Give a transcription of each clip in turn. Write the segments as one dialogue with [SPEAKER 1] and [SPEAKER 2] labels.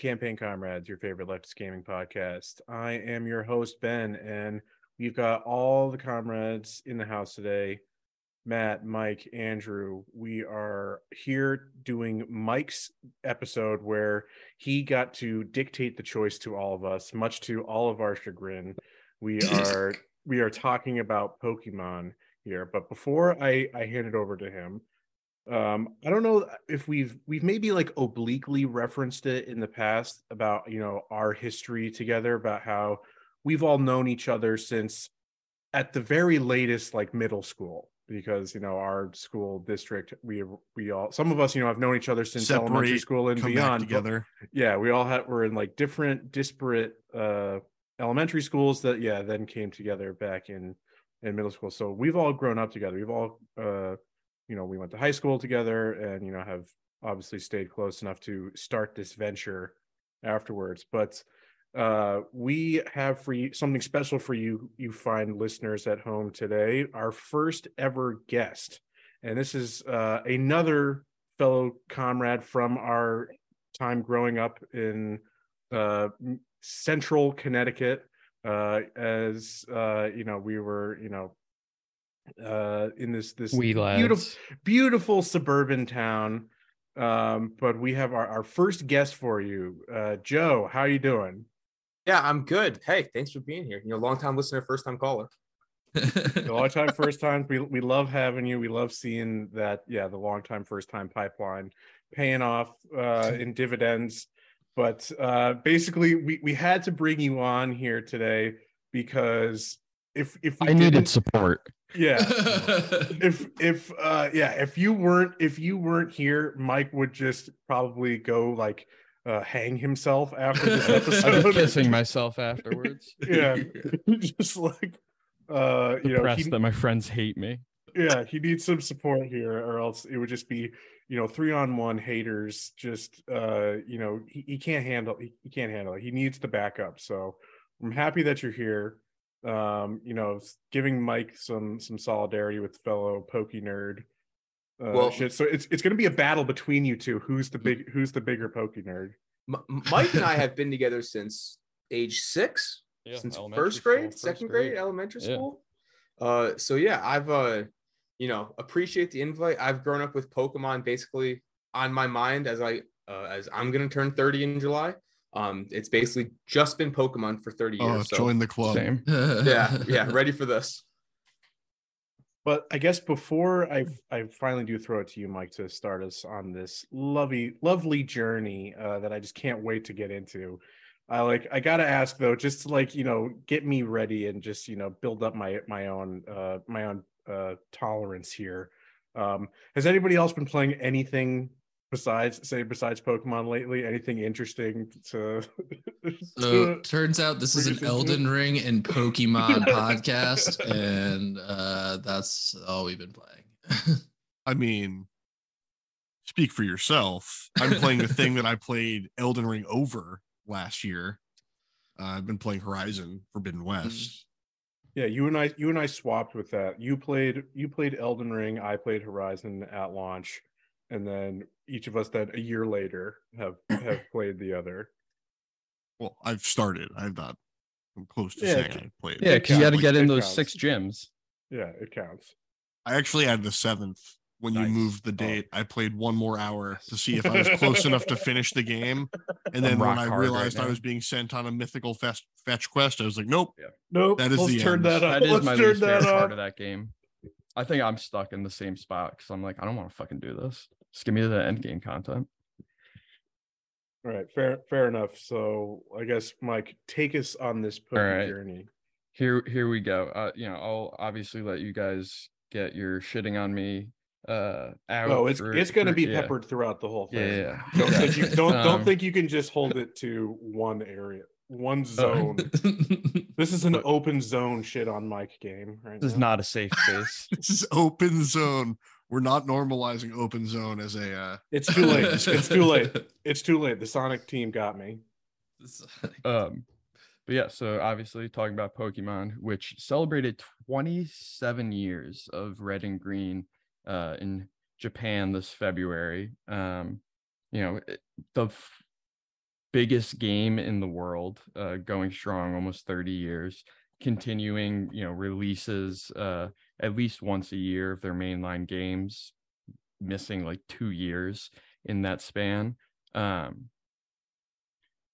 [SPEAKER 1] Campaign Comrades, your favorite leftist gaming podcast. I am your host, Ben, and we've got all the comrades in the house today Matt, Mike, Andrew. We are here doing Mike's episode where he got to dictate the choice to all of us, much to all of our chagrin. We are we are talking about Pokemon here, but before I I hand it over to him, um i don't know if we've we've maybe like obliquely referenced it in the past about you know our history together about how we've all known each other since at the very latest like middle school. Because you know our school district we we all some of us you know have known each other since
[SPEAKER 2] Separate,
[SPEAKER 1] elementary school and beyond
[SPEAKER 2] together.
[SPEAKER 1] yeah we all had were in like different disparate uh elementary schools that yeah then came together back in in middle school. So we've all grown up together. We've all uh you know we went to high school together and you know have obviously stayed close enough to start this venture afterwards. But uh we have for you something special for you you find listeners at home today. Our first ever guest and this is uh another fellow comrade from our time growing up in uh central connecticut. Uh as uh you know we were you know uh in this this
[SPEAKER 3] We lads.
[SPEAKER 1] beautiful beautiful suburban town um but we have our, our first guest for you uh joe how are you doing
[SPEAKER 4] Yeah, I'm good. Hey, thanks for being here. You're a long time listener, first time caller.
[SPEAKER 1] a long time first time we, we love having you we love seeing that yeah the long time first time pipeline paying off uh in dividends but uh basically we we had to bring you on here today because if if we
[SPEAKER 3] I needed support.
[SPEAKER 1] Yeah. If if uh yeah if you weren't if you weren't here mike would just probably go like uh hang himself after this
[SPEAKER 3] I'm
[SPEAKER 1] episode.
[SPEAKER 3] kissing myself afterwards.
[SPEAKER 1] yeah. Just like uh you know he,
[SPEAKER 3] that my friends hate me.
[SPEAKER 1] yeah he needs some support here or else it would just be you know three on one haters just uh you know he, he can't handle he, he can't handle it. He needs the backup. So i'm happy that you're here um you know giving mike some some solidarity with fellow pokey nerd uh,
[SPEAKER 4] Well-
[SPEAKER 1] shit. so it's it's going to be a battle between you two who's the big who's the bigger pokey nerd
[SPEAKER 4] M- Mike and I have been together since age six, since first grade, second grade, elementary
[SPEAKER 3] Yeah.
[SPEAKER 4] school. Uh, so yeah, I've uh, you know, appreciate the invite. I've grown up with Pokemon basically on my mind as I uh, as I'm gonna turn 30 in July. Um, it's basically just been Pokemon for 30
[SPEAKER 2] Oh,
[SPEAKER 4] years. so
[SPEAKER 2] join the club.
[SPEAKER 3] Same.
[SPEAKER 4] yeah, yeah, ready for this.
[SPEAKER 1] But I guess before I I finally do throw it to you, Mike, to start us on this lovely lovely journey uh, that I just can't wait to get into. I like I gotta ask though, just to like you know get me ready and just you know build up my my own uh, my own uh, tolerance here. Um, has anybody else been playing anything besides say besides Pokemon lately? Anything interesting to?
[SPEAKER 5] So
[SPEAKER 1] to-
[SPEAKER 5] turns out this is an Elden Ring and Pokemon podcast, and uh, that's all we've been playing.
[SPEAKER 2] I mean, speak for yourself. I'm playing the thing that I played Elden Ring over last year. Uh, I've been playing Horizon Forbidden West.
[SPEAKER 1] Yeah, you and I you and I swapped with that. You played you played Elden Ring, I played Horizon at launch, and then each of us then a year later have have played the other.
[SPEAKER 2] Well, I've started. I've not. I'm close to
[SPEAKER 1] Yeah,
[SPEAKER 2] saying. I played.
[SPEAKER 3] Yeah, because you had to get in
[SPEAKER 1] It
[SPEAKER 3] those
[SPEAKER 1] counts.
[SPEAKER 3] six gyms.
[SPEAKER 1] Yeah, it counts.
[SPEAKER 2] I actually had the seventh when you
[SPEAKER 1] Nice.
[SPEAKER 2] moved the
[SPEAKER 1] Oh.
[SPEAKER 2] date. I played one more hour to see if I was close enough to finish the game. And then when I
[SPEAKER 3] hard right
[SPEAKER 2] realized I was being sent on a mythical fest, fetch quest, I was like, nope.
[SPEAKER 1] Nope.
[SPEAKER 2] That is
[SPEAKER 1] let's
[SPEAKER 2] the
[SPEAKER 1] turn
[SPEAKER 2] end.
[SPEAKER 1] that up.
[SPEAKER 3] That is
[SPEAKER 1] let's
[SPEAKER 3] my
[SPEAKER 1] turn
[SPEAKER 3] least
[SPEAKER 1] that
[SPEAKER 3] favorite part of that game. I think I'm stuck in the same spot because I'm like, I don't want to fucking do this. Just give me the end game content.
[SPEAKER 1] All right, fair fair enough. So I guess Mike, take us on this Poke
[SPEAKER 3] right.
[SPEAKER 1] journey.
[SPEAKER 3] Here, here we go. Uh, you know, I'll obviously let you guys get your shitting on me uh out.
[SPEAKER 1] Oh, it's
[SPEAKER 3] for-
[SPEAKER 1] it's gonna
[SPEAKER 3] for-
[SPEAKER 1] be
[SPEAKER 3] yeah.
[SPEAKER 1] peppered throughout the whole
[SPEAKER 3] Yeah,
[SPEAKER 1] thing.
[SPEAKER 3] yeah.
[SPEAKER 1] Don't think you don't don't
[SPEAKER 3] Um,
[SPEAKER 1] think you can just hold it to one area, one zone. this is an
[SPEAKER 3] But-
[SPEAKER 1] open zone shit on Mike game right
[SPEAKER 3] This is not a safe space.
[SPEAKER 2] This is open zone. We're not normalizing open zone as a uh
[SPEAKER 1] It's too late. It's, it's too late. It's too late. The Sonic team got me.
[SPEAKER 3] um but yeah so obviously talking about pokemon which celebrated 27 years of red and green uh in japan this february um you know it- the f- biggest game in the world, uh, going strong almost 30 years, continuing, you know, releases uh, at least once a year of their mainline games, missing like two years in that span. Um,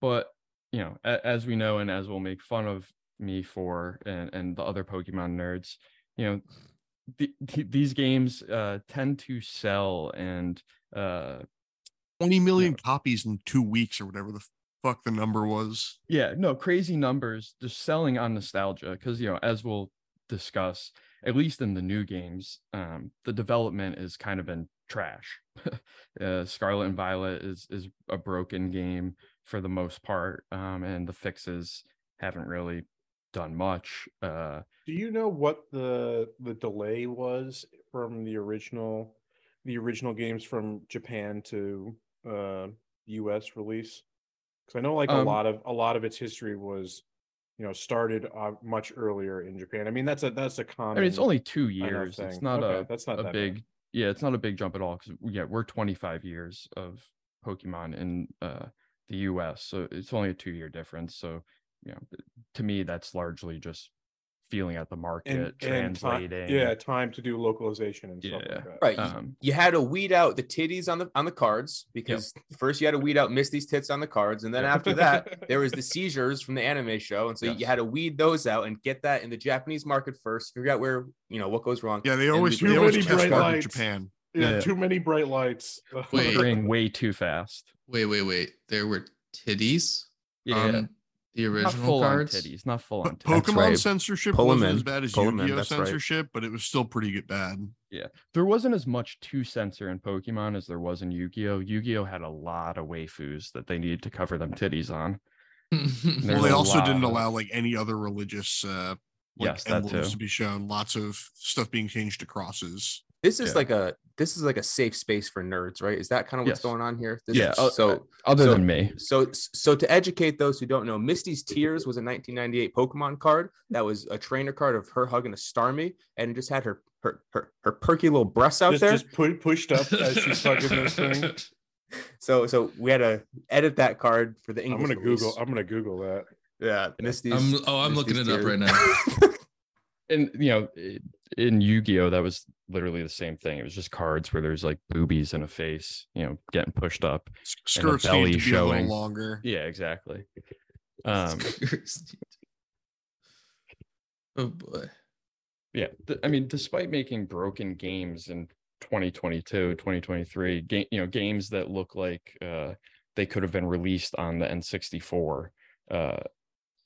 [SPEAKER 3] but you know, a, as we know, and as we'll make fun of me for, and and the other Pokemon nerds, you know, the, these games uh, tend to sell and uh,
[SPEAKER 2] 20 million copies in two weeks or whatever the fuck the number was.
[SPEAKER 3] Yeah, no, crazy numbers, just selling on nostalgia. Because, you know, as we'll discuss, at least in the new games, um, the development has kind of been trash. uh, Scarlet and Violet is is a broken game for the most part, um, and the fixes haven't really done much. Uh,
[SPEAKER 1] Do you know what the the delay was from the original the original games from Japan to uh US release? Because I know like a
[SPEAKER 3] Um,
[SPEAKER 1] lot of a lot of its history was you know started uh, much earlier in Japan. I mean that's a that's a common.
[SPEAKER 3] I mean, it's only two years. It's not
[SPEAKER 1] Okay,
[SPEAKER 3] a
[SPEAKER 1] that's not
[SPEAKER 3] a
[SPEAKER 1] that
[SPEAKER 3] big
[SPEAKER 1] bad.
[SPEAKER 3] yeah it's not a big jump at all because yeah we're 25 years of pokemon in uh the us so it's only a two year difference so you know to me that's largely just feeling out the market
[SPEAKER 1] and, and time,
[SPEAKER 3] translating
[SPEAKER 1] yeah, time to do localization and stuff
[SPEAKER 3] Yeah.
[SPEAKER 1] like that.
[SPEAKER 4] Right.
[SPEAKER 3] um
[SPEAKER 4] you had to weed out the titties on the on the cards because first you had to weed out Misty's tits on the cards, and then
[SPEAKER 3] Yeah.
[SPEAKER 4] after that there was the seizures from the anime show, and so you had to weed those out and get that in the Japanese market first. Figure out where you know what goes wrong.
[SPEAKER 2] Yeah, they always,
[SPEAKER 4] we-
[SPEAKER 2] they
[SPEAKER 1] Too
[SPEAKER 2] always
[SPEAKER 1] many
[SPEAKER 2] catch
[SPEAKER 1] bright
[SPEAKER 2] mark in. Japan.
[SPEAKER 1] Yeah,
[SPEAKER 3] Yeah.
[SPEAKER 1] too many bright lights.
[SPEAKER 5] Wait.
[SPEAKER 3] way too fast
[SPEAKER 5] Wait, wait, wait. There were titties
[SPEAKER 3] yeah
[SPEAKER 5] on the original
[SPEAKER 3] full
[SPEAKER 5] cards.
[SPEAKER 3] titties not full on titties.
[SPEAKER 2] Pokemon
[SPEAKER 4] right.
[SPEAKER 2] censorship
[SPEAKER 4] Pull 'em
[SPEAKER 2] wasn't as bad as
[SPEAKER 4] Pull 'em in,
[SPEAKER 2] Yu-Gi-Oh
[SPEAKER 4] that's right.
[SPEAKER 2] censorship, but it was still pretty good bad.
[SPEAKER 3] Yeah, there wasn't as much to censor in pokemon as there was in yu-gi-oh yu-gi-oh had a lot of waifus that they needed to cover them titties on
[SPEAKER 2] Well, they also didn't
[SPEAKER 3] of-
[SPEAKER 2] allow like any other religious uh like
[SPEAKER 3] Yes,
[SPEAKER 2] emblems to be shown. Lots of stuff being changed to crosses.
[SPEAKER 4] This is
[SPEAKER 3] Yeah.
[SPEAKER 4] like a this is like a safe space for nerds, right? Is that kind of what's
[SPEAKER 3] Yes.
[SPEAKER 4] going on here? This
[SPEAKER 3] Yeah,
[SPEAKER 4] is-
[SPEAKER 3] uh,
[SPEAKER 4] so
[SPEAKER 3] other
[SPEAKER 4] So-
[SPEAKER 3] than me
[SPEAKER 4] So, so to educate those who don't know, Misty's Tears was a 1998 Pokemon card that was a trainer card of her hugging a Starmie, and just had her her her, her perky little breasts out
[SPEAKER 1] just,
[SPEAKER 4] there.
[SPEAKER 1] just pu- pushed up as she's fucking this thing.
[SPEAKER 4] So, so we had to edit that card for the
[SPEAKER 1] I'm gonna
[SPEAKER 4] release.
[SPEAKER 1] Google. I'm gonna Google that.
[SPEAKER 4] Yeah, Misty's.
[SPEAKER 5] I'm, oh, I'm looking
[SPEAKER 4] Misty's
[SPEAKER 5] it up right now.
[SPEAKER 3] and you know i- in yu-gi-oh that was literally the same thing it was just cards where there's like boobies and a face you know getting pushed up
[SPEAKER 2] S-
[SPEAKER 3] And belly showing.
[SPEAKER 2] longer.
[SPEAKER 3] yeah exactly um
[SPEAKER 5] oh boy.
[SPEAKER 3] yeah th- i mean despite making broken games in 2022 2023 game you know games that look like uh they could have been released on the n64 uh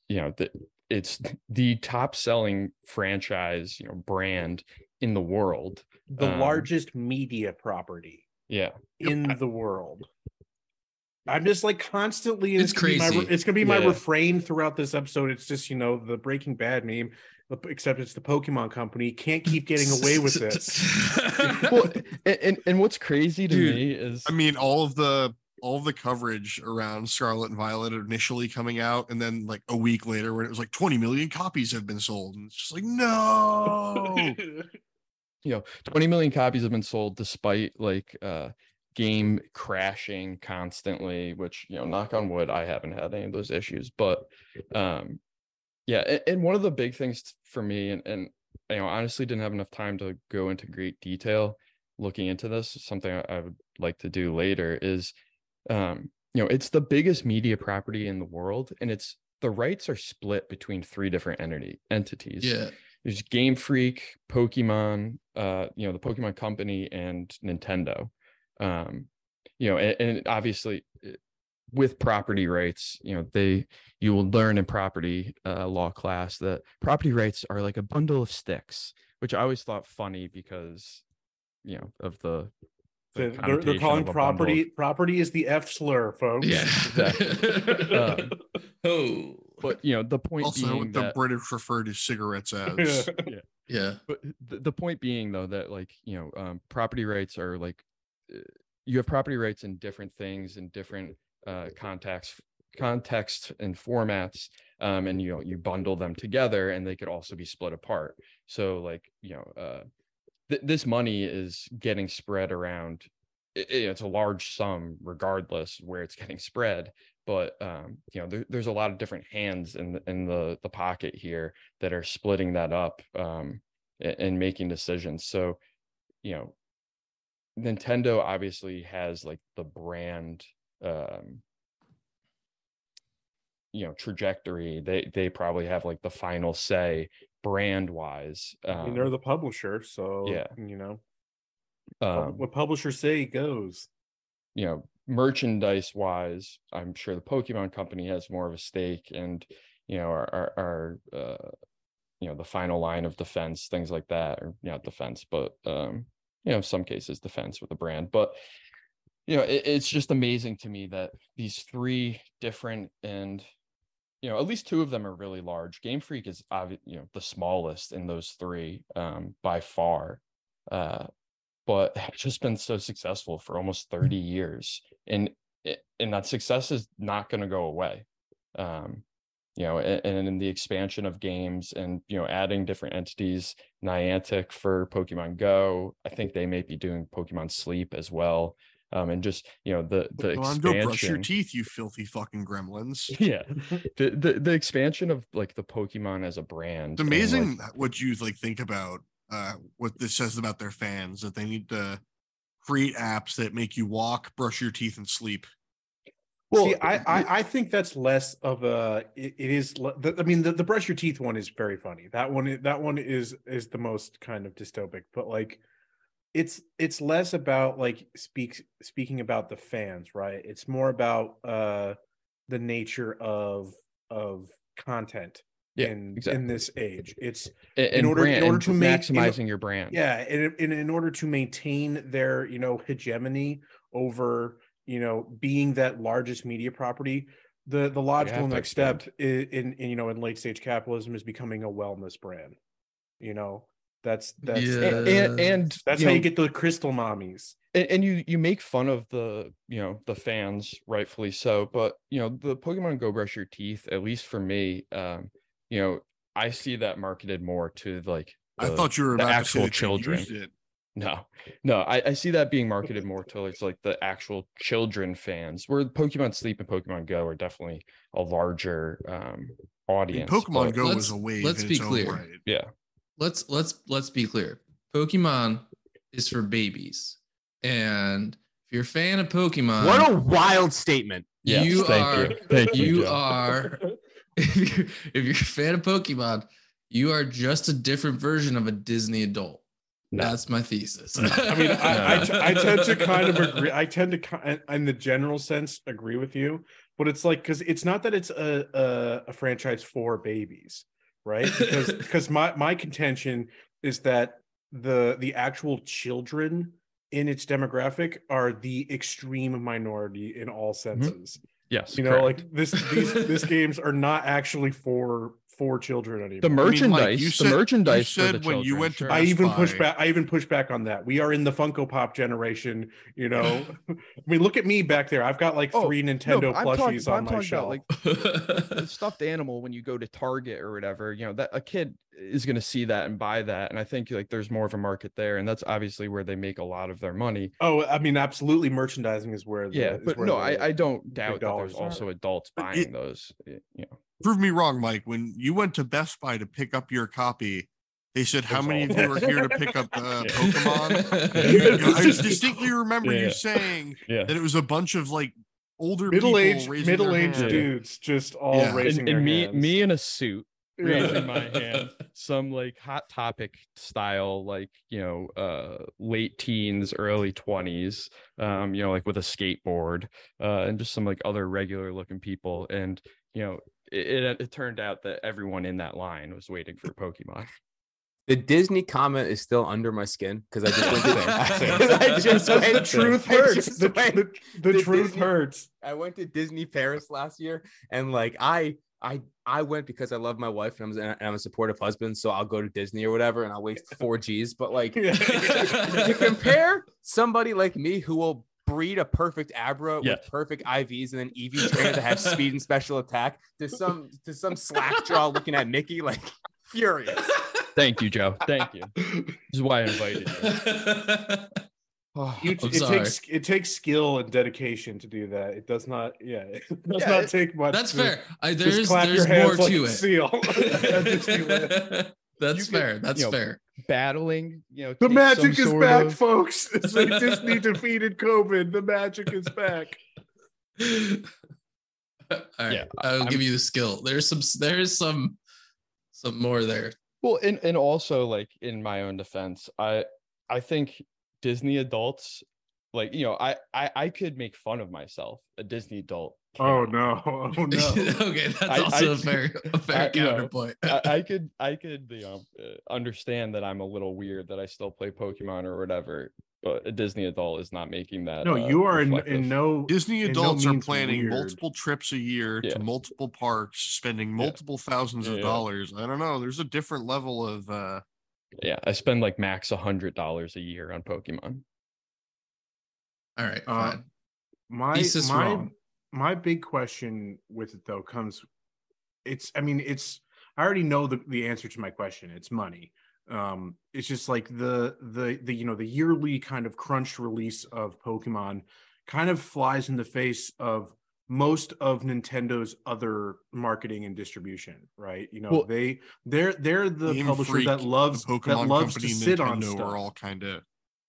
[SPEAKER 3] you know the, it's the top selling franchise you know brand in the world
[SPEAKER 1] The
[SPEAKER 3] Um,
[SPEAKER 1] largest media property
[SPEAKER 3] yeah
[SPEAKER 1] in the world. I'm just like constantly. and
[SPEAKER 5] It's
[SPEAKER 1] gonna be my
[SPEAKER 5] crazy.
[SPEAKER 1] it's gonna be my
[SPEAKER 3] Yeah.
[SPEAKER 1] refrain throughout this episode. It's just you know the Breaking Bad meme, except it's the Pokemon Company can't keep getting away with this.
[SPEAKER 3] well, and, and and what's crazy to
[SPEAKER 5] Dude,
[SPEAKER 3] me is
[SPEAKER 2] I mean, all of the all the coverage around Scarlet and Violet initially coming out, and then like a week later, when it was like 20 million copies have been sold, and it's just like, no.
[SPEAKER 3] you know 20 million copies have been sold despite like uh game crashing constantly which you know knock on wood i haven't had any of those issues but um yeah and, and one of the big things for me and, and you know honestly didn't have enough time to go into great detail looking into this something I, I would like to do later is um you know it's the biggest media property in the world and it's the rights are split between three different entity entities
[SPEAKER 5] Yeah.
[SPEAKER 3] there's Game Freak, Pokemon, uh, you know, the Pokemon Company and Nintendo. Um, you know, and, and obviously eh, with property rights, you know, they you will learn in property uh, law class that property rights are like a bundle of sticks, which I always thought funny because you know of the, the
[SPEAKER 1] They're, they're calling
[SPEAKER 3] of a bundle
[SPEAKER 1] property property is the F slur, folks.
[SPEAKER 5] Yeah.
[SPEAKER 3] Um,
[SPEAKER 5] oh.
[SPEAKER 3] but you know the point
[SPEAKER 2] also,
[SPEAKER 3] being
[SPEAKER 2] the
[SPEAKER 3] that,
[SPEAKER 2] British refer to cigarettes as.
[SPEAKER 5] Yeah. Yeah.
[SPEAKER 3] but the, the point being though that like you know um, property rights are like uh, you have property rights in different things in different uh contexts context and formats um and you know you bundle them together and they could also be split apart so like you know uh th- this money is getting spread around i- i- it's a large sum regardless where it's getting spread but um, you know, there, there's a lot of different hands in the, in the the pocket here that are splitting that up um, and, and making decisions. So, you know, Nintendo obviously has like the brand um you know trajectory they they probably have like the final say brand wise
[SPEAKER 1] I mean, they're the publisher, so
[SPEAKER 3] yeah.
[SPEAKER 1] you know
[SPEAKER 3] um,
[SPEAKER 1] what publishers say goes.
[SPEAKER 3] you know merchandise wise i'm sure the pokemon company has more of a stake and you know our our, our uh you know the final line of defense things like that or not defense but um you know in some cases defense with a brand but you know it, it's just amazing to me that these three different and you know at least two of them are really large. Game freak is you know the smallest in those three um by far uh but have just been so successful for almost 30 years and and that success is not going to go away. Um you know and, and in the expansion of games and you know adding different entities niantic for pokemon go i think they may be doing pokemon sleep as well um and just you know the the
[SPEAKER 2] Go on, go brush your teeth, you filthy fucking gremlins.
[SPEAKER 3] yeah the, the the expansion of like the pokemon as a brand
[SPEAKER 2] It's
[SPEAKER 3] and, like,
[SPEAKER 2] amazing what you like think about uh what this says about their fans that they need to create apps that make you walk, brush your teeth, and sleep.
[SPEAKER 1] Well, See, I, I I think that's less of a. It, it is. le- I mean, the, the brush your teeth one is very funny. That one, that one is is the most kind of dystopic. But like, it's it's less about like speaks speaking about the fans, right? It's more about uh the nature of of content
[SPEAKER 3] Yeah,
[SPEAKER 1] in
[SPEAKER 3] exactly.
[SPEAKER 1] in this age. It's
[SPEAKER 3] a-
[SPEAKER 1] in
[SPEAKER 3] and
[SPEAKER 1] order- in order
[SPEAKER 3] and
[SPEAKER 1] to make- in-
[SPEAKER 3] maximizing your brand
[SPEAKER 1] yeah and in, in order to maintain their you know hegemony over you know being that largest media property the the logical next step in, in, in you know in late stage capitalism is becoming a wellness brand you know that's that's
[SPEAKER 5] Yeah.
[SPEAKER 3] and and, and
[SPEAKER 1] that's
[SPEAKER 3] you
[SPEAKER 1] how
[SPEAKER 3] know,
[SPEAKER 1] you get the crystal mommies
[SPEAKER 3] and, and you you make fun of the you know the fans rightfully so but you know the pokemon go brush your teeth at least for me um you know i see that marketed more to like
[SPEAKER 2] I thought you were
[SPEAKER 3] the
[SPEAKER 2] about
[SPEAKER 3] actual
[SPEAKER 2] to say that you
[SPEAKER 3] children. no no I, I see that being marketed more to it's like the actual children fans where pokemon sleep and pokemon go are definitely a larger um
[SPEAKER 2] I mean,
[SPEAKER 3] audience
[SPEAKER 2] Pokemon
[SPEAKER 3] but-
[SPEAKER 2] Go was
[SPEAKER 5] let's-
[SPEAKER 2] a wave.
[SPEAKER 5] let's
[SPEAKER 2] in
[SPEAKER 5] be
[SPEAKER 2] its own
[SPEAKER 5] clear.
[SPEAKER 2] right.
[SPEAKER 3] yeah
[SPEAKER 5] let's let's let's be clear. Pokemon is for babies, and if you're a fan of Pokemon,
[SPEAKER 6] what a wild statement.
[SPEAKER 3] yes,
[SPEAKER 5] you
[SPEAKER 3] thank
[SPEAKER 5] are
[SPEAKER 3] you thank you,
[SPEAKER 5] you are if you're if you're a fan of Pokemon, you are just a different version of a Disney adult.
[SPEAKER 3] No.
[SPEAKER 5] That's my thesis.
[SPEAKER 1] I mean, I, I,
[SPEAKER 3] No.
[SPEAKER 1] tend to kind of agree. I tend to, in the general sense, agree with you. But it's like because it's not that it's a, a a franchise for babies, right? Because because my my contention is that the the actual children in its demographic are the extreme minority in all mm-hmm. senses.
[SPEAKER 3] yes
[SPEAKER 1] You know,
[SPEAKER 3] correct.
[SPEAKER 1] like this these this games are not actually for for children anymore.
[SPEAKER 3] the
[SPEAKER 2] I mean, Mike,
[SPEAKER 3] merchandise
[SPEAKER 2] you
[SPEAKER 3] the
[SPEAKER 2] said- you
[SPEAKER 3] merchandise for
[SPEAKER 2] said
[SPEAKER 3] the
[SPEAKER 2] when you went to
[SPEAKER 3] sure.
[SPEAKER 1] I even push
[SPEAKER 2] Buy.
[SPEAKER 1] back. I even push back on that. We are in the Funko Pop generation. You know, I mean, look at me back there. I've got like
[SPEAKER 3] Oh,
[SPEAKER 1] three Nintendo
[SPEAKER 3] but I'm talking-
[SPEAKER 1] plushies on
[SPEAKER 3] I'm
[SPEAKER 1] my
[SPEAKER 3] talking
[SPEAKER 1] shelf.
[SPEAKER 3] about, like the stuffed animal when you go to Target or whatever, you know, that a kid is going to see that and buy that. And I think like there's more of a market there. And that's obviously where they make a lot of their money.
[SPEAKER 1] oh, I mean, absolutely, merchandising is where. The,
[SPEAKER 3] Yeah. But
[SPEAKER 1] where
[SPEAKER 3] no,
[SPEAKER 1] the-
[SPEAKER 3] I, I don't doubt that there's
[SPEAKER 1] are.
[SPEAKER 3] also adults buying
[SPEAKER 2] it-
[SPEAKER 3] those. You know,
[SPEAKER 2] Prove me wrong, Mike. When you went to Best Buy to pick up your copy, they said, "How many of you are here to pick up uh,
[SPEAKER 3] Yeah.
[SPEAKER 2] Pokemon?" You- you- I distinctly remember
[SPEAKER 3] Yeah,
[SPEAKER 2] you saying
[SPEAKER 3] yeah.
[SPEAKER 2] that it was a bunch of like older
[SPEAKER 1] middle-aged
[SPEAKER 2] raising
[SPEAKER 1] middle aged dudes just all
[SPEAKER 2] Yeah.
[SPEAKER 1] raising
[SPEAKER 3] And,
[SPEAKER 1] their
[SPEAKER 3] and me,
[SPEAKER 1] hands.
[SPEAKER 3] me in a suit
[SPEAKER 1] Yeah.
[SPEAKER 3] raising my hand, some like hot topic style, like, you know, uh, late teens, early 20s, um, you know, like with a skateboard, uh, and just some like other regular looking people. And, you know, it, it, it turned out that everyone in that line was waiting for Pokemon.
[SPEAKER 6] The Disney comment is still under my skin because I just went to
[SPEAKER 1] That's
[SPEAKER 6] I just
[SPEAKER 1] the truth hurts. The, the, the
[SPEAKER 6] the
[SPEAKER 1] truth
[SPEAKER 6] Disney-
[SPEAKER 1] hurts.
[SPEAKER 6] I went to Disney Paris last year, and like I, I, I went because I love my wife and I'm, and I'm a supportive husband, so I'll go to Disney or whatever, and I'll waste four G's. But like to compare somebody like me who will breed a perfect Abra
[SPEAKER 3] Yeah.
[SPEAKER 6] with perfect IVs and then EV trainer that have speed and special attack to some to some slack jaw looking at Mickey like furious.
[SPEAKER 3] Thank you, Joe. Thank you. This is why I invited you.
[SPEAKER 1] You,
[SPEAKER 5] I'm
[SPEAKER 1] it
[SPEAKER 5] sorry.
[SPEAKER 1] takes it takes skill and dedication to do that. It does not. Yeah, it does
[SPEAKER 3] Yeah,
[SPEAKER 1] not
[SPEAKER 3] it-
[SPEAKER 1] take much.
[SPEAKER 5] That's
[SPEAKER 1] to
[SPEAKER 5] fair. I, there's
[SPEAKER 1] clap
[SPEAKER 5] there's
[SPEAKER 1] your hands
[SPEAKER 5] more
[SPEAKER 1] like
[SPEAKER 5] to
[SPEAKER 1] a
[SPEAKER 5] it.
[SPEAKER 1] seal at Disneyland.
[SPEAKER 5] That's
[SPEAKER 3] You could,
[SPEAKER 5] fair. That's
[SPEAKER 3] you know,
[SPEAKER 5] fair.
[SPEAKER 3] Battling, you know,
[SPEAKER 1] The magic is
[SPEAKER 3] sort
[SPEAKER 1] back,
[SPEAKER 3] of-
[SPEAKER 1] folks. It's like Disney defeated COVID. The magic is back.
[SPEAKER 5] All right,
[SPEAKER 3] Yeah,
[SPEAKER 5] I'll
[SPEAKER 3] I'm-
[SPEAKER 5] give you the skill. There's some. There's some. Some more there.
[SPEAKER 3] Well, and and also like in my own defense, I I think Disney adults, like you know, I I I could make fun of myself, a Disney adult.
[SPEAKER 1] Oh no! Oh no!
[SPEAKER 5] okay, that's
[SPEAKER 3] I-
[SPEAKER 5] also
[SPEAKER 3] I-
[SPEAKER 5] a fair, a fair
[SPEAKER 3] I- you know,
[SPEAKER 5] counterpoint.
[SPEAKER 3] I, I could I could you know uh, understand that I'm a little weird that I still play Pokemon or whatever, but a Disney adult is not making that.
[SPEAKER 1] No,
[SPEAKER 3] uh,
[SPEAKER 1] you are in, in no.
[SPEAKER 2] Disney
[SPEAKER 1] in no
[SPEAKER 2] adults are planning
[SPEAKER 1] weird.
[SPEAKER 2] multiple trips a year
[SPEAKER 3] Yeah.
[SPEAKER 2] to multiple parks, spending multiple thousands of
[SPEAKER 3] yeah.
[SPEAKER 2] dollars. I don't know. There's a different level of uh
[SPEAKER 3] Yeah, I spend like max a hundred dollars a year on Pokemon.
[SPEAKER 5] All right,
[SPEAKER 1] Uh, my my
[SPEAKER 5] wrong.
[SPEAKER 1] My big question with it though comes it's i mean it's i already know the, the answer to my question. It's money. Um it's just like the the the you know the yearly kind of crunched release of pokemon kind of flies in the face of most of nintendo's other marketing and distribution right? You know
[SPEAKER 3] Well-
[SPEAKER 1] they they're they're the publisher
[SPEAKER 2] Freak,
[SPEAKER 1] that loves
[SPEAKER 2] the
[SPEAKER 1] that loves
[SPEAKER 2] Company,
[SPEAKER 1] to sit
[SPEAKER 2] Nintendo
[SPEAKER 1] on stuff.
[SPEAKER 2] are all kind of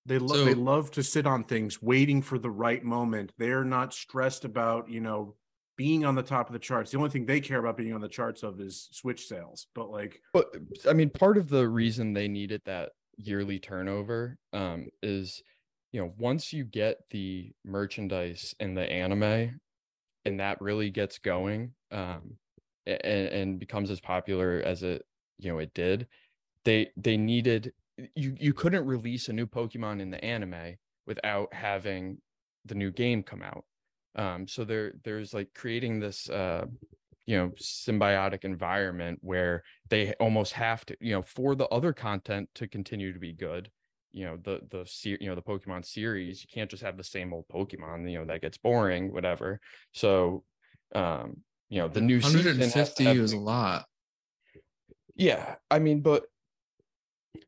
[SPEAKER 1] they love they love to sit on things waiting for the right moment. They're not stressed about you know being on the top of the charts. The only thing they care about being on the charts of is switch sales but like
[SPEAKER 3] But I mean, part of the reason they needed that yearly turnover um, is, you know, once you get the merchandise and the anime, and that really gets going, um, and, and becomes as popular as it, you know, it did, they they needed you you couldn't release a new Pokemon in the anime without having the new game come out. Um, so there there's like creating this uh, you know symbiotic environment where they almost have to you know for the other content to continue to be good you know the the you know the pokemon series you can't just have the same old pokemon you know that gets boring whatever so um you know the new season
[SPEAKER 5] 150
[SPEAKER 3] have
[SPEAKER 5] is a lot.
[SPEAKER 3] yeah i mean but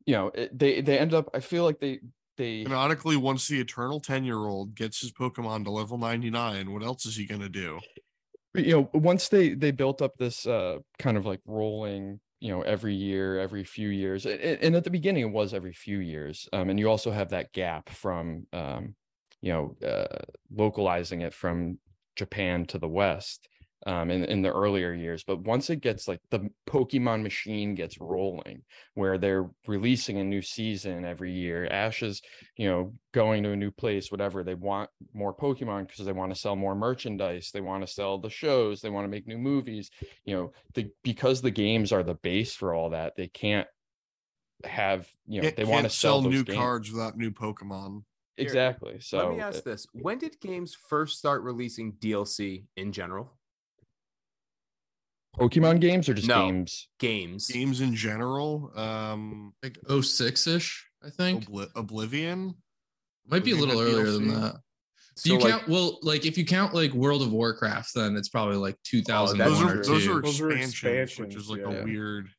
[SPEAKER 3] you know it, they they end up i feel like they they
[SPEAKER 2] canonically once the eternal 10 year old gets his Pokemon to level 99, what else is he gonna do?
[SPEAKER 3] But, you know once they they built up this uh kind of like rolling you know every year every few years and at the beginning it was every few years um and you also have that gap from um you know uh localizing it from japan to the west um in, in the earlier years but once it gets like the pokemon machine gets rolling where they're releasing a new season every year ash is you know going to a new place whatever they want more pokemon because they want to sell more merchandise they want to sell the shows they want to make new movies you know the because the games are the base for all that they can't have you know
[SPEAKER 2] Can't-
[SPEAKER 3] they want to
[SPEAKER 2] can't
[SPEAKER 3] sell,
[SPEAKER 2] new
[SPEAKER 3] games.
[SPEAKER 2] cards without new Pokemon.
[SPEAKER 3] Exactly so
[SPEAKER 6] Let me ask this: When did games first start releasing DLC in general?
[SPEAKER 3] Pokemon games or just
[SPEAKER 6] No.
[SPEAKER 3] games
[SPEAKER 6] Games.
[SPEAKER 2] Games in general, um
[SPEAKER 5] Like 06 ish, I think.
[SPEAKER 2] Obli- Oblivion.
[SPEAKER 5] Might be a little
[SPEAKER 2] had
[SPEAKER 5] earlier than
[SPEAKER 2] DLC?
[SPEAKER 5] that.
[SPEAKER 6] So,
[SPEAKER 5] you
[SPEAKER 6] like,
[SPEAKER 5] count well like if you count like World of Warcraft, then it's probably like 2001
[SPEAKER 6] that's
[SPEAKER 2] Those are those are
[SPEAKER 1] Those are
[SPEAKER 2] expansions, which is like
[SPEAKER 1] yeah.
[SPEAKER 2] a weird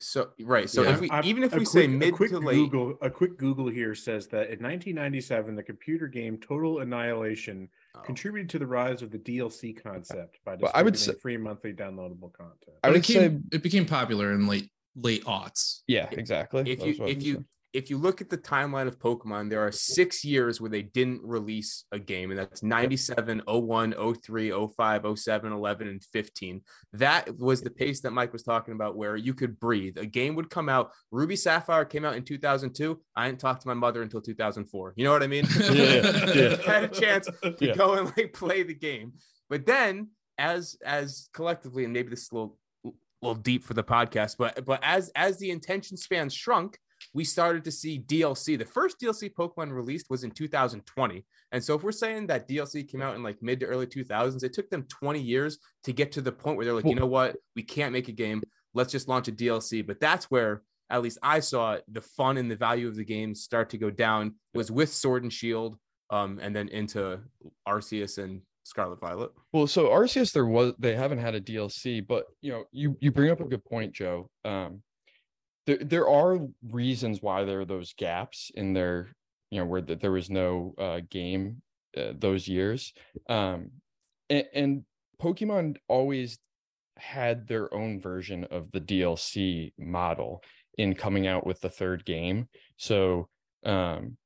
[SPEAKER 6] So right. So
[SPEAKER 5] Yeah.
[SPEAKER 6] if we
[SPEAKER 1] I-
[SPEAKER 6] even if
[SPEAKER 1] a
[SPEAKER 6] we say
[SPEAKER 1] quick- a
[SPEAKER 6] mid
[SPEAKER 1] quick
[SPEAKER 6] to late,
[SPEAKER 1] Google, a quick Google here says that in 1997, the computer game Total Annihilation
[SPEAKER 6] Oh. Oh.
[SPEAKER 1] contributed to the rise of the DLC concept by
[SPEAKER 3] Well, I would say-
[SPEAKER 1] free monthly downloadable content.
[SPEAKER 3] I would
[SPEAKER 5] it, came,
[SPEAKER 3] say-
[SPEAKER 5] it became popular in late late aughts.
[SPEAKER 3] yeah exactly
[SPEAKER 6] if
[SPEAKER 3] That
[SPEAKER 6] you if you
[SPEAKER 3] saying.
[SPEAKER 6] If you look at the timeline of Pokemon, there are six years where they didn't release a game, and that's 97, 01, 03, 05, 07, 11, and 15. That was the pace that Mike was talking about, where you could breathe. A game would come out. Ruby Sapphire came out in 2002. I didn't talk to my mother until 2004. You know what I mean?
[SPEAKER 3] Yeah, yeah.
[SPEAKER 6] had a chance to
[SPEAKER 3] Yeah.
[SPEAKER 6] go and like play the game. But then, as as collectively, and maybe this is a little little deep for the podcast, but but as as the intention span shrunk, we started to see DLC. The first DLC Pokemon released was in 2020. And so if we're saying that DLC came out in like mid to early 2000s, it took them 20 years to get to the point where they're like, you know what? We can't make a game. Let's just launch a DLC. But that's where at least I saw the fun and the value of the game start to go down was with Sword and Shield um, and then into Arceus and Scarlet Violet.
[SPEAKER 3] Well, so Arceus, there was they haven't had a DLC, but you know, you you bring up a good point, Joe. Um, there there are reasons why there are those gaps in their you know where th- there was no uh, game uh, those years. Um and, and pokemon always had their own version of the dlc model in coming out with the third game. So um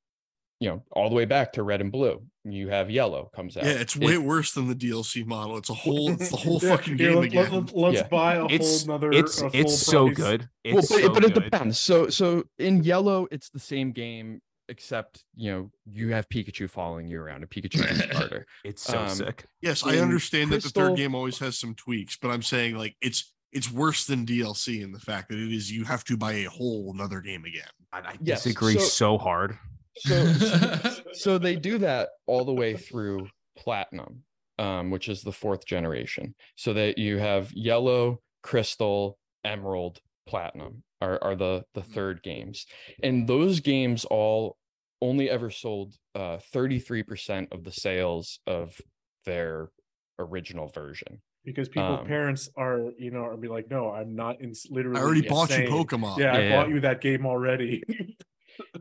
[SPEAKER 3] you know all the way back to red and blue you have yellow comes out
[SPEAKER 2] Yeah, it's
[SPEAKER 3] It-
[SPEAKER 2] way worse than the DLC model. It's a whole, it's the whole
[SPEAKER 1] Yeah,
[SPEAKER 2] fucking
[SPEAKER 1] yeah,
[SPEAKER 2] game
[SPEAKER 1] let-
[SPEAKER 2] again.
[SPEAKER 1] Let, let's
[SPEAKER 3] Yeah.
[SPEAKER 1] buy a
[SPEAKER 6] It's
[SPEAKER 1] whole nother.
[SPEAKER 6] it's
[SPEAKER 1] a full
[SPEAKER 6] it's so good. It's
[SPEAKER 3] well, but,
[SPEAKER 6] so
[SPEAKER 3] but it
[SPEAKER 6] good.
[SPEAKER 3] depends. So so in yellow, it's the same game except you know you have Pikachu following you around, a Pikachu starter.
[SPEAKER 6] It's so
[SPEAKER 3] um,
[SPEAKER 6] sick.
[SPEAKER 2] Yes, I
[SPEAKER 3] in
[SPEAKER 2] understand that the third game always has some tweaks, but I'm saying like it's it's worse than DLC in the fact that it is you have to buy a whole another game again.
[SPEAKER 6] I, I
[SPEAKER 3] Yes,
[SPEAKER 6] disagree
[SPEAKER 3] so-
[SPEAKER 6] so hard.
[SPEAKER 3] So so they do that all the way through platinum, um, which is the fourth generation. So that you have yellow, crystal, emerald, platinum are, are the the third games. And those games all only ever sold uh 33% of the sales of their original version.
[SPEAKER 1] because people's
[SPEAKER 3] Um,
[SPEAKER 1] parents are, you know, are be like, no, I'm not in literally.
[SPEAKER 2] I already bought you. Pokemon.
[SPEAKER 1] Yeah, I
[SPEAKER 3] Yeah,
[SPEAKER 1] bought you that game already.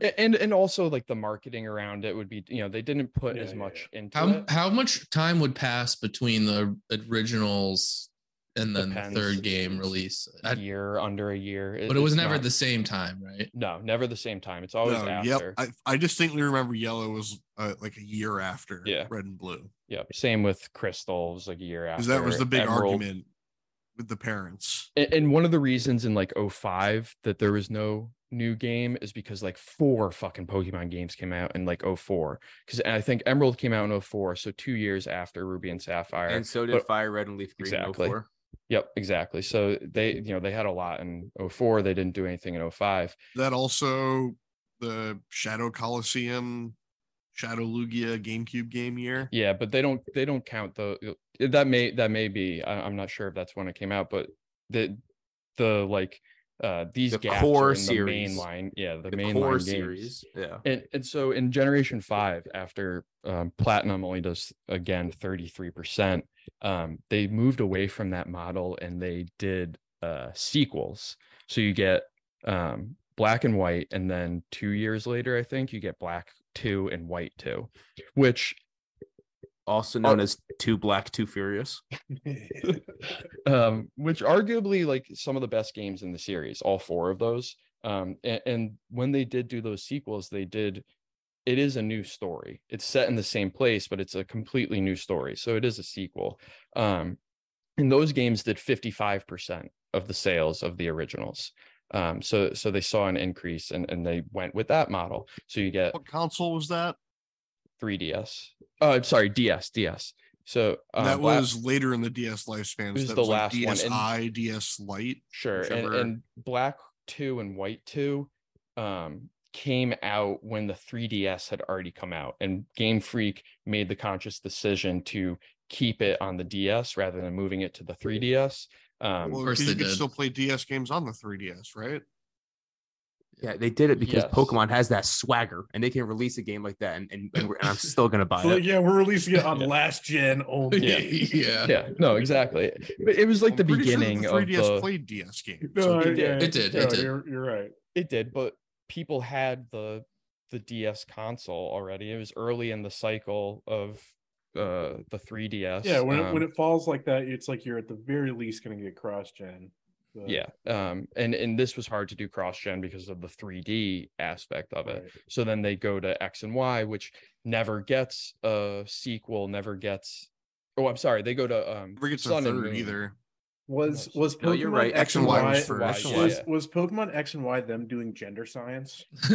[SPEAKER 3] A- And and also like the marketing around it would be, you know, they didn't put
[SPEAKER 1] Yeah,
[SPEAKER 3] as
[SPEAKER 1] yeah,
[SPEAKER 3] much into
[SPEAKER 5] how
[SPEAKER 3] it.
[SPEAKER 5] how much time would pass between the originals and then
[SPEAKER 3] Depends.
[SPEAKER 5] the third game release?
[SPEAKER 3] a year, under a year.
[SPEAKER 5] but it was never
[SPEAKER 3] not-
[SPEAKER 5] the same time, right?
[SPEAKER 3] No, never the same time. It's always
[SPEAKER 2] No,
[SPEAKER 3] after.
[SPEAKER 2] yep. I, I distinctly remember yellow was uh, like a year after
[SPEAKER 3] Yeah.
[SPEAKER 2] red and blue.
[SPEAKER 3] Yep. Same with crystals, like a year after.
[SPEAKER 2] That was the big
[SPEAKER 3] Emerald.
[SPEAKER 2] argument with the parents.
[SPEAKER 3] And, and one of the reasons in like 05 that there was no new game is because like four fucking Pokemon games came out in like 04. Because I think Emerald came out in 04, so two years after Ruby and Sapphire.
[SPEAKER 6] And so did
[SPEAKER 3] but-
[SPEAKER 6] Fire Red and Leaf Green. in
[SPEAKER 3] Exactly.
[SPEAKER 6] 04.
[SPEAKER 3] Yep, exactly. So they, you know, they had a lot in 04. They didn't do anything in 05.
[SPEAKER 2] That also the Shadow Colosseum, Shadow Lugia GameCube game year.
[SPEAKER 3] Yeah, but they don't they don't count the that may that may be I, I'm not sure if that's when it came out, but the the like uh these
[SPEAKER 6] The
[SPEAKER 3] gaps
[SPEAKER 6] core
[SPEAKER 3] are in the
[SPEAKER 6] series.
[SPEAKER 3] main line. Yeah, the,
[SPEAKER 6] The
[SPEAKER 3] main
[SPEAKER 6] core
[SPEAKER 3] line games.
[SPEAKER 6] series. Yeah.
[SPEAKER 3] And and so in generation five, after um, platinum only does again 33%, um, they moved away from that model and they did uh sequels. So you get um black and white, and then two years later, I think you get black two and white two, which
[SPEAKER 6] Also known as Two Black, Two Furious.
[SPEAKER 3] um which arguably like some of the best games in the series all four of those. Um and, and when they did do those sequels they did it is a new story. It's set in the same place but it's a completely new story so it is a sequel. Um and those games did 55% of the sales of the originals. Um so so they saw an increase and and they went with that model. So you get
[SPEAKER 2] What console was that?
[SPEAKER 3] 3ds oh sorry ds ds so um,
[SPEAKER 2] that
[SPEAKER 3] Black-
[SPEAKER 2] was later in the DS lifespan.
[SPEAKER 3] was
[SPEAKER 2] that
[SPEAKER 3] the
[SPEAKER 2] like
[SPEAKER 3] last one, and-
[SPEAKER 2] DSi, DS Lite.
[SPEAKER 3] Sure. And, and black two and white two um came out when the 3DS had already come out and Game Freak made the conscious decision to keep it on the DS rather than moving it to the 3DS. Um
[SPEAKER 2] Well,
[SPEAKER 5] course
[SPEAKER 2] 'cause
[SPEAKER 5] they
[SPEAKER 2] you could
[SPEAKER 5] did.
[SPEAKER 2] still play DS games on the 3DS, right?
[SPEAKER 6] Yeah, they did it because
[SPEAKER 3] Yes.
[SPEAKER 6] Pokemon has that swagger and they can release a game like that. And, and, and, we're- and I'm still going to buy
[SPEAKER 1] So, like,
[SPEAKER 6] it.
[SPEAKER 1] yeah, we're releasing it on
[SPEAKER 3] Yeah.
[SPEAKER 1] last gen only.
[SPEAKER 3] Yeah.
[SPEAKER 5] yeah.
[SPEAKER 3] yeah, no, exactly. But it was like the
[SPEAKER 2] I'm pretty sure that
[SPEAKER 3] beginning
[SPEAKER 2] the
[SPEAKER 3] of
[SPEAKER 2] 3DS
[SPEAKER 3] the
[SPEAKER 2] played DS games.
[SPEAKER 1] No,
[SPEAKER 2] so
[SPEAKER 1] I-
[SPEAKER 3] it did.
[SPEAKER 1] yeah,
[SPEAKER 5] It did,
[SPEAKER 1] no,
[SPEAKER 5] it did.
[SPEAKER 1] You're, you're right.
[SPEAKER 3] it did, but people had the the DS console already. It was early in the cycle of uh the 3DS.
[SPEAKER 1] Yeah, when it, when
[SPEAKER 3] um,
[SPEAKER 1] it falls like that, it's like you're at the very least going to get cross gen. So,
[SPEAKER 3] yeah um and and this was hard to do cross gen because of the 3d aspect of it
[SPEAKER 1] right.
[SPEAKER 3] so then they go to x and y which never gets a sequel never gets oh i'm sorry they go to um
[SPEAKER 2] Never gets a
[SPEAKER 3] Sun and
[SPEAKER 2] third either.
[SPEAKER 1] Was was Pokemon
[SPEAKER 6] No, you're right.
[SPEAKER 1] X and Y,
[SPEAKER 2] was
[SPEAKER 3] Y,
[SPEAKER 2] first.
[SPEAKER 3] yeah,
[SPEAKER 1] was,
[SPEAKER 3] yeah.
[SPEAKER 1] was Pokemon X and Y them doing gender science?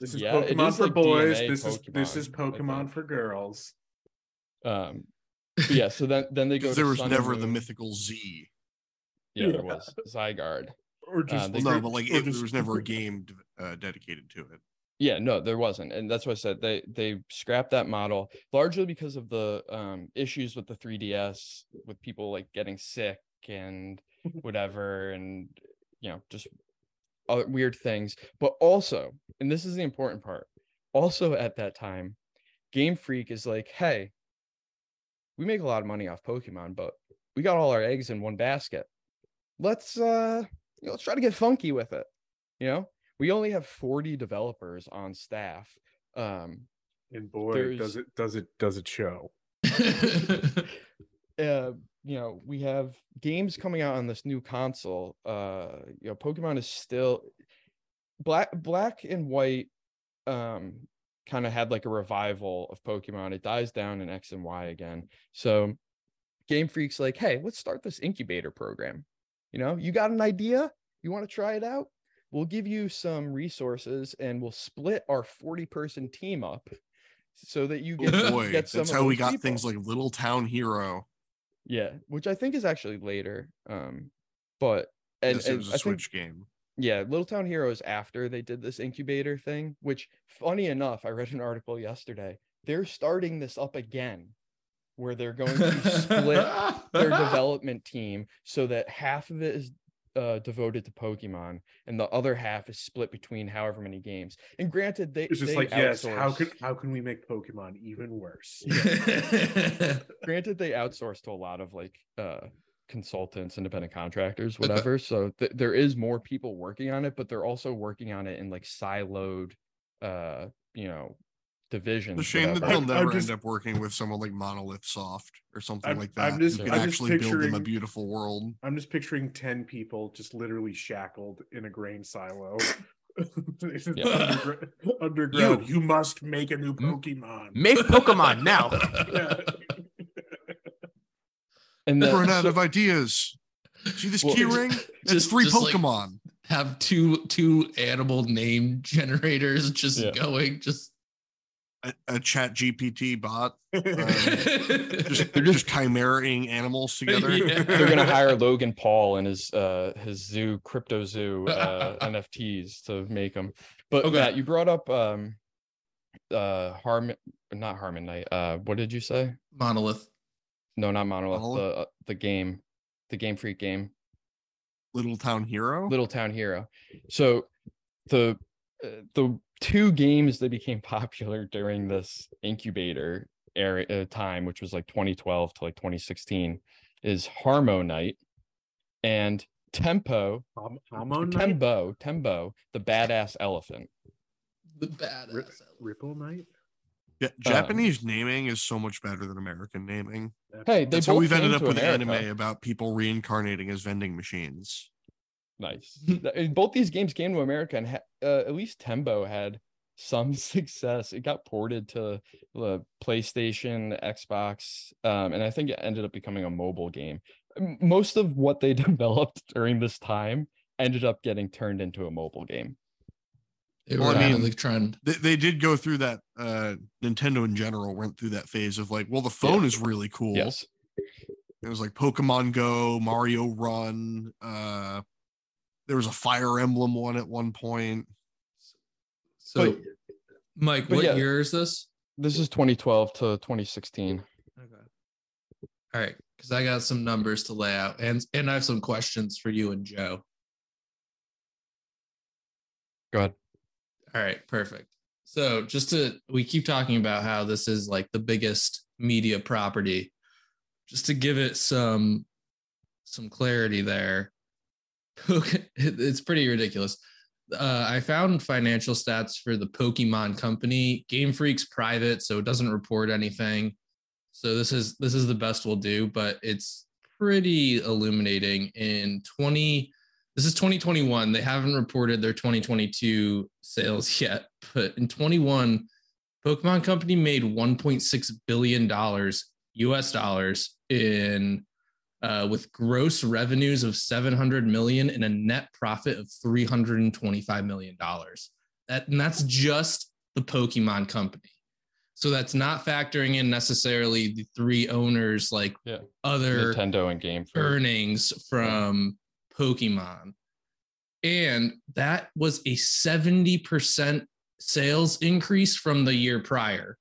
[SPEAKER 1] This is
[SPEAKER 3] Yeah,
[SPEAKER 1] Pokemon
[SPEAKER 3] is
[SPEAKER 1] for
[SPEAKER 3] like
[SPEAKER 1] boys.
[SPEAKER 3] DNA
[SPEAKER 1] This is this is
[SPEAKER 3] Pokemon, I
[SPEAKER 1] Pokemon
[SPEAKER 3] think.
[SPEAKER 1] for girls.
[SPEAKER 3] um but yeah so then then they go to
[SPEAKER 2] there was
[SPEAKER 3] Sun
[SPEAKER 2] never the mythical Z.
[SPEAKER 3] yeah there was zygarde
[SPEAKER 1] Or just
[SPEAKER 3] Uh, they-
[SPEAKER 2] Well, no, but like it,
[SPEAKER 1] just-
[SPEAKER 2] there was never a game uh, dedicated to it.
[SPEAKER 3] Yeah, no, there wasn't, and that's what I said. They they scrapped that model largely because of the um, issues with the 3ds, with people like getting sick and whatever, and you know just other weird things. But also, and this is the important part, also at that time, Game Freak is like, hey, we make a lot of money off Pokemon, but we got all our eggs in one basket. Let's uh, you know, let's try to get funky with it. You know, we only have 40 developers on staff. Um,
[SPEAKER 1] And boy,
[SPEAKER 3] There's-
[SPEAKER 1] does it does it does it show?
[SPEAKER 3] uh, you know, we have games coming out on this new console. Uh, you know, Pokemon is still black, black and white. Um, kind of had like a revival of Pokemon. It dies down in X and Y again. So, Game Freak's like, hey, let's start this incubator program. You know, you got an idea? You want to try it out? We'll give you some resources and we'll split our 40 person team up so that you get,
[SPEAKER 2] Boy,
[SPEAKER 3] get some
[SPEAKER 2] that's how we got
[SPEAKER 3] people.
[SPEAKER 2] things like Little Town Hero.
[SPEAKER 3] Yeah, which I think is actually later. Um, but and,
[SPEAKER 2] yes, it
[SPEAKER 3] and
[SPEAKER 2] was a
[SPEAKER 3] I think
[SPEAKER 2] Switch game.
[SPEAKER 3] Yeah, Little Town Heroes after they did this incubator thing, which funny enough, I read an article yesterday. They're starting this up again, where they're going to split their development team so that half of it is uh, devoted to Pokemon and the other half is split between however many games. And granted, they
[SPEAKER 1] It's just
[SPEAKER 3] they
[SPEAKER 1] like yes, how can how can we make Pokemon even worse?
[SPEAKER 3] granted they outsource to a lot of like uh consultants independent contractors whatever so th- there is more people working on it but they're also working on it in like siloed uh you know divisions
[SPEAKER 2] It's a shame that they'll never
[SPEAKER 1] just-
[SPEAKER 2] end up working with someone like Monolith Soft or something
[SPEAKER 1] I'm-
[SPEAKER 2] like
[SPEAKER 1] I'm
[SPEAKER 2] that.
[SPEAKER 1] just-
[SPEAKER 2] who
[SPEAKER 3] I'm
[SPEAKER 2] can
[SPEAKER 3] just
[SPEAKER 2] actually build them a beautiful world.
[SPEAKER 1] I'm just picturing ten people just literally shackled in a grain silo. It's just
[SPEAKER 3] Yeah.
[SPEAKER 1] undergr- underground. You. must make a new Pokemon.
[SPEAKER 6] Make Pokemon now.
[SPEAKER 1] Yeah.
[SPEAKER 3] And then,
[SPEAKER 2] Run out of ideas. See this
[SPEAKER 3] Well,
[SPEAKER 2] key
[SPEAKER 5] just-
[SPEAKER 2] ring? It's three
[SPEAKER 5] just like-
[SPEAKER 2] Pokemon.
[SPEAKER 5] Have two two animal name generators just
[SPEAKER 3] Yeah.
[SPEAKER 5] going. Just
[SPEAKER 2] a, a chat GPT bot.
[SPEAKER 1] Um,
[SPEAKER 2] Just, they're just chimeraing animals together.
[SPEAKER 5] Yeah.
[SPEAKER 3] they're gonna hire logan paul and his uh his zoo crypto zoo uh nfts to make them but
[SPEAKER 5] Okay.
[SPEAKER 3] Matt, you brought up um uh harmon not harmon knight uh what did you say
[SPEAKER 5] monolith.
[SPEAKER 3] No, not Monolith.
[SPEAKER 2] Monolith?
[SPEAKER 3] The uh, the game, the Game Freak game,
[SPEAKER 2] Little Town Hero.
[SPEAKER 3] Little Town Hero. So the uh, the two games that became popular during this incubator area uh, time, which was like 2012 to like 2016, is Harmo Knight and Tempo.
[SPEAKER 1] Hom- Homo Knight?
[SPEAKER 3] Tembo, Tembo, the badass elephant.
[SPEAKER 5] The badass.
[SPEAKER 1] Rip- Ripple Knight?
[SPEAKER 2] Ja- Japanese naming is so much better than American naming.
[SPEAKER 3] Hey, they
[SPEAKER 2] That's how we've ended up with
[SPEAKER 3] America.
[SPEAKER 2] anime about people reincarnating as vending machines.
[SPEAKER 3] Nice. Both these games came to America, and ha- uh, at least Tembo had some success. It got ported to the PlayStation, Xbox, um, and I think it ended up becoming a mobile game. Most of what they developed during this time ended up getting turned into a mobile game.
[SPEAKER 5] They
[SPEAKER 2] Well,
[SPEAKER 5] were
[SPEAKER 2] I
[SPEAKER 5] on
[SPEAKER 2] mean,
[SPEAKER 5] the trend.
[SPEAKER 2] They, they did go through that. Uh, Nintendo in general went through that phase of like, well, the phone is really cool.
[SPEAKER 3] Yes.
[SPEAKER 2] It was like Pokemon Go, Mario Run. Uh, there was a Fire Emblem one at one point.
[SPEAKER 5] So,
[SPEAKER 3] But-
[SPEAKER 5] Mike,
[SPEAKER 3] but
[SPEAKER 5] what
[SPEAKER 3] yeah.
[SPEAKER 5] year is this?
[SPEAKER 3] This is 2012 to 2016.
[SPEAKER 5] Okay. All right, because I got some numbers to lay out, and and I have some questions for you and Joe.
[SPEAKER 3] Go ahead.
[SPEAKER 5] All right, perfect. So just to we keep talking about how this is like the biggest media property. Just to give it some some clarity there. it's pretty ridiculous. Uh, I found financial stats for the Pokemon company. Game Freak's private, so it doesn't report anything. So this is this is the best we'll do, but it's pretty illuminating. In 20 this is 2021. They haven't reported their 2022 sales yet, but in 21, Pokemon Company made 1.6 billion dollars US dollars in uh, with gross revenues of 700 million and a net profit of 325 million dollars. That and that's just the Pokemon Company. So that's not factoring in necessarily the three owners like
[SPEAKER 3] Yeah.
[SPEAKER 5] other
[SPEAKER 3] Nintendo and Game
[SPEAKER 5] earnings from Pokemon. And that was a 70% sales increase from the year prior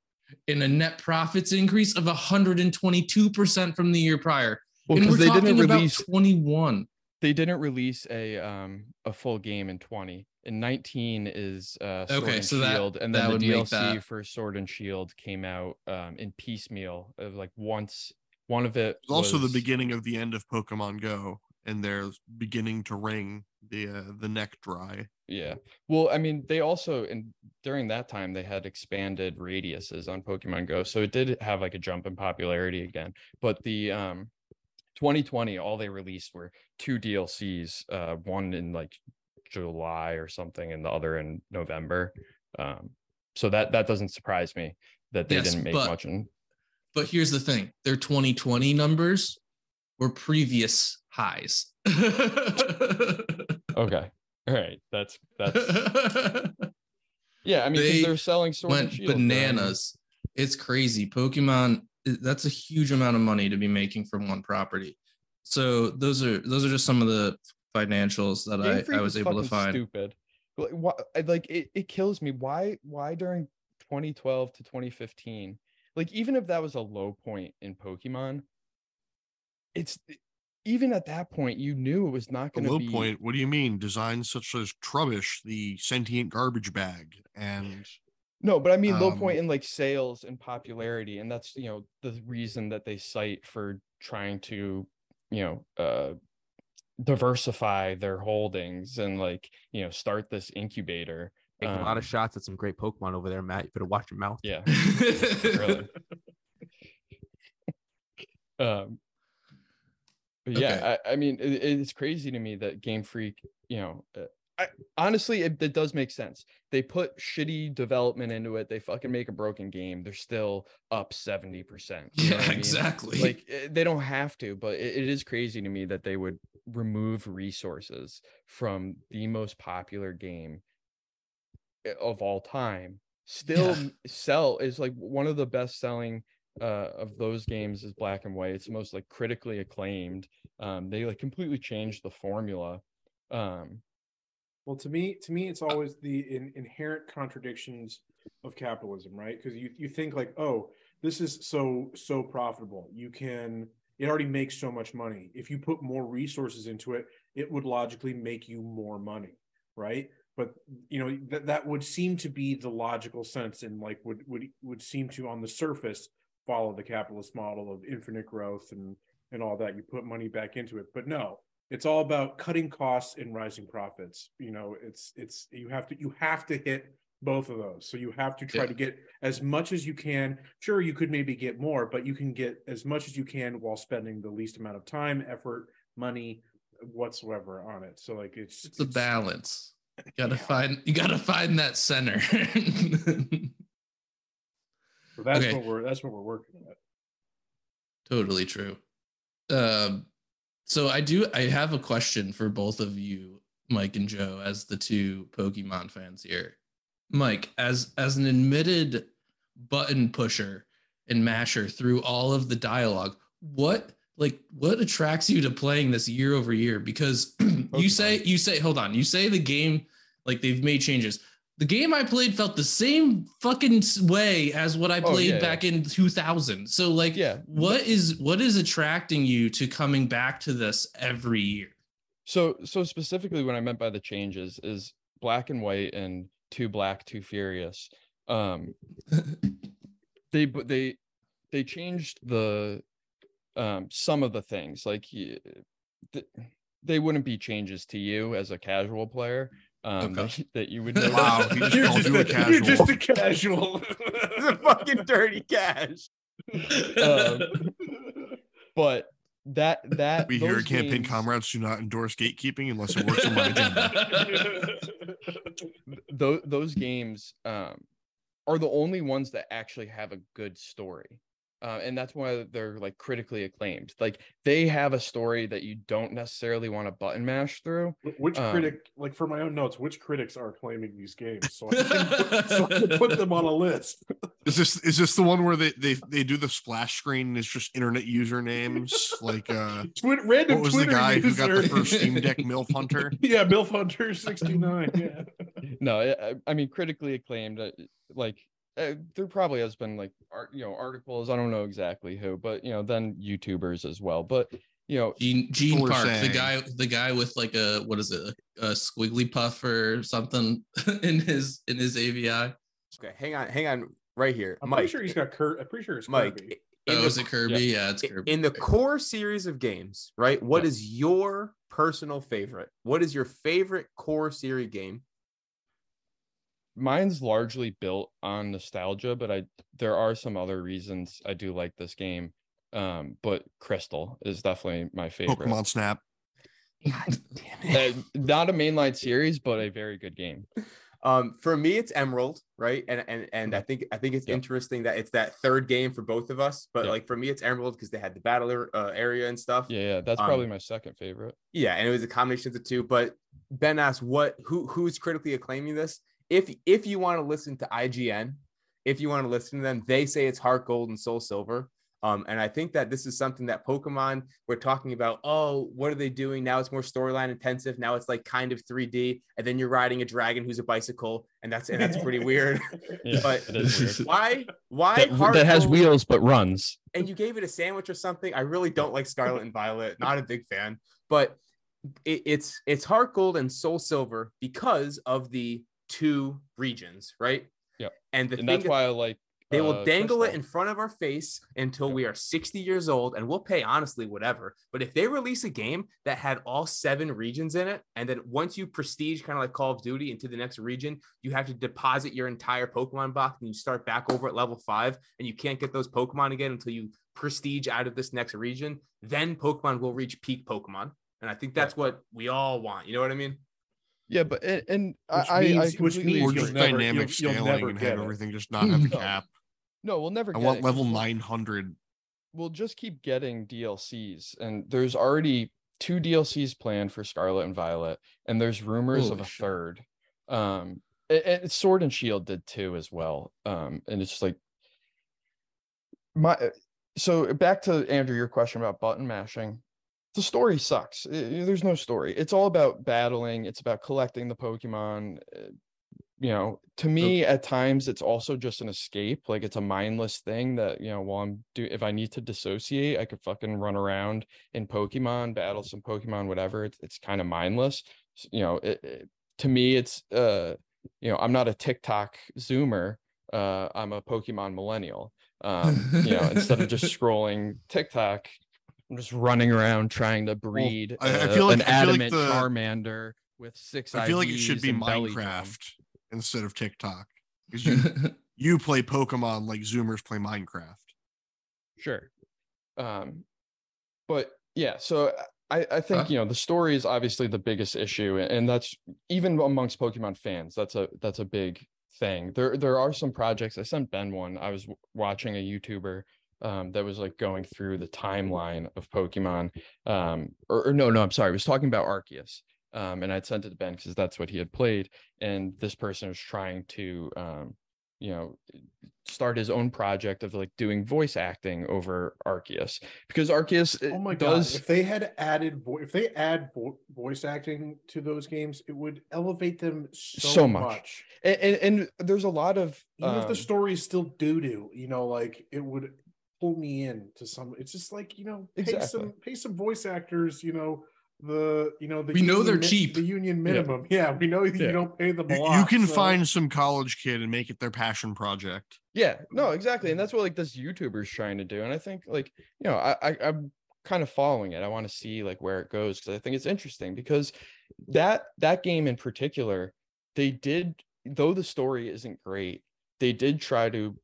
[SPEAKER 5] and a net profits increase of 122% from the year prior.
[SPEAKER 3] Well,
[SPEAKER 5] and
[SPEAKER 3] because
[SPEAKER 5] we're
[SPEAKER 3] they
[SPEAKER 5] talking
[SPEAKER 3] didn't
[SPEAKER 5] about
[SPEAKER 3] release
[SPEAKER 5] 21.
[SPEAKER 3] they didn't release a um a full game in 20 and 19 is uh sword
[SPEAKER 5] Okay,
[SPEAKER 3] and
[SPEAKER 5] so that-
[SPEAKER 3] shield and
[SPEAKER 5] that
[SPEAKER 3] then the
[SPEAKER 5] would
[SPEAKER 3] dlc
[SPEAKER 5] that-
[SPEAKER 3] for sword and shield came out um in piecemeal of like once one of it
[SPEAKER 2] It was also the beginning of the end of Pokemon Go. And they're beginning to wring the uh, the neck dry.
[SPEAKER 3] Yeah. Well, I mean, they also and during that time they had expanded radiuses on Pokemon Go. So it did have like a jump in popularity again. But the um 2020, all they released were two DLCs, uh one in like July or something and the other in November. Um so that that doesn't surprise me that they
[SPEAKER 5] Yes,
[SPEAKER 3] didn't make
[SPEAKER 5] but-
[SPEAKER 3] much in
[SPEAKER 5] But here's the thing: their 2020 numbers were previous highs.
[SPEAKER 3] okay. All right. That's that's yeah, I mean,
[SPEAKER 5] They
[SPEAKER 3] are selling Sword
[SPEAKER 5] went
[SPEAKER 3] Shield
[SPEAKER 5] bananas. It's crazy. Pokemon that's a huge amount of money to be making from one property. So those are those are just some of the financials that I, I was able to find.
[SPEAKER 3] Stupid. Like it, it kills me. Why why during 2012 to 2015? Like even if that was a low point in Pokemon, it's even at that point you knew it was not going to be low
[SPEAKER 2] point. What do you mean? Designs such as Trubbish, the sentient garbage bag, and
[SPEAKER 3] No, but I mean low
[SPEAKER 2] Um,
[SPEAKER 3] point in like sales and popularity, and that's you know the reason that they cite for trying to you know uh diversify their holdings and like you know start this incubator.
[SPEAKER 6] Taking a lot
[SPEAKER 3] Um,
[SPEAKER 6] of shots at some great Pokemon over there, Matt. You better watch your mouth.
[SPEAKER 3] Yeah. really. um yeah I, I mean it, it's crazy to me that game freak you know uh, I, honestly it, it does make sense they put shitty development into it they fucking make a broken game they're still up 70%
[SPEAKER 5] yeah,
[SPEAKER 3] I mean?
[SPEAKER 5] exactly.
[SPEAKER 3] like eh, they don't have to but it, it is crazy to me that they would remove resources from the most popular game eh, of all time still
[SPEAKER 5] Yeah.
[SPEAKER 3] sell is like one of the best selling uh of those games is black and white it's the most like critically acclaimed um they like completely changed the formula um
[SPEAKER 1] Well, to me, to me, it's always the in, inherent contradictions of capitalism, right? Because you you think like, oh, this is so so profitable. You can it already makes so much money. If you put more resources into it, it would logically make you more money, right? But you know that that would seem to be the logical sense, and like would would would seem to on the surface follow the capitalist model of infinite growth and and all that. You put money back into it, but no, it's all about cutting costs and rising profits you know it's it's you have to you have to hit both of those so you have to try
[SPEAKER 5] Yeah.
[SPEAKER 1] to get as much as you can sure you could maybe get more but you can get as much as you can while spending the least amount of time effort money whatsoever on it so like it's
[SPEAKER 5] it's a balance. You gotta find you gotta find that center.
[SPEAKER 1] so that's
[SPEAKER 5] okay.
[SPEAKER 1] what we're that's what we're working at
[SPEAKER 5] totally true. Um, so I do I have a question for both of you, Mike and Joe, as the two Pokemon fans here. Mike, as as an admitted button pusher and masher through all of the dialogue, what like what attracts you to playing this year over year? Because you say you say hold on, you say the game like they've made changes. The game I played felt the same fucking way as what I
[SPEAKER 3] Oh,
[SPEAKER 5] played
[SPEAKER 3] yeah,
[SPEAKER 5] back in 2000. So like
[SPEAKER 3] yeah
[SPEAKER 5] what is what is attracting you to coming back to this every year?
[SPEAKER 3] So so specifically what I meant by the changes is black and white and two black, two furious. Um they they they changed the um some of the things like th- they wouldn't be changes to you as a casual player um
[SPEAKER 5] Okay.
[SPEAKER 3] that, that you would know
[SPEAKER 2] Wow, he just
[SPEAKER 1] You're
[SPEAKER 2] you a
[SPEAKER 1] a- you're just a
[SPEAKER 2] casual.
[SPEAKER 1] casual
[SPEAKER 6] the fucking dirty cash.
[SPEAKER 3] um, but that that
[SPEAKER 2] We here at Campaign
[SPEAKER 3] games-
[SPEAKER 2] Comrades do not endorse gatekeeping unless it works on my agenda.
[SPEAKER 3] those those games um are the only ones that actually have a good story uh, and that's why they're like critically acclaimed like they have a story that you don't necessarily want to button mash through
[SPEAKER 1] Which
[SPEAKER 3] Um,
[SPEAKER 1] critic, like for my own notes, which critics are claiming these games? So I can put, so I can put them on a list.
[SPEAKER 2] Is this is this the one where they they, they do the splash screen and it's just internet usernames like uh
[SPEAKER 1] Twit, random
[SPEAKER 2] what was
[SPEAKER 1] Twitter
[SPEAKER 2] the guy who got the first Steam Deck MILF Hunter?
[SPEAKER 1] Yeah, Milf Hunter sixty nine. Yeah.
[SPEAKER 3] no I- I, I mean critically acclaimed uh, like uh, there probably has been like art you know articles i don't know exactly who but you know then youtubers as well but you know
[SPEAKER 5] Gene Gene
[SPEAKER 2] People are
[SPEAKER 5] Park, the guy the guy with like a what is it, a, a squiggly puff or something in his in his AVI.
[SPEAKER 6] Okay, hang on, hang on, right here,
[SPEAKER 1] I'm
[SPEAKER 6] Mike.
[SPEAKER 1] pretty sure he's got Kurt. I'm pretty sure it's
[SPEAKER 6] Mike,
[SPEAKER 1] Kirby.
[SPEAKER 6] in
[SPEAKER 5] Oh,
[SPEAKER 6] the
[SPEAKER 5] is it Kirby? Yeah, it's
[SPEAKER 6] i-
[SPEAKER 5] Kirby.
[SPEAKER 6] in the core series of games, right? What
[SPEAKER 3] Yeah.
[SPEAKER 6] is your personal favorite? What is your favorite core series game?
[SPEAKER 3] Mine's largely built on nostalgia, but I there are some other reasons I do like this game. Um, but Crystal is definitely my favorite.
[SPEAKER 2] Pokemon Snap.
[SPEAKER 6] God damn
[SPEAKER 3] Uh, not a mainline series, but a very good game.
[SPEAKER 6] Um, for me, it's Emerald, right? And and and I think I think it's
[SPEAKER 3] Yeah.
[SPEAKER 6] interesting that it's that third game for both of us. But
[SPEAKER 3] Yeah.
[SPEAKER 6] like for me, it's Emerald because they had the battle uh, area and stuff.
[SPEAKER 3] Yeah, yeah, that's
[SPEAKER 6] Um,
[SPEAKER 3] probably my second favorite.
[SPEAKER 6] Yeah, and it was a combination of the two. But Ben asked, "What? Who? Who's critically acclaiming this? If if you want to listen to IGN, if you want to listen to them, they say it's Heart Gold and Soul Silver. Um, and I think that this is something that Pokemon we're talking about. Oh, what are they doing now? It's more storyline intensive. Now it's like kind of 3D, and then you're riding a dragon who's a bicycle, and that's and that's pretty weird.
[SPEAKER 3] Yeah,
[SPEAKER 6] but-
[SPEAKER 3] weird.
[SPEAKER 6] Why? Why
[SPEAKER 3] that,
[SPEAKER 6] Heart
[SPEAKER 3] that has
[SPEAKER 6] Gold-
[SPEAKER 3] wheels but runs.
[SPEAKER 6] and you gave it a sandwich or something. I really don't like Scarlet and Violet. Not a big fan, but it, it's it's Heart Gold and Soul Silver because of the two regions, right?
[SPEAKER 3] Yeah.
[SPEAKER 6] And the
[SPEAKER 3] And
[SPEAKER 6] thing
[SPEAKER 3] that's
[SPEAKER 6] that
[SPEAKER 3] why I like
[SPEAKER 6] they will
[SPEAKER 3] uh,
[SPEAKER 6] dangle it in front of our face until we are 60 years old, and we'll pay honestly whatever. But if they release a game that had all seven regions in it, and then once you prestige kind of like Call of Duty into the next region, you have to deposit your entire Pokemon box and you start back over at level five, and you can't get those Pokemon again until you prestige out of this next region, then Pokemon will reach peak Pokemon. And I think that's what we all want. You know what I mean?
[SPEAKER 3] Yeah, but and, and I,
[SPEAKER 1] Which
[SPEAKER 3] I, I
[SPEAKER 1] means- which means
[SPEAKER 2] Or just
[SPEAKER 1] you'll never-
[SPEAKER 2] dynamic
[SPEAKER 1] you'll- you'll
[SPEAKER 2] scaling
[SPEAKER 1] never
[SPEAKER 2] and
[SPEAKER 1] get
[SPEAKER 2] have
[SPEAKER 1] it.
[SPEAKER 2] everything just not have a
[SPEAKER 3] No.
[SPEAKER 2] cap.
[SPEAKER 3] No, we'll never.
[SPEAKER 2] I
[SPEAKER 3] get
[SPEAKER 2] want
[SPEAKER 3] it,
[SPEAKER 2] level
[SPEAKER 3] 'cause we'll-
[SPEAKER 2] 900.
[SPEAKER 3] We'll just keep getting DLCs, and there's already two DLCs planned for Scarlet and Violet, and there's rumors of a
[SPEAKER 5] shit.
[SPEAKER 3] third. Um, a- and Sword and Shield did too as well. Um, and it's just like my. So back to Andrew, your question about button mashing. The story sucks. I- There's no story. It's all about battling. It's about collecting the Pokemon. uh, You know, to me, at times, it's also just an escape. Like it's a mindless thing that you know, while I'm do, if I need to dissociate, I could fucking run around in Pokemon, battle some Pokemon, whatever. It's it's kind of mindless. You know, it, it- to me, it's uh, you know, I'm not a TikTok Zoomer. Uh, I'm a Pokemon millennial. Um, you know, instead of just scrolling TikTok, I'm just running around trying to breed
[SPEAKER 2] I- I
[SPEAKER 3] uh,
[SPEAKER 2] feel like-
[SPEAKER 3] an
[SPEAKER 2] I feel like
[SPEAKER 3] adamant
[SPEAKER 2] the-
[SPEAKER 3] Charmander with six.
[SPEAKER 2] I feel like it should be
[SPEAKER 3] and belly drum.
[SPEAKER 2] Minecraft instead of TikTok. Because you, you play Pokemon like Zoomers play Minecraft.
[SPEAKER 3] Sure. Um, but yeah, so I, I think
[SPEAKER 5] Huh?
[SPEAKER 3] you know the story is obviously the biggest issue, and- and that's even amongst Pokemon fans. That's a that's a big thing. There there are some projects. I sent Ben one. I was watching a YouTuber um, that was like going through the timeline of Pokemon. Um, or, or no, no, I'm sorry. I was talking about Arceus. Um, and I'd sent it to Ben because that's what he had played. And this person was trying to, um, you know, start his own project of like doing voice acting over Arceus because Arceus
[SPEAKER 1] Oh my
[SPEAKER 3] does
[SPEAKER 1] god! If they had added, vo- if they add vo- voice acting to those games, it would elevate them so,
[SPEAKER 3] So much.
[SPEAKER 1] much.
[SPEAKER 3] and, and, and there's a lot of
[SPEAKER 1] Even if
[SPEAKER 3] um,
[SPEAKER 1] the story is still doo doo, you know, like it would pull me in to some. It's just like you know, pay
[SPEAKER 3] Exactly.
[SPEAKER 1] some pay some voice actors. You know, the you know the
[SPEAKER 5] We know they're
[SPEAKER 1] mi-
[SPEAKER 5] cheap.
[SPEAKER 1] The union minimum, yeah. we know
[SPEAKER 3] Yeah.
[SPEAKER 1] you don't pay them a lot.
[SPEAKER 2] you can
[SPEAKER 1] so-
[SPEAKER 2] find some college kid and make it their passion project.
[SPEAKER 3] Yeah, no, exactly. And that's what like this YouTuber's trying to do. And I think like, you know, I, I I'm kind of following it. I want to see like where it goes because I think it's interesting because that that game in particular, they did though the story isn't great, they did try to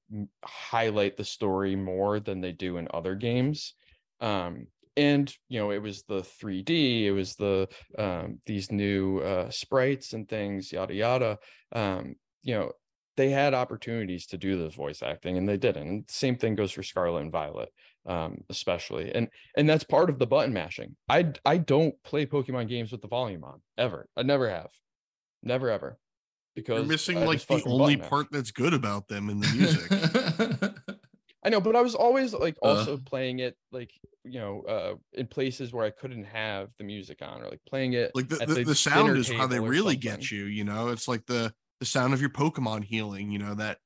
[SPEAKER 3] highlight the story more than they do in other games. Um and you know it was the 3d it was the um these new uh sprites and things yada yada um you know they had opportunities to do this voice acting and they didn't. And same thing goes for Scarlet and Violet, um, especially. And and that's part of the button mashing. I I don't play Pokemon games with the volume on ever. I never have, never ever, because
[SPEAKER 2] You're missing
[SPEAKER 3] I
[SPEAKER 2] like the only
[SPEAKER 3] button mash.
[SPEAKER 2] part that's good about them in the music.
[SPEAKER 3] I know, but I was always like
[SPEAKER 5] Uh.
[SPEAKER 3] also playing it like you know uh in places where I couldn't have the music on or like playing it
[SPEAKER 2] like the,
[SPEAKER 3] at
[SPEAKER 2] the,
[SPEAKER 3] the
[SPEAKER 2] the sound is how they really
[SPEAKER 3] something.
[SPEAKER 2] get you you know it's like the the sound of your pokemon healing you know that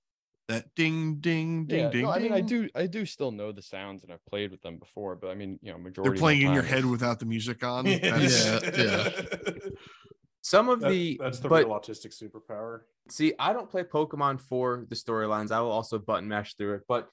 [SPEAKER 2] that ding ding ding
[SPEAKER 3] yeah,
[SPEAKER 2] ding
[SPEAKER 3] no, I mean I do I do still know the sounds and I've played with them before, but I mean you know majority
[SPEAKER 2] they're
[SPEAKER 3] of
[SPEAKER 2] playing in your head without the music on
[SPEAKER 1] Yeah,
[SPEAKER 5] yeah.
[SPEAKER 6] Some of
[SPEAKER 1] That-
[SPEAKER 6] the
[SPEAKER 1] that's the
[SPEAKER 6] but
[SPEAKER 1] real autistic superpower.
[SPEAKER 6] see, I don't play Pokemon for the storylines. I will also button mash through it, but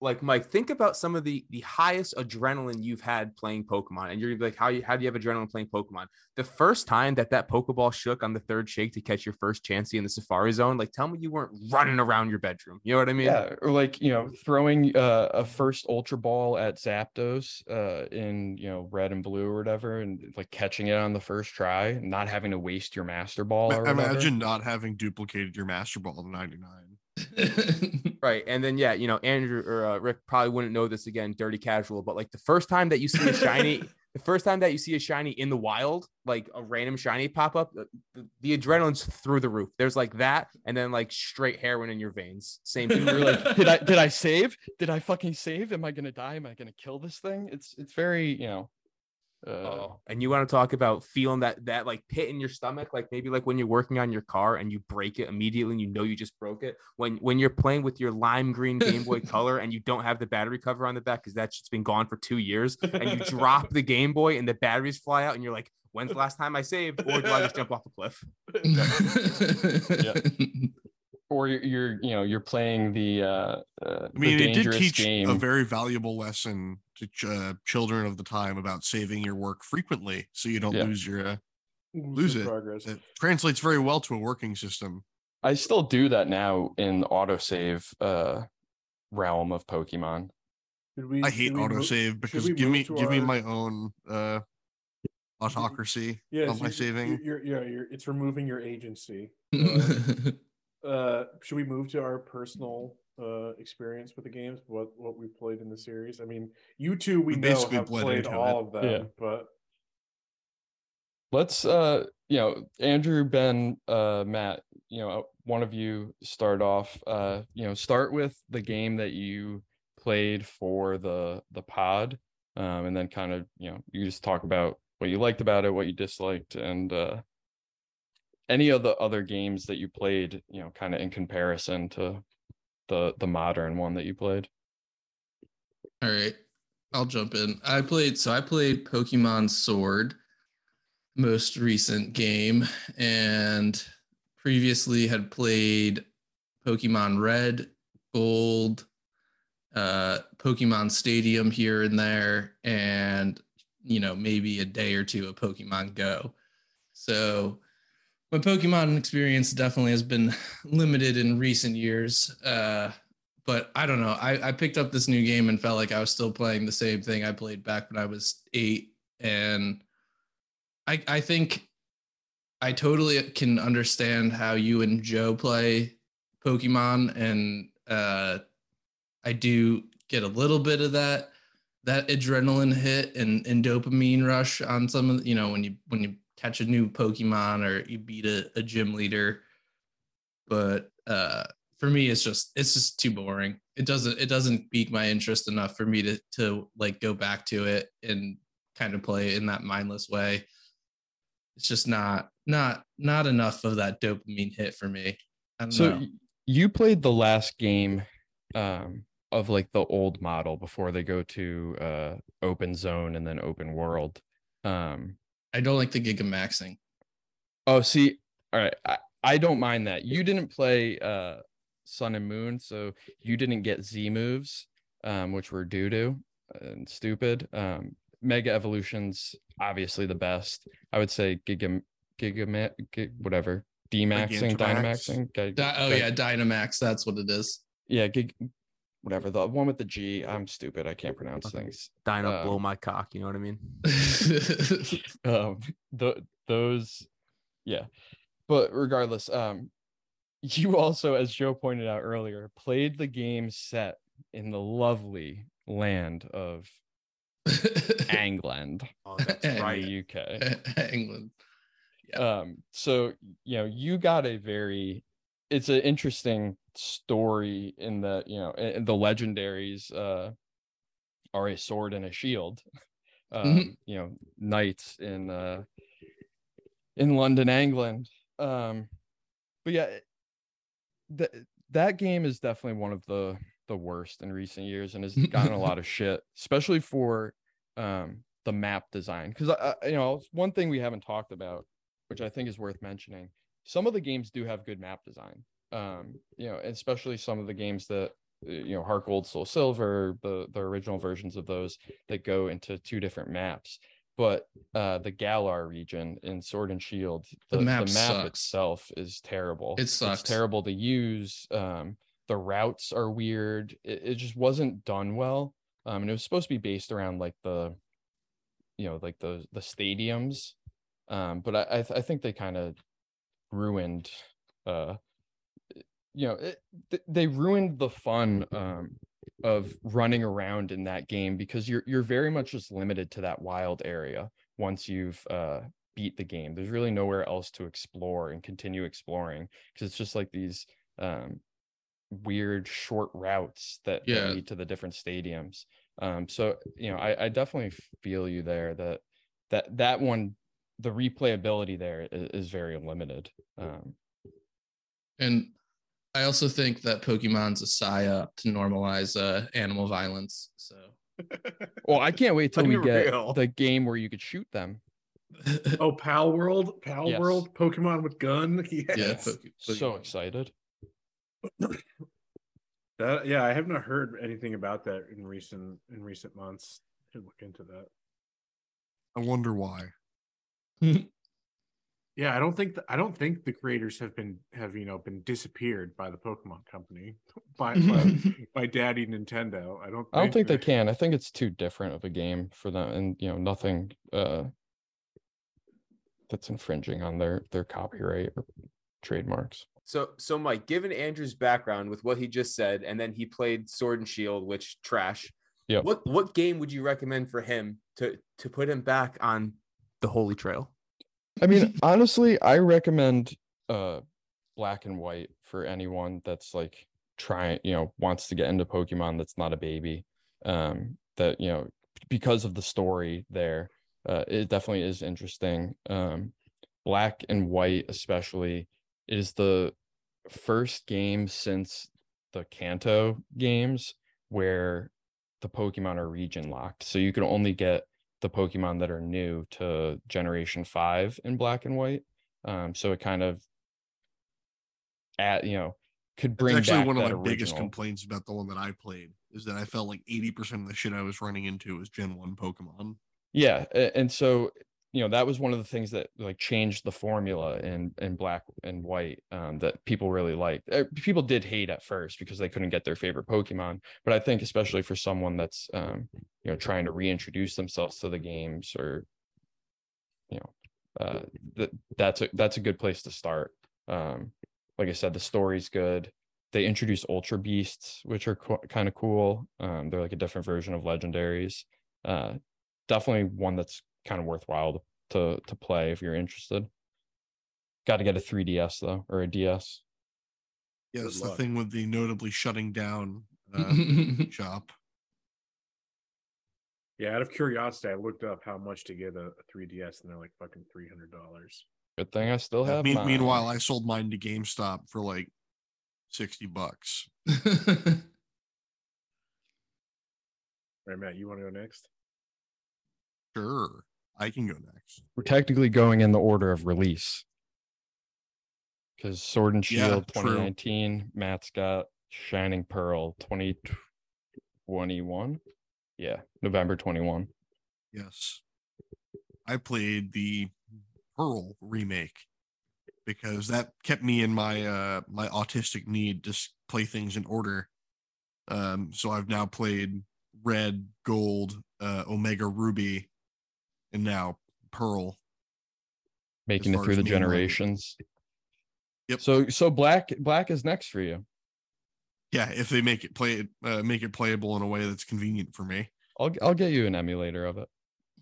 [SPEAKER 6] like Mike, think about some of the the highest adrenaline you've had playing Pokemon, and you're gonna be like, how you how do you have adrenaline playing Pokemon? The first time that that Pokeball shook on the third shake to catch your first Chansey in the Safari Zone, like tell me you weren't running around your bedroom. You know what I mean?
[SPEAKER 3] yeah, or like you know, throwing uh, a first Ultra Ball at Zapdos uh, in you know red and blue or whatever, and like catching it on the first try, not having to waste your Master Ball. Or
[SPEAKER 2] I
[SPEAKER 3] whatever.
[SPEAKER 2] imagine not having duplicated your Master Ball to 99.
[SPEAKER 6] Right. And then yeah, you know, Andrew or uh, Rick probably wouldn't know this again, dirty casual, but like the first time that you see a shiny, the first time that you see a shiny in the wild, like a random shiny pop up, the, the, adrenaline's through the roof. There's like that, and then like straight heroin in your veins. Same thing.
[SPEAKER 3] You're like, did I did I save? Did I fucking save? Am I gonna die? Am I gonna kill this thing? It's it's very you know. Uh,
[SPEAKER 6] Oh, and you want to talk about feeling that that like pit in your stomach, like maybe like when you're working on your car and you break it immediately and you know you just broke it. When when you're playing with your lime green Game Boy Color and you don't have the battery cover on the back because that's just been gone for two years, and you drop the Game Boy and the batteries fly out, and you're like, "When's the last time I saved?" Or do I just jump off a cliff?
[SPEAKER 3] or you're, you're you know you're playing the uh, uh
[SPEAKER 2] I mean,
[SPEAKER 3] the
[SPEAKER 2] it did teach
[SPEAKER 3] game.
[SPEAKER 2] a very valuable lesson to ch- uh, children of the time about saving your work frequently so you don't
[SPEAKER 3] Yeah.
[SPEAKER 2] lose your. Uh,
[SPEAKER 1] Lose
[SPEAKER 2] it.
[SPEAKER 1] progress.
[SPEAKER 2] it translates very well to a working system.
[SPEAKER 3] I still do that now in autosave uh realm of Pokemon.
[SPEAKER 1] We,
[SPEAKER 2] I hate
[SPEAKER 1] should we mo-
[SPEAKER 2] autosave because give me
[SPEAKER 1] to
[SPEAKER 2] give me my own uh autocracy
[SPEAKER 1] Yes,
[SPEAKER 2] on my
[SPEAKER 1] you-
[SPEAKER 2] saving.
[SPEAKER 1] You're, you're, yeah, you're, it's removing your agency. Uh, should we move to our personal uh experience with the games? What what we've played in the series? I mean, you two we,
[SPEAKER 2] We
[SPEAKER 1] know
[SPEAKER 2] basically
[SPEAKER 1] have
[SPEAKER 2] bled
[SPEAKER 1] played all
[SPEAKER 2] it.
[SPEAKER 1] of them,
[SPEAKER 3] Yeah.
[SPEAKER 1] but
[SPEAKER 3] Let's uh you know Andrew Ben uh Matt you know one of you start off uh you know start with the game that you played for the the pod um and then kind of you know you just talk about what you liked about it what you disliked and uh any of the other games that you played you know kind of in comparison to the the modern one that you played
[SPEAKER 5] All right. I'll jump in. I played so I played Pokemon Sword, most recent game, and previously had played Pokemon Red, Gold, uh, Pokemon Stadium here and there, and you know, maybe a day or two of Pokemon Go. So my Pokemon experience definitely has been limited in recent years. Uh but I don't know. I, I picked up this new game and felt like I was still playing the same thing I played back when I was eight. And I I think I totally can understand how you and Joe play Pokemon. And uh I do get a little bit of that that adrenaline hit and, and dopamine rush on some of you know when you when you catch a new Pokemon or you beat a, a gym leader. But uh for me it's just it's just too boring it doesn't it doesn't pique my interest enough for me to to like go back to it and kind of play in that mindless way it's just not not not enough of that dopamine hit for me
[SPEAKER 3] So
[SPEAKER 5] know.
[SPEAKER 3] you played the last game um of like the old model before they go to uh open zone and then open world. Um
[SPEAKER 5] I don't like the gigamaxing
[SPEAKER 3] oh see all right I, I don't mind that. You didn't play uh Sun and Moon, so you didn't get Z moves, um, which were doo doo and stupid. Um Mega Evolution's obviously the best. I would say Giga Giga Gig, whatever. D-maxing, Dynamaxing. Gi-
[SPEAKER 5] Di- oh yeah dynamax that's what it is
[SPEAKER 3] yeah, gig, whatever the one with the G. I'm stupid. I can't pronounce
[SPEAKER 6] Okay.
[SPEAKER 3] things.
[SPEAKER 6] Dino
[SPEAKER 3] Um,
[SPEAKER 6] blow my cock. You know what I mean?
[SPEAKER 3] Um, the those, yeah. But regardless, um, you also, as Joe pointed out earlier, played the game set in the lovely land of England
[SPEAKER 6] Oh, that's right.
[SPEAKER 3] the UK.
[SPEAKER 5] england
[SPEAKER 3] um so you know you got a very it's an interesting story in that you know the legendaries uh are a sword and a shield. Um you know knights in uh in london england. Um but yeah that that game is definitely one of the the worst in recent years and has gotten a lot of shit especially for um the map design. Because you know one thing we haven't talked about which I think is worth mentioning. Some of the games do have good map design. Um, you know, especially some of the games that uh, you know heart gold soul silver the the original versions of those that go into two different maps. But uh the galar region in sword and shield
[SPEAKER 5] The
[SPEAKER 3] the,
[SPEAKER 5] map
[SPEAKER 3] map itself is terrible.
[SPEAKER 5] It sucks.
[SPEAKER 3] it's terrible to use. Um the routes are weird. It, it just wasn't done well. Um and it was supposed to be based around like the you know like the the stadiums. Um but i i, th- I think they kind of ruined uh you know it, th- they ruined the fun um of running around in that game because you're you're very much just limited to that wild area once you've uh beat the game there's really nowhere else to explore and continue exploring because it's just like these um weird short routes that, that
[SPEAKER 5] Yeah.
[SPEAKER 3] lead to the different stadiums um so you know i i definitely feel you there that that that one the replayability there is, is very limited um
[SPEAKER 5] And I also think that Pokemon's a psyop to normalize uh, animal violence. So
[SPEAKER 3] well i can't wait till we
[SPEAKER 1] Unreal.
[SPEAKER 3] get the game where you could shoot them
[SPEAKER 1] Oh, Pal World, Pal
[SPEAKER 3] Yes.
[SPEAKER 1] World, Pokemon with gun. Yes.
[SPEAKER 5] yeah, Poke-
[SPEAKER 3] so excited
[SPEAKER 1] That, yeah, I have not heard anything about that in recent in recent months. Should look into that.
[SPEAKER 2] I wonder why.
[SPEAKER 1] Yeah, I don't think th- I don't think the creators have been have you know been disappeared by the Pokemon company by by, by Daddy Nintendo. I don't.
[SPEAKER 3] i don't think they
[SPEAKER 1] that-
[SPEAKER 3] can i think it's too different of a game for them and you know nothing uh that's infringing on their their copyright or trademarks
[SPEAKER 6] So, so Mike, given Andrew's background with what he just said, and then he played Sword and Shield, which trash.
[SPEAKER 3] Yep.
[SPEAKER 6] What what game would you recommend for him to to put him back on the holy trail?
[SPEAKER 3] I mean, honestly, I recommend uh black and white for anyone that's like trying, you know, wants to get into Pokemon that's not a baby. Um that, you know, because of the story there, uh it definitely is interesting. Um black and white especially is the first game since the Kanto games where the Pokemon are region locked. So you can only get the Pokemon that are new to Generation Five in Black and White. Um, so it kind of, at you know, could bring
[SPEAKER 2] actually
[SPEAKER 3] back
[SPEAKER 2] one of my biggest complaints about the one that I played is that I felt like 80% of the shit I was running into was Gen 1 Pokemon.
[SPEAKER 3] Yeah, and so you know that was one of the things that like changed the formula in in black and white um, that people really liked. Uh, People did hate at first because they couldn't get their favorite Pokemon, but I think especially for someone that's um, you know trying to reintroduce themselves to the games or you know uh, that that's a that's a good place to start. Um, like I said, the story's good. They introduce Ultra Beasts, which are co- kind of cool. Um, they're like a different version of legendaries. Uh, definitely one that's kind of worthwhile to to play if you're interested. Got to get a 3DS though, or a DS.
[SPEAKER 2] Yeah, that's the thing with the notably shutting down uh, shop.
[SPEAKER 1] Yeah, out of curiosity, I looked up how much to get a, a 3DS, and they're like fucking three hundred dollars.
[SPEAKER 3] Good thing I still
[SPEAKER 2] Yeah,
[SPEAKER 3] have.
[SPEAKER 2] mean-
[SPEAKER 3] mine.
[SPEAKER 2] meanwhile, I sold mine to GameStop for like 60 bucks.
[SPEAKER 1] Right, Matt, you want to go next?
[SPEAKER 2] Sure, I can go next.
[SPEAKER 3] we're technically going in the order of release. Because Sword and
[SPEAKER 2] Yeah,
[SPEAKER 3] Shield
[SPEAKER 2] true.
[SPEAKER 3] 2019, Matt's got Shining Pearl 2021. Yeah, November 21.
[SPEAKER 2] Yes. I played the Pearl remake because that kept me in my uh my autistic need to play things in order. Um so I've now played Red, Gold, uh Omega Ruby and now Pearl.
[SPEAKER 3] Making it through the
[SPEAKER 2] me and my-
[SPEAKER 3] generations.
[SPEAKER 2] Yep.
[SPEAKER 3] So so black black is next for you.
[SPEAKER 2] Yeah, if they make it play it uh, make it playable in a way that's convenient for me.
[SPEAKER 3] I'll I'll get you an emulator of it.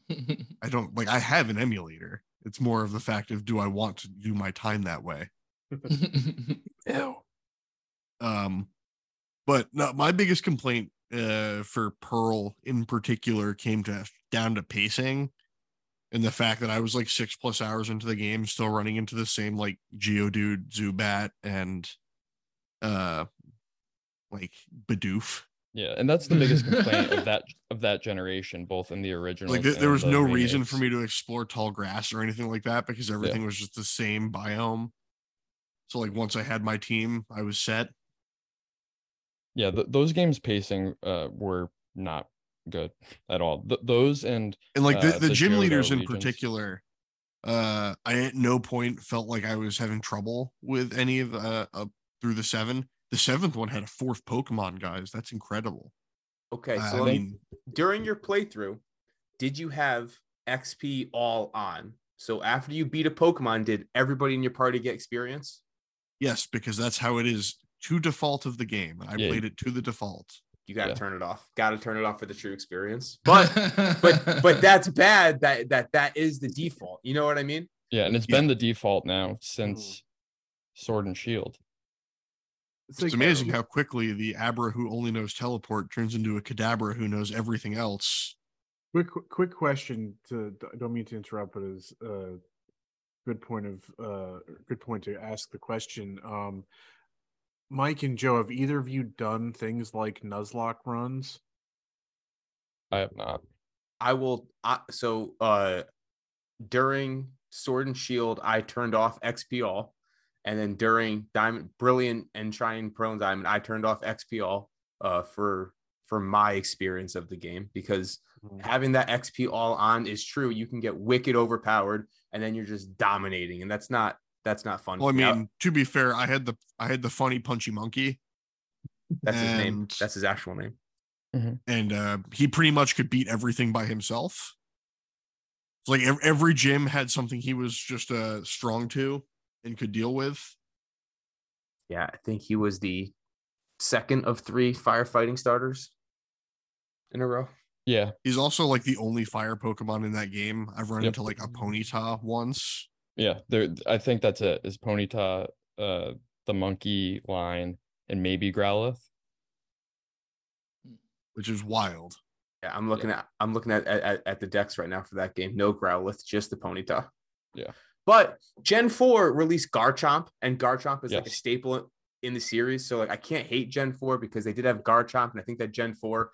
[SPEAKER 2] I don't like I have an emulator. It's more of the fact of do I want to do my time that way?
[SPEAKER 3] Ew.
[SPEAKER 2] Um, but no, my biggest complaint uh, for Pearl in particular came to down to pacing and the fact that I was like six plus hours into the game, still running into the same like Geodude, Zubat, and uh, like Bidoof.
[SPEAKER 3] Yeah, and that's the biggest complaint of that of that generation, both in the original.
[SPEAKER 2] Like there, there was no reason for me to explore tall grass or anything like that because everything was just the same biome. So like once I had my team, I was set.
[SPEAKER 3] yeah, th- those games pacing uh were not good at all. Th- those and
[SPEAKER 2] And like the,
[SPEAKER 3] uh,
[SPEAKER 2] the
[SPEAKER 3] the
[SPEAKER 2] gym
[SPEAKER 3] Johto
[SPEAKER 2] leaders in
[SPEAKER 3] Legions.
[SPEAKER 2] particular, uh, I at no point felt like I was having trouble with any of uh, uh through the seven. The seventh one had a fourth Pokemon, guys. That's incredible.
[SPEAKER 6] Okay,
[SPEAKER 2] Uh,
[SPEAKER 6] so
[SPEAKER 2] I mean,
[SPEAKER 6] during your playthrough, did you have XP all on? So after you beat a Pokemon, did everybody in your party get experience?
[SPEAKER 2] yes, because that's how it is to default of the game. I
[SPEAKER 3] Yeah.
[SPEAKER 2] played it to the default.
[SPEAKER 6] You got to
[SPEAKER 3] Yeah.
[SPEAKER 6] turn it off. Got to turn it off for the true experience. But but but that's bad. That that that is the default. You know what I mean?
[SPEAKER 3] yeah, and it's
[SPEAKER 2] Yeah.
[SPEAKER 3] been the default now since Sword and Shield.
[SPEAKER 1] It's,
[SPEAKER 2] It's
[SPEAKER 1] like,
[SPEAKER 2] amazing
[SPEAKER 1] uh,
[SPEAKER 2] how quickly the Abra who only knows teleport turns into a Kadabra who knows everything else.
[SPEAKER 1] Quick, quick question to I don't mean to interrupt, but is a good point of uh good point to ask the question. Um, Mike and Joe, have either of you done things like Nuzlocke runs?
[SPEAKER 3] I have not.
[SPEAKER 6] I will. I, so uh, during Sword and Shield, I turned off XP all, and then during Diamond, Brilliant, and Shining Pearl and Diamond, I turned off XP all. Uh, for for my experience of the game because having that XP all on is true. You can get wicked overpowered, and then you're just dominating, and that's not that's not fun.
[SPEAKER 2] Well, I
[SPEAKER 6] for me.
[SPEAKER 2] mean, to be fair, I had the I had the funny punchy monkey,
[SPEAKER 6] that's his name. That's his actual name.
[SPEAKER 2] and uh, he pretty much could beat everything by himself. It's like every gym had something he was just uh, strong to and could deal with.
[SPEAKER 6] Yeah, I think he was the second of three firefighting starters in a row.
[SPEAKER 3] Yeah,
[SPEAKER 2] He's also like the only fire Pokemon in that game. I've run
[SPEAKER 3] Yep.
[SPEAKER 2] into like a Ponyta once.
[SPEAKER 3] Yeah. There, I think that's it. Is Ponyta, uh, the monkey line, and maybe Growlithe.
[SPEAKER 2] which is wild.
[SPEAKER 6] Yeah, I'm looking at I'm looking at, at at the dex right now for that game. No Growlithe, just the Ponyta.
[SPEAKER 3] Yeah.
[SPEAKER 6] But Gen 4 released Garchomp, and Garchomp is like a staple in the series. So like I can't hate Gen 4 because they did have Garchomp, and I think that Gen 4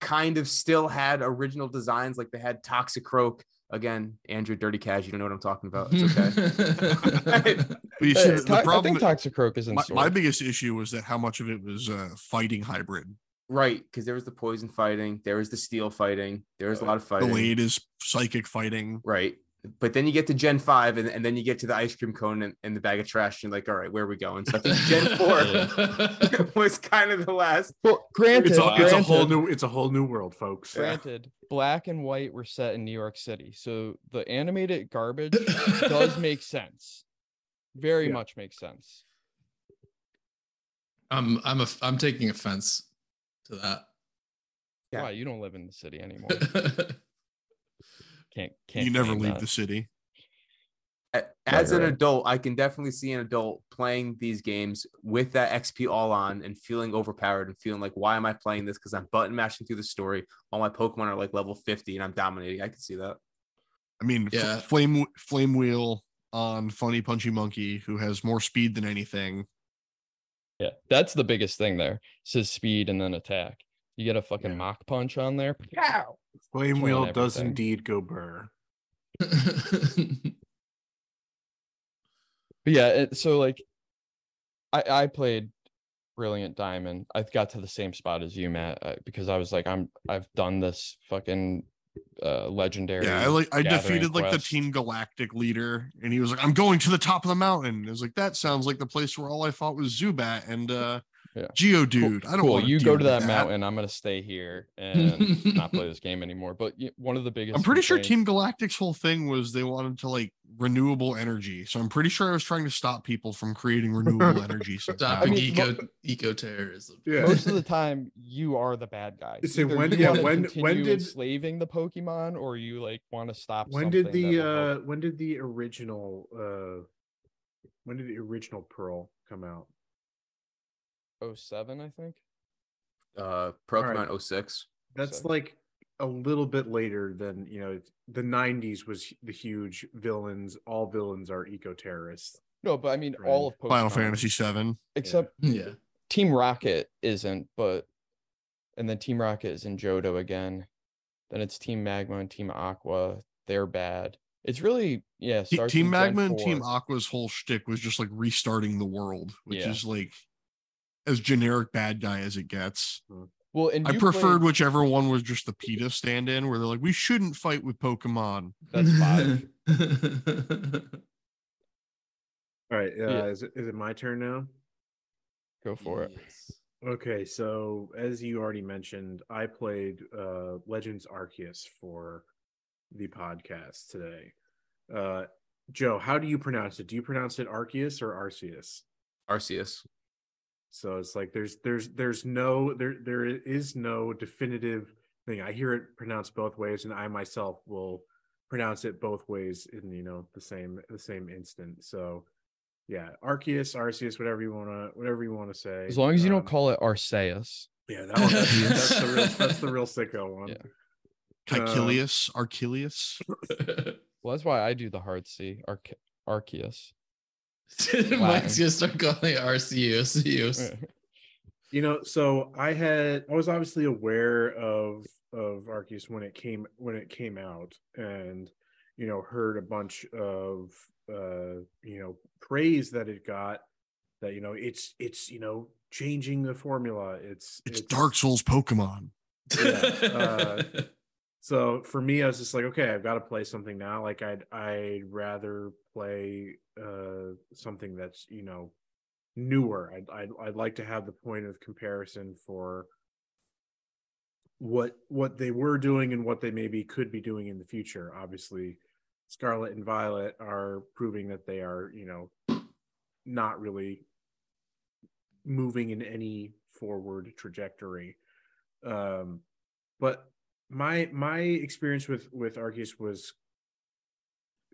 [SPEAKER 6] kind of still had original designs, like they had Toxicroak. Again, Andrew Dirty Cash, you don't know what I'm talking about. It's okay.
[SPEAKER 2] But you see,
[SPEAKER 3] Uh,
[SPEAKER 2] the,
[SPEAKER 3] To-
[SPEAKER 2] problem.
[SPEAKER 3] I think Toxicroak is in
[SPEAKER 2] my, my biggest issue was that how much of it was uh, fighting hybrid.
[SPEAKER 6] right, because there was the poison fighting, there was the steel fighting, there was a lot of
[SPEAKER 2] The
[SPEAKER 6] fighting.
[SPEAKER 2] late is psychic fighting.
[SPEAKER 6] Right. But then you get to Gen 5 and, and then you get to the ice cream cone and, and the bag of trash. And you're like, all right, where are we going? So I think Gen 4 was kind of the last.
[SPEAKER 3] Well, granted,
[SPEAKER 1] It's a, it's a whole
[SPEAKER 3] granted-
[SPEAKER 1] new it's a whole new world, folks.
[SPEAKER 3] Granted, black and white were set in New York City, so the animated garbage does make sense. Very
[SPEAKER 1] Yeah.
[SPEAKER 3] much makes sense.
[SPEAKER 5] I'm I'm a, I'm taking offense to that.
[SPEAKER 6] Yeah.
[SPEAKER 3] Why you don't live in the city anymore? Can't can't.
[SPEAKER 2] you never leave
[SPEAKER 3] that.
[SPEAKER 2] the city.
[SPEAKER 6] A- As an adult, I can definitely see an adult playing these games with that XP all on and feeling overpowered and feeling like, why am I playing this? Because I'm button mashing through the story. All my Pokemon are like level 50 and I'm dominating. I can see that.
[SPEAKER 2] I mean, F-
[SPEAKER 5] Yeah.
[SPEAKER 2] flame flame wheel on funny punchy monkey who has more speed than anything.
[SPEAKER 3] Yeah, that's the biggest thing there. It says speed and then attack. You get a fucking
[SPEAKER 2] Yeah.
[SPEAKER 3] Mach Punch on there.
[SPEAKER 1] Flame Wheel does indeed go burr.
[SPEAKER 3] But yeah, it, so like, I I played Brilliant Diamond. I got to the same spot as you, Matt, uh, because I was like, I'm I've done this fucking uh legendary.
[SPEAKER 2] Yeah, I like I
[SPEAKER 3] gathering
[SPEAKER 2] defeated like the. Team Galactic leader, and he was like, "I'm going to the top of the mountain." I was like, "That sounds like the place where all I fought was Zubat and uh
[SPEAKER 3] Yeah.
[SPEAKER 2] Geodude." I don't
[SPEAKER 3] cool. You go to that, mountain. I'm gonna stay here and not play this game anymore. But one of the biggest.
[SPEAKER 2] I'm pretty sure Team Galactic's whole thing was they wanted to like renewable energy. So I'm pretty sure I was trying to stop people from creating renewable energy.
[SPEAKER 5] Stop
[SPEAKER 2] somehow.
[SPEAKER 3] I mean,
[SPEAKER 5] eco eco terrorism.
[SPEAKER 1] Yeah.
[SPEAKER 3] most of the time you are the bad guy.
[SPEAKER 1] Say,
[SPEAKER 3] Either
[SPEAKER 1] when-
[SPEAKER 3] you
[SPEAKER 1] yeah, when- when did-
[SPEAKER 3] enslaving the Pokemon, or you like want to stop.
[SPEAKER 1] When did the uh when did the original uh when did the original Pearl come out?
[SPEAKER 3] 07, I think.
[SPEAKER 6] Uh,
[SPEAKER 1] right.
[SPEAKER 6] Pokemon 06.
[SPEAKER 1] That's
[SPEAKER 3] So-
[SPEAKER 1] like a little bit later than you know the 90s was the huge villains all villains are eco terrorists
[SPEAKER 3] No, but I mean all of Pokemon.
[SPEAKER 2] Final Fantasy VII.
[SPEAKER 3] except
[SPEAKER 5] Yeah.
[SPEAKER 3] Team Rocket isn't, but and then Team Rocket is in Johto again. Then it's Team Magma and Team Aqua. They're bad. It's really yeah.
[SPEAKER 2] Te-
[SPEAKER 3] starts
[SPEAKER 2] Team
[SPEAKER 3] in Gen
[SPEAKER 2] Magma and Team
[SPEAKER 3] 4.
[SPEAKER 2] Aqua's whole shtick was just like restarting the world, which
[SPEAKER 3] Yeah.
[SPEAKER 2] is like as generic bad guy as it gets.
[SPEAKER 3] Well, and
[SPEAKER 2] I preferred
[SPEAKER 3] played-
[SPEAKER 2] whichever one was just the PETA stand in where they're like, we shouldn't fight with Pokemon.
[SPEAKER 3] That's five.
[SPEAKER 1] All right. Uh,
[SPEAKER 3] Yeah.
[SPEAKER 1] is, it, is it my turn now?
[SPEAKER 3] Go for it.
[SPEAKER 1] Okay, so as you already mentioned, I played uh Legends Arceus for the podcast today. Uh Joe, how do you pronounce it? Do you pronounce it Arceus or Arceus?
[SPEAKER 6] Arceus.
[SPEAKER 1] So it's like there's there's there's no there there is no definitive thing. I hear it pronounced both ways, and I myself will pronounce it both ways in you know the same the same instant. So yeah, Arceus, Arceus, whatever you wanna whatever you wanna say.
[SPEAKER 3] As long as you
[SPEAKER 1] Um,
[SPEAKER 3] don't call it Arceus.
[SPEAKER 1] Yeah, that one, that's, that's the real that's the real sicko one.
[SPEAKER 3] Yeah.
[SPEAKER 1] Um,
[SPEAKER 2] Caecilius, Archelius.
[SPEAKER 3] Well, that's why I do the hard C. Arce- Arceus.
[SPEAKER 5] Mike's gonna start calling it RCU.
[SPEAKER 3] Yeah.
[SPEAKER 1] You know, so I had I was obviously aware of of Arceus when it came when it came out, and you know heard a bunch of uh you know praise that it got. That you know it's it's you know changing the formula. It's
[SPEAKER 2] It's Dark Souls Pokemon.
[SPEAKER 1] Yeah, uh, so for me i was just like okay i've got to play something now like i'd i'd rather play uh something that's you know newer. I'd i'd, I'd like to have the point of comparison for what what they were doing and what they maybe could be doing in the future. Obviously scarlet and violet are proving that they are you know not really moving in any forward trajectory. Um but my my experience with with Arceus was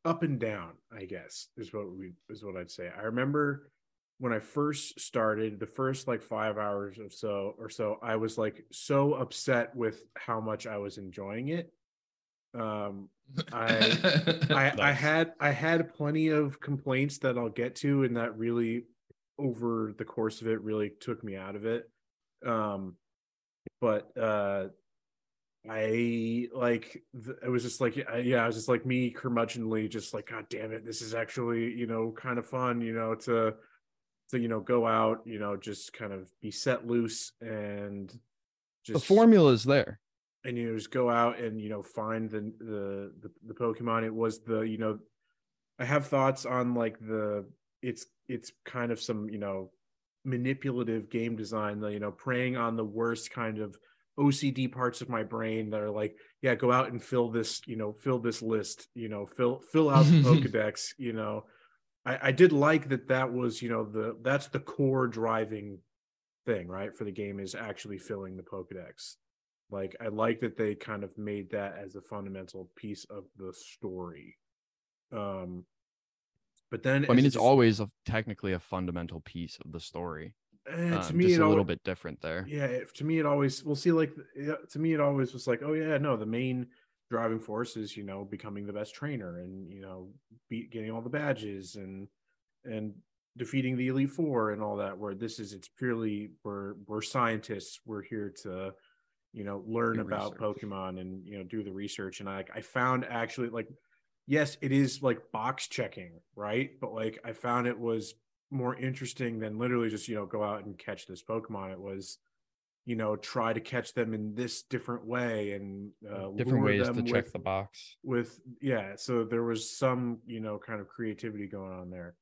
[SPEAKER 1] up and down i guess is what we is what i'd say i remember when i first started the first like five hours or so or so i was like so upset with how much i was enjoying it um I, I
[SPEAKER 3] Nice.
[SPEAKER 1] had I had plenty of complaints that I'll get to, and that really over the course of it really took me out of it. Um, but uh, I like it was just like yeah, I was just like me curmudgeonly, just like God damn it, this is actually you know kind of fun, you know to to you know go out, you know just kind of be set loose and just The
[SPEAKER 3] formula is there.
[SPEAKER 1] and you know, just go out and you know find the, the the the Pokemon. It was the you know, I have thoughts on like the it's it's kind of some you know manipulative game design. The you know preying on the worst kind of OCD parts of my brain that are like, yeah, go out and fill this you know fill this list. You know, fill fill out the Pokedex. You know, I I did like that. That was you know the that's the core driving thing right for the game is actually filling the Pokedex like i like that they kind of made that as a fundamental piece of the story um but then
[SPEAKER 3] I mean,
[SPEAKER 1] as
[SPEAKER 3] it's always a, technically a fundamental piece of the story.
[SPEAKER 1] Eh, to
[SPEAKER 3] Um,
[SPEAKER 1] me
[SPEAKER 3] just
[SPEAKER 1] it
[SPEAKER 3] a little bit different there.
[SPEAKER 1] yeah it, to me it always we'll see like to me it always was like oh yeah no the main driving force is you know becoming the best trainer and you know beat getting all the badges and and defeating the elite four and all that where this is it's purely we're we're scientists we're here to you know learn
[SPEAKER 3] Do
[SPEAKER 1] about
[SPEAKER 3] research.
[SPEAKER 1] pokemon and you know do the research and i like i found actually like yes it is like box checking right but like i found it was more interesting than literally just you know go out and catch this pokemon. It was you know try to catch them in this different way and uh,
[SPEAKER 3] Different ways to
[SPEAKER 1] them
[SPEAKER 3] check
[SPEAKER 1] with-
[SPEAKER 3] the box.
[SPEAKER 1] with yeah so there was some you know kind of creativity going on there.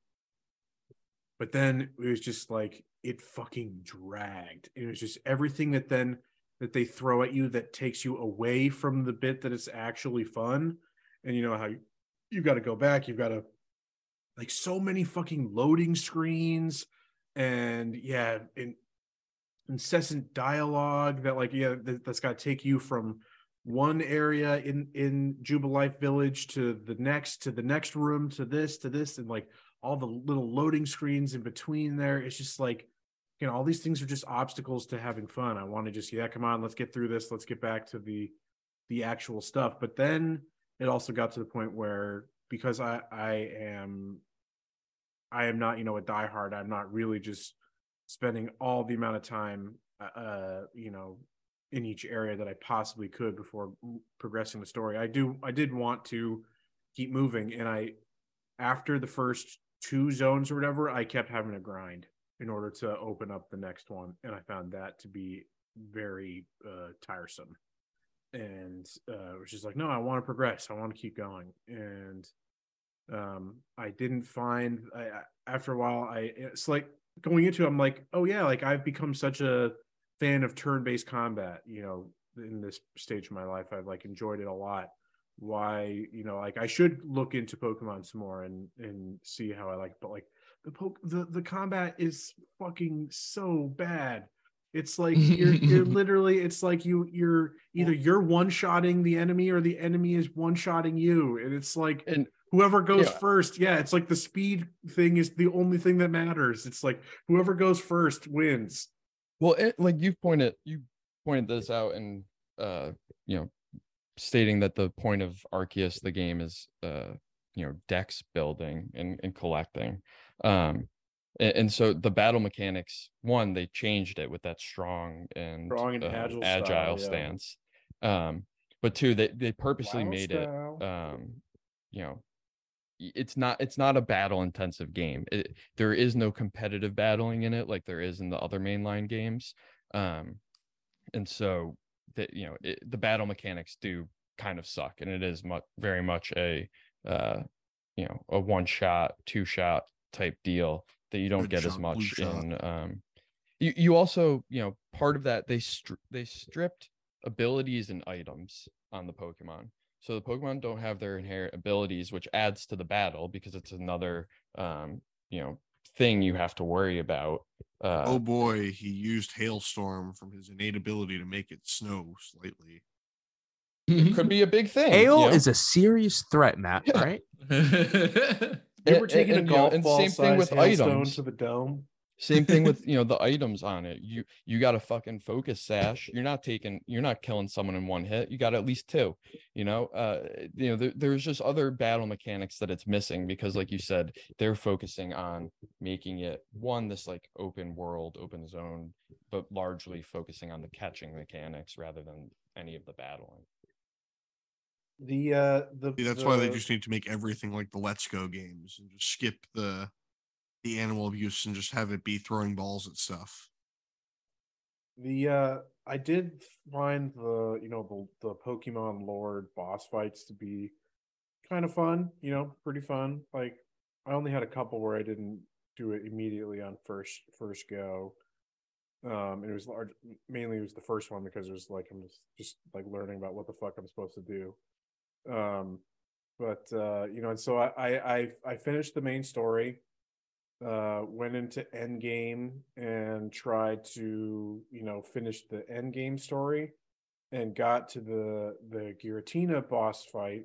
[SPEAKER 1] But then it was just like it fucking dragged. It was just everything that then that they throw at you that takes you away from the bit that it's actually fun. And you know how you, you got to go back you've got to like so many fucking loading screens and yeah in, incessant dialogue that like yeah that, that's got to take you from one area in in Jubilife Village to the next to the next room to this to this and like all the little loading screens in between there. It's just like you know all these things are just obstacles to having fun. I want to just yeah come on let's get through this. Let's get back to the the actual stuff. But then it also got to the point where because i i am i am not you know a diehard i'm not really just spending all the amount of time uh, uh you know in each area that i possibly could before progressing the story i do i did want to keep moving and i after the first two zones or whatever i kept having to grind in order to open up the next one, and I found that to be very uh, tiresome. And uh, was just like, no, I want to progress. I want to keep going. And um, I didn't find. I, after a while, I it's like going into. It, I'm like, oh yeah, like I've become such a fan of turn-based combat. You know, in this stage of my life, I've like enjoyed it a lot why you know like i should look into pokemon some more and and see how i like it. but like the poke the the combat is fucking so bad it's like you're you're literally it's like you you're either you're one-shotting the enemy or the enemy is one-shotting you and it's like
[SPEAKER 3] And
[SPEAKER 1] whoever goes
[SPEAKER 3] yeah.
[SPEAKER 1] first yeah it's like the speed thing is the only thing that matters it's like whoever goes first wins
[SPEAKER 3] Well, it, like you pointed, you pointed this out, and uh, you know, stating that the point of Arceus, the game, is uh, you know, dex building and, and collecting. Um, and, and so the battle mechanics, one, they changed it with that strong and,
[SPEAKER 1] Strong and
[SPEAKER 3] uh,
[SPEAKER 1] agile
[SPEAKER 3] agile
[SPEAKER 1] style, yeah.
[SPEAKER 3] stance. Um, but two, they they purposely
[SPEAKER 1] Wow
[SPEAKER 3] made
[SPEAKER 1] style.
[SPEAKER 3] it, um, you know, y- it's not it's not a battle intensive game. It, there is no competitive battling in it like there is in the other mainline games. Um and so that you know it, the battle mechanics do kind of suck and it is much very much a uh you know a one shot two shot type deal that you don't
[SPEAKER 2] Red
[SPEAKER 3] get as
[SPEAKER 2] shot, blue
[SPEAKER 3] much in um you, you also you know part of that they stri- they stripped abilities and items on the pokemon so the pokemon don't have their inherent abilities which adds to the battle because it's another um you know thing you have to worry about uh
[SPEAKER 2] oh boy, he used hailstorm from his innate ability to make it snow slightly.
[SPEAKER 3] it could be a big thing
[SPEAKER 6] Hail
[SPEAKER 3] you know?
[SPEAKER 6] is a serious threat, Matt. Right?
[SPEAKER 1] you were
[SPEAKER 3] And-
[SPEAKER 1] taking
[SPEAKER 3] and,
[SPEAKER 1] a
[SPEAKER 3] you know,
[SPEAKER 1] golf
[SPEAKER 3] and
[SPEAKER 1] ball
[SPEAKER 3] same thing with
[SPEAKER 1] hailstone
[SPEAKER 3] items
[SPEAKER 1] to the dome
[SPEAKER 3] Same thing with you know the items on it. You you got a fucking focus sash. You're not taking. You're not killing someone in one hit. You got at least two. You know. Uh. You know. There, there's just other battle mechanics that it's missing because, like you said, they're focusing on making it one this like open world, open zone, but largely focusing on the catching mechanics rather than any of the battling.
[SPEAKER 1] the uh the
[SPEAKER 2] See, that's why they just need to make everything like the Let's Go games and just skip the the animal abuse and just have it be throwing balls at stuff.
[SPEAKER 1] The uh I did find the you know the the Pokemon Lord boss fights to be kind of fun, you know, pretty fun. Like I only had a couple where I didn't do it immediately on first first go. Um and it was large mainly it was the first one because it was like I'm just just like learning about what the fuck I'm supposed to do. Um but uh you know and so I I I, I finished the main story uh went into end game and tried to you know finish the end game story and got to the the Giratina boss fight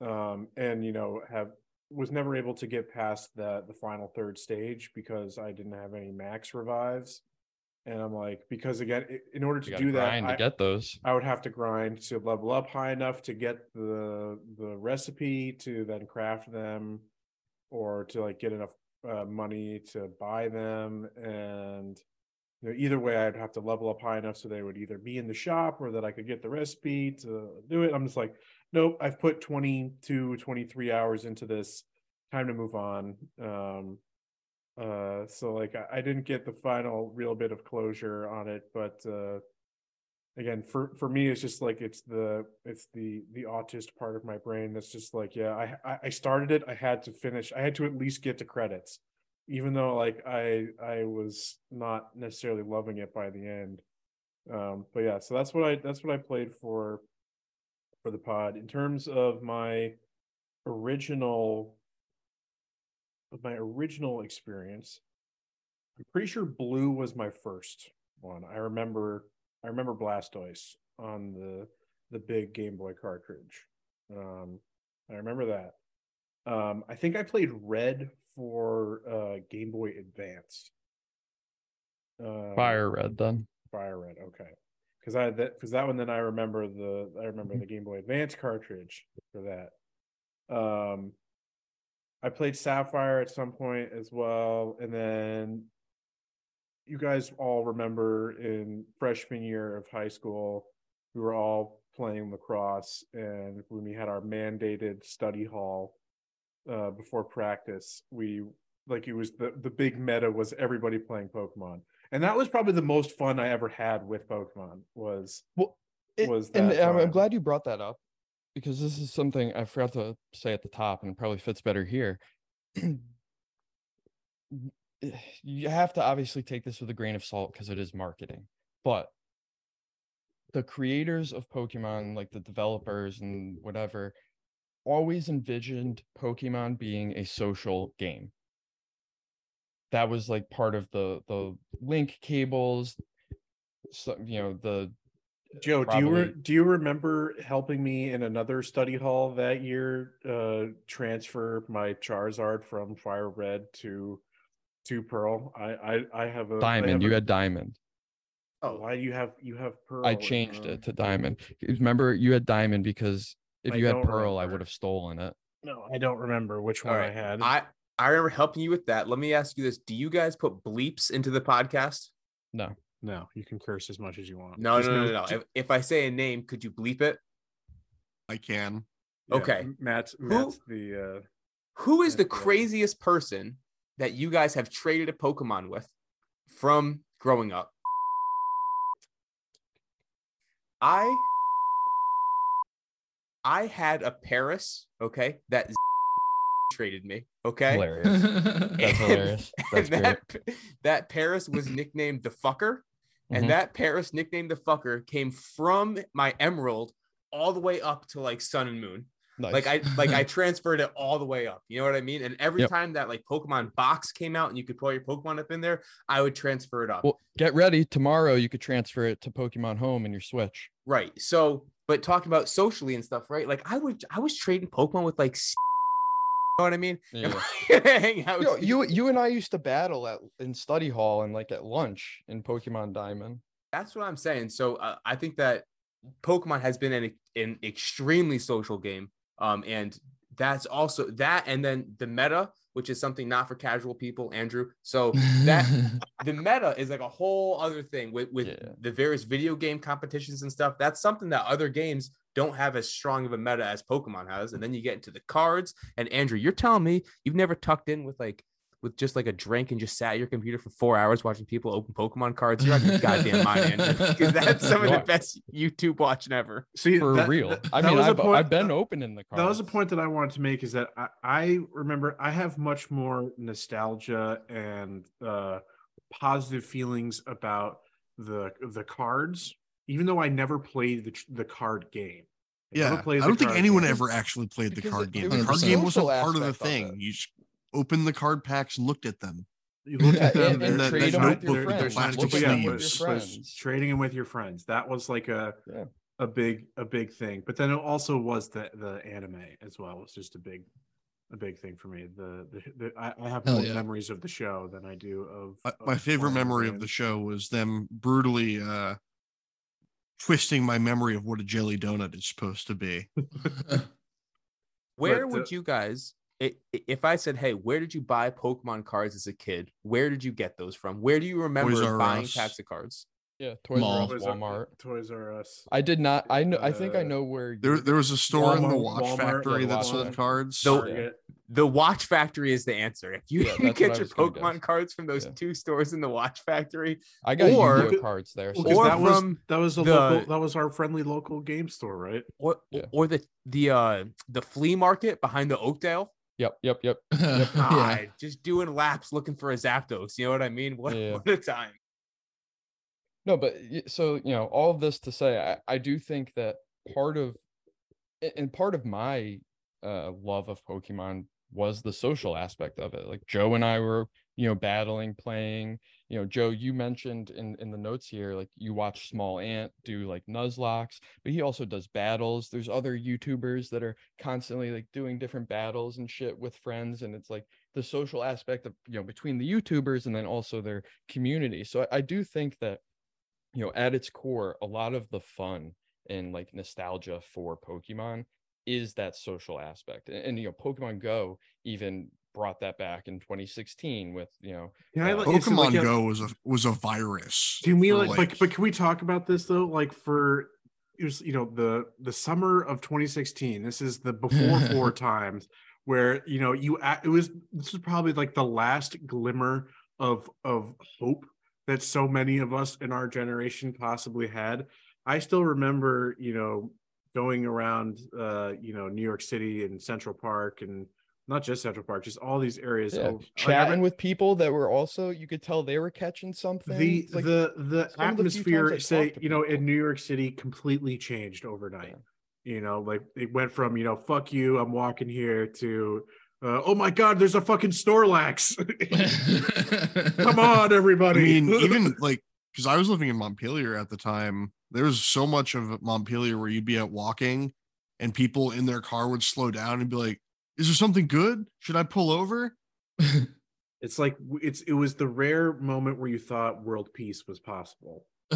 [SPEAKER 1] um and you know have was never able to get past the the final third stage because I didn't have any max revives and I'm like because again in order to do that I,
[SPEAKER 3] to get those.
[SPEAKER 1] I would have to grind to level up high enough to get the the recipe to then craft them or to like get enough uh, money to buy them and you know either way I'd have to level up high enough so they would either be in the shop or that I could get the recipe to do it. I'm just like nope I've put 22 23 hours into this. Time to move on. Um uh so like I, I didn't get the final real bit of closure on it but uh again for for me it's just like it's the it's the the autist part of my brain that's just like yeah I, I started it i had to finish i had to at least get to credits. Even though like i i was not necessarily loving it by the end. Um but yeah so that's what i that's what i played for for the pod. In terms of my original of my original experience i'm pretty sure blue was my first one. I remember I remember Blastoise on the the big Game Boy cartridge. Um, I remember that. Um, I think I played Red for uh, Game Boy Advance. Uh,
[SPEAKER 3] Fire red then.
[SPEAKER 1] Fire Red. Okay, because I that because that one then I remember the I remember the Game Boy Advance cartridge for that. Um, I played Sapphire at some point as well, and then you guys all remember in freshman year of high school, we were all playing lacrosse, and when we had our mandated study hall uh, before practice, we like it was the the big meta was everybody playing Pokemon, and that was probably the most fun I ever had with Pokemon. Was
[SPEAKER 3] It-
[SPEAKER 1] was
[SPEAKER 3] and
[SPEAKER 1] that
[SPEAKER 3] I'm, I'm glad you brought that up because this is something I forgot to say at the top and it probably fits better here. you have to obviously take this with a grain of salt because it is marketing, but the creators of Pokemon, like the developers and whatever, always envisioned Pokemon being a social game. That was like part of the the link cables, so, you know, the
[SPEAKER 1] Joe, do you re- do you remember helping me in another study hall that year uh transfer my Charizard from Fire Red to to Pearl? I I, I have a
[SPEAKER 3] diamond.
[SPEAKER 1] have
[SPEAKER 3] You
[SPEAKER 1] a-
[SPEAKER 3] had diamond.
[SPEAKER 1] oh, why do you have you have Pearl?
[SPEAKER 3] I changed
[SPEAKER 1] uh,
[SPEAKER 3] it to diamond. Remember, you had diamond because if
[SPEAKER 1] I
[SPEAKER 3] you had
[SPEAKER 1] don't
[SPEAKER 3] pearl, I would have stolen it.
[SPEAKER 1] No, I don't remember which
[SPEAKER 6] All
[SPEAKER 1] one I had.
[SPEAKER 6] I I remember helping you with that. Let me ask you this: Do you guys put bleeps into the podcast?
[SPEAKER 3] No,
[SPEAKER 1] no, you can curse as much as you want.
[SPEAKER 6] No, no, no, no. no.
[SPEAKER 1] ju-
[SPEAKER 6] If, if I say a name, could you bleep it?
[SPEAKER 2] I can.
[SPEAKER 1] yeah,
[SPEAKER 6] okay.
[SPEAKER 1] Matt's Matt's the uh
[SPEAKER 6] Who is the
[SPEAKER 1] That's,
[SPEAKER 6] craziest person that you guys have traded a Pokemon with from growing up? I I had a Paras, okay, that traded me, okay?
[SPEAKER 3] hilarious. That's
[SPEAKER 6] And-
[SPEAKER 3] hilarious. That's
[SPEAKER 6] and
[SPEAKER 3] great.
[SPEAKER 6] that, that Paras was nicknamed the fucker. And
[SPEAKER 3] Mhm.
[SPEAKER 6] that Paras nicknamed the fucker came from my emerald all the way up to like sun and moon. Like I like I transferred it all the way up. You know what I mean? And every
[SPEAKER 3] Yep.
[SPEAKER 6] time that like Pokemon box came out and you could put your Pokemon up in there, I would transfer it up.
[SPEAKER 3] Well, get ready. Tomorrow you could transfer it to Pokemon Home in your Switch.
[SPEAKER 6] right. So, but talking about socially and stuff, right? Like I would I was trading Pokemon with like you know what I mean?
[SPEAKER 3] Yeah.
[SPEAKER 6] Hang out
[SPEAKER 3] Yo, you you and I used to battle at in study hall and like at lunch in Pokemon Diamond.
[SPEAKER 6] That's what I'm saying. So uh, I think that Pokemon has been an an extremely social game, um, and that's also that, and then the meta, which is something not for casual people, Andrew. So that the meta is like a whole other thing with with
[SPEAKER 3] Yeah.
[SPEAKER 6] the various video game competitions and stuff. That's something that other games don't have as strong of a meta as Pokemon has. And then you get into the cards. And Andrew, you're telling me you've never tucked in with like with just like a drink and just sat at your computer for four hours watching people open Pokemon cards. You're out of your goddamn mind, Andrew. Because that's some of the best YouTube watching ever.
[SPEAKER 1] see
[SPEAKER 3] For
[SPEAKER 1] that-
[SPEAKER 3] real.
[SPEAKER 1] that-
[SPEAKER 3] I
[SPEAKER 1] that
[SPEAKER 3] mean,
[SPEAKER 1] was a
[SPEAKER 3] I've,
[SPEAKER 1] point-
[SPEAKER 3] I've been opening the cards.
[SPEAKER 1] That was a point that I wanted to make is that I, I remember I have much more nostalgia and uh, positive feelings about the the cards, even though I never played the the card game. I
[SPEAKER 2] Yeah, I don't think anyone
[SPEAKER 1] game.
[SPEAKER 2] ever actually played the
[SPEAKER 3] Because
[SPEAKER 2] card game. The card game wasn't part of the
[SPEAKER 3] aspect of
[SPEAKER 2] thing. You just opened the card packs and looked at them.
[SPEAKER 1] You look
[SPEAKER 3] Yeah,
[SPEAKER 1] at them
[SPEAKER 3] and-
[SPEAKER 2] and
[SPEAKER 1] there's-
[SPEAKER 2] trade
[SPEAKER 1] there's
[SPEAKER 2] them
[SPEAKER 1] no-
[SPEAKER 2] with your friends.
[SPEAKER 1] there's
[SPEAKER 2] Look
[SPEAKER 1] no-
[SPEAKER 2] at them
[SPEAKER 1] yeah,
[SPEAKER 2] with your
[SPEAKER 1] was- was
[SPEAKER 3] friends.
[SPEAKER 1] Trading them with your friends. That was like a
[SPEAKER 3] Yeah.
[SPEAKER 1] a big a big thing. But then it also was the the anime as well. It was just a big a big thing for me. The the, the I, I have
[SPEAKER 5] Hell
[SPEAKER 1] more
[SPEAKER 5] yeah.
[SPEAKER 1] memories of the show than I do of,
[SPEAKER 2] My- My favorite
[SPEAKER 1] playing
[SPEAKER 2] memory of the show was them brutally uh, twisting my memory of what a jelly donut is supposed to be.
[SPEAKER 6] Where
[SPEAKER 1] But,
[SPEAKER 6] would
[SPEAKER 1] uh,
[SPEAKER 6] you guys, i- i- if I said, hey, where did you buy Pokemon cards as a kid? Where did you get those from? Where do you remember
[SPEAKER 2] R
[SPEAKER 6] buying
[SPEAKER 2] Us.
[SPEAKER 6] packs of cards?
[SPEAKER 3] Yeah, Toys
[SPEAKER 5] Mall.
[SPEAKER 3] R Us, Walmart.
[SPEAKER 1] Toys R Us.
[SPEAKER 3] I did not. I know. I think I
[SPEAKER 1] Uh,
[SPEAKER 3] know where.
[SPEAKER 2] There,
[SPEAKER 3] you-
[SPEAKER 2] there was a store in the Watch
[SPEAKER 1] Walmart,
[SPEAKER 2] Factory
[SPEAKER 3] yeah,
[SPEAKER 2] that sold cards.
[SPEAKER 6] So-
[SPEAKER 1] Target.
[SPEAKER 6] The Watch Factory is the answer. If you
[SPEAKER 3] Yeah,
[SPEAKER 6] can
[SPEAKER 3] that's
[SPEAKER 6] get your Pokemon cards from those
[SPEAKER 3] Yeah.
[SPEAKER 6] two stores in the Watch Factory,
[SPEAKER 3] I got
[SPEAKER 6] or-
[SPEAKER 3] Yu-Gi-Oh cards there. So-
[SPEAKER 6] Or
[SPEAKER 1] that was
[SPEAKER 6] from
[SPEAKER 1] that was a
[SPEAKER 6] the-
[SPEAKER 1] local that was our friendly local game store, right?
[SPEAKER 6] or
[SPEAKER 3] Yeah.
[SPEAKER 6] or the the uh the flea market behind the Oakdale.
[SPEAKER 3] Yep, yep, yep.
[SPEAKER 5] yeah.
[SPEAKER 6] God, just doing laps looking for a Zapdos. You know what I mean? What,
[SPEAKER 3] Yeah.
[SPEAKER 6] what a time.
[SPEAKER 3] No, but so you know, all of this to say, I, I do think that part of and part of my uh love of Pokemon was the social aspect of it. Like Joe and I were, you know, battling, playing. You know, Joe, you mentioned in in the notes here, like you watch Smallant do like Nuzlockes, but he also does battles. There's other YouTubers that are constantly like doing different battles and shit with friends, and it's like the social aspect of you know between the YouTubers and then also their community. So I, I do think that you know at its core a lot of the fun and like nostalgia for pokemon is that social aspect and, and, you know pokemon go even brought that back in 2016 with you know
[SPEAKER 1] Can I
[SPEAKER 3] Uh,
[SPEAKER 1] let- is it like
[SPEAKER 2] Pokemon Go was a was a virus.
[SPEAKER 1] Can we
[SPEAKER 2] for,
[SPEAKER 1] like, but, but can we talk about this though? Like for it was you know the the summer of 2016. This is the before four times where you know you it was this was probably like the last glimmer of of hope that so many of us in our generation possibly had. I still remember, you know, going around uh, you know, New York City and Central Park and not just Central Park, just all these areas.
[SPEAKER 3] Yeah,
[SPEAKER 1] of- like,
[SPEAKER 3] chatting with people that were also you could tell they were catching something.
[SPEAKER 1] the
[SPEAKER 3] like,
[SPEAKER 1] the the
[SPEAKER 3] some of the few times I
[SPEAKER 1] atmosphere say you know
[SPEAKER 3] people.
[SPEAKER 1] in new york city completely changed overnight you know like it went from you know fuck you i'm walking here to uh, oh my god there's a fucking snorlax come on everybody.
[SPEAKER 2] I
[SPEAKER 1] everybody
[SPEAKER 2] mean, even like because I was living in Montpelier at the time, there was so much of Montpelier where you'd be out walking and people in their car would slow down and be like, Is there something good? Should I pull over?
[SPEAKER 1] it's like it's it was the rare moment where you thought world peace was possible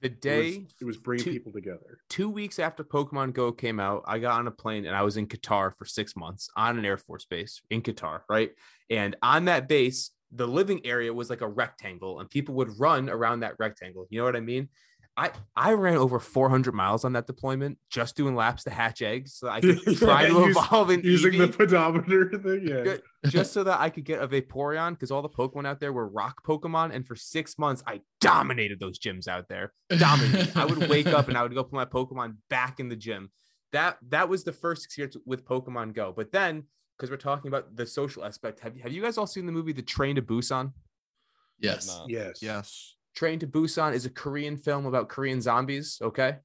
[SPEAKER 6] The
[SPEAKER 1] it was,
[SPEAKER 6] day
[SPEAKER 1] it was bringing
[SPEAKER 6] two-
[SPEAKER 1] people together
[SPEAKER 6] two weeks after Pokemon Go came out, I got on a plane and I was in Qatar for six months on an Air Force base in Qatar, right? And on that base, the living area was like a rectangle, and people would run around that rectangle. You know what I mean? I I ran over 400 miles on that deployment just doing laps to hatch eggs, so I could try to
[SPEAKER 1] Use-
[SPEAKER 6] evolve an
[SPEAKER 1] using the pedometer thing yeah
[SPEAKER 6] just so that I could get a Vaporeon because all the Pokemon out there were rock Pokemon, and for six months I dominated those gyms out there. Dominated. I would wake up and I would go put my Pokemon back in the gym. That that was the first experience with Pokemon Go. But then, because we're talking about the social aspect, have have you guys all seen the movie The Train to Busan?
[SPEAKER 5] yes.
[SPEAKER 1] yes
[SPEAKER 2] Yes.
[SPEAKER 6] Train to Busan is a Korean film about Korean zombies. Okay.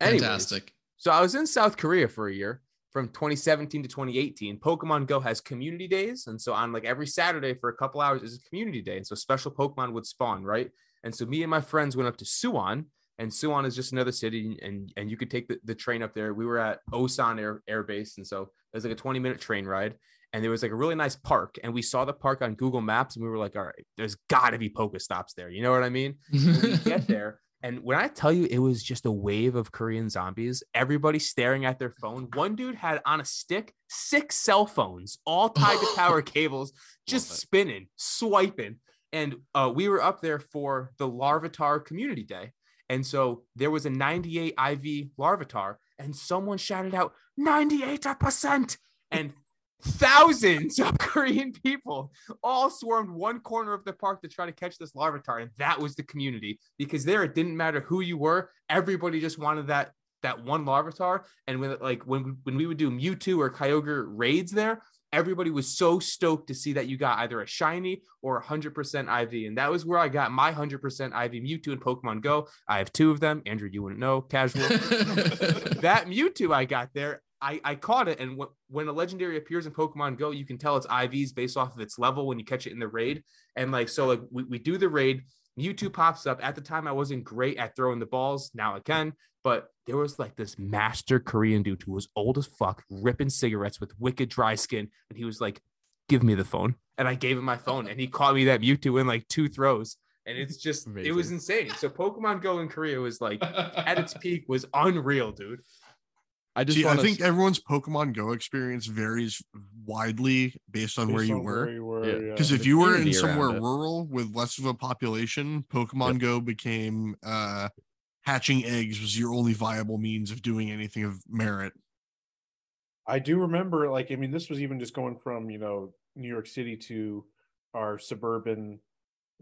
[SPEAKER 6] Anyways,
[SPEAKER 5] Fantastic.
[SPEAKER 6] So I was in South Korea for a year from 2017 to 2018. Pokemon Go has community days. And so on like every Saturday for a couple hours is a community day. And so special Pokemon would spawn, right? And so me and my friends went up to Suwon, and Suwon is just another city, and, and you could take the, the train up there. We were at Osan Air, Air Base, and so it was like a 20 minute train ride. And there was like a really nice park. And we saw the park on Google Maps, and we were like, all right, there's got to be Pokestops there. You know what I mean? We get there and when i tell you it was just a wave of korean zombies everybody staring at their phone one dude had on a stick six cell phones all tied to power cables just spinning swiping and uh, we were up there for the larvitar community day and so there was a 98 iv larvitar and someone shouted out 98% and thousands of korean people all swarmed one corner of the park to try to catch this larvitar and that was the community. Because there it didn't matter who you were everybody just wanted that that one larvitar and when like when when we would do mewtwo or kyogre raids there everybody was so stoked to see that you got either a shiny or a 100% iv and that was where i got my 100% iv mewtwo in pokemon go. I have two of them. Andrew you wouldn't know casual. That Mewtwo I got there, I, I caught it. And wh- when a legendary appears in Pokemon Go, you can tell it's IVs based off of its level when you catch it in the raid. And like, so like we, we do the raid, Mewtwo pops up. At the time, I wasn't great at throwing the balls. Now I can. But there was like this master Korean dude who was old as fuck, ripping cigarettes with wicked dry skin. And he was like, give me the phone. And I gave him my phone and he caught me that Mewtwo in like two throws. And it's just, it was insane. So Pokemon Go in Korea was like, at its peak was unreal, dude.
[SPEAKER 3] I just
[SPEAKER 2] See, I think
[SPEAKER 3] to
[SPEAKER 2] everyone's Pokemon Go experience varies widely based on where you
[SPEAKER 1] on
[SPEAKER 2] were.
[SPEAKER 1] you were,
[SPEAKER 3] Yeah.
[SPEAKER 1] yeah.
[SPEAKER 2] Because if you were in somewhere
[SPEAKER 3] around it.
[SPEAKER 2] rural with less of a population, Pokemon Go became uh hatching eggs was your only viable means of doing anything of merit.
[SPEAKER 1] I do remember, like, I mean, this was even just going from, you know, New York City to our suburban,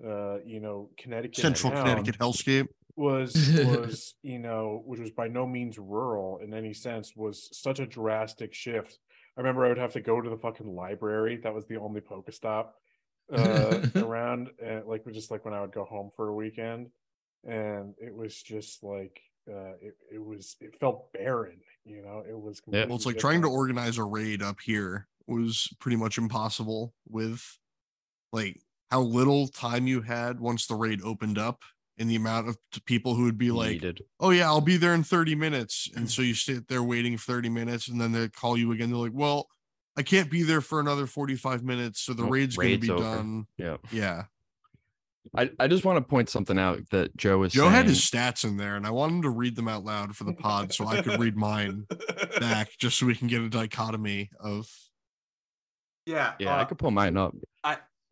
[SPEAKER 1] uh, you know, Connecticut,
[SPEAKER 2] Central
[SPEAKER 1] town
[SPEAKER 2] Connecticut hellscape.
[SPEAKER 1] Was was you know, which was by no means rural in any sense, was such a drastic shift. I remember I would have to go to the fucking library. That was the only Pokestop uh, around, and like just like when I would go home for a weekend, and it was just like uh, it, it was it felt barren. You know, it was.
[SPEAKER 3] Yeah.
[SPEAKER 2] Well, it's
[SPEAKER 1] completely
[SPEAKER 2] like trying to organize a raid up here was pretty much impossible with like how little time you had once the raid opened up and the amount of people who would be like,
[SPEAKER 3] needed.
[SPEAKER 2] oh yeah, I'll be there in 30 minutes. And so you sit there waiting for 30 minutes and then they call you again. They're like, well, I can't be there for another 45 minutes. So the
[SPEAKER 3] Nope,
[SPEAKER 2] raid's going to be
[SPEAKER 3] over.
[SPEAKER 2] done.
[SPEAKER 3] Yeah.
[SPEAKER 2] Yeah.
[SPEAKER 3] I, I just want to point something out that Joe was
[SPEAKER 2] Joe
[SPEAKER 3] saying.
[SPEAKER 2] had his stats in there and I wanted to read them out loud for the pod so I could read mine back just so we can get a dichotomy of
[SPEAKER 6] Yeah.
[SPEAKER 3] yeah, I
[SPEAKER 6] uh,
[SPEAKER 3] could pull mine up.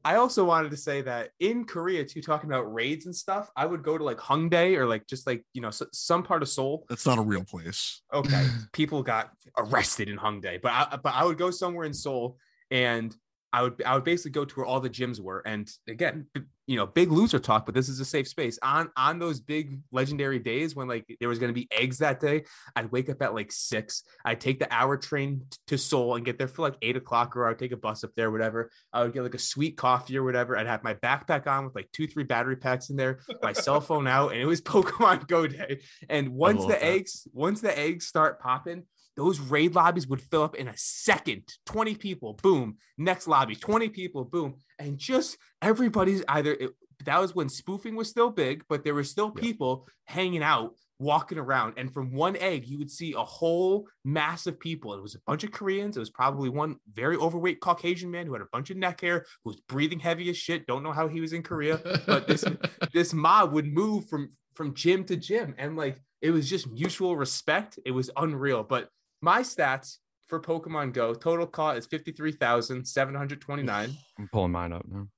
[SPEAKER 6] I also wanted to say that in Korea too, talking about raids and stuff, I would go to like Hongdae or like just like you know some part of Seoul.
[SPEAKER 2] That's not a real place.
[SPEAKER 6] Okay, people got arrested in Hongdae, but I, but I would go somewhere in Seoul and I would I would basically go to where all the gyms were. And again, you know, big loser talk, but this is a safe space. On on those big legendary days when like there was going to be eggs that day, I'd wake up at like six. I'd take the hour train t- to Seoul and get there for like eight o'clock, or I'd take a bus up there, whatever. I would get like a sweet coffee or whatever. I'd have my backpack on with like two, three battery packs in there, my cell phone out, and it was Pokemon Go day. And once the
[SPEAKER 3] that.
[SPEAKER 6] eggs, once the eggs start popping, those raid lobbies would fill up in a second. 20 people boom next lobby. 20 people boom. And just everybody's either it, that was when spoofing was still big but there were still
[SPEAKER 3] Yeah.
[SPEAKER 6] people hanging out walking around. And from one egg you would see a whole mass of people. It was a bunch of koreans. It was probably one very overweight caucasian man who had a bunch of neck hair who was breathing heavy as shit. Don't know how he was in korea. But this this mob would move from from gym to gym. And like it was just mutual respect. It was unreal. But my stats for pokemon go total caught is 53729
[SPEAKER 3] I'm pulling mine up now.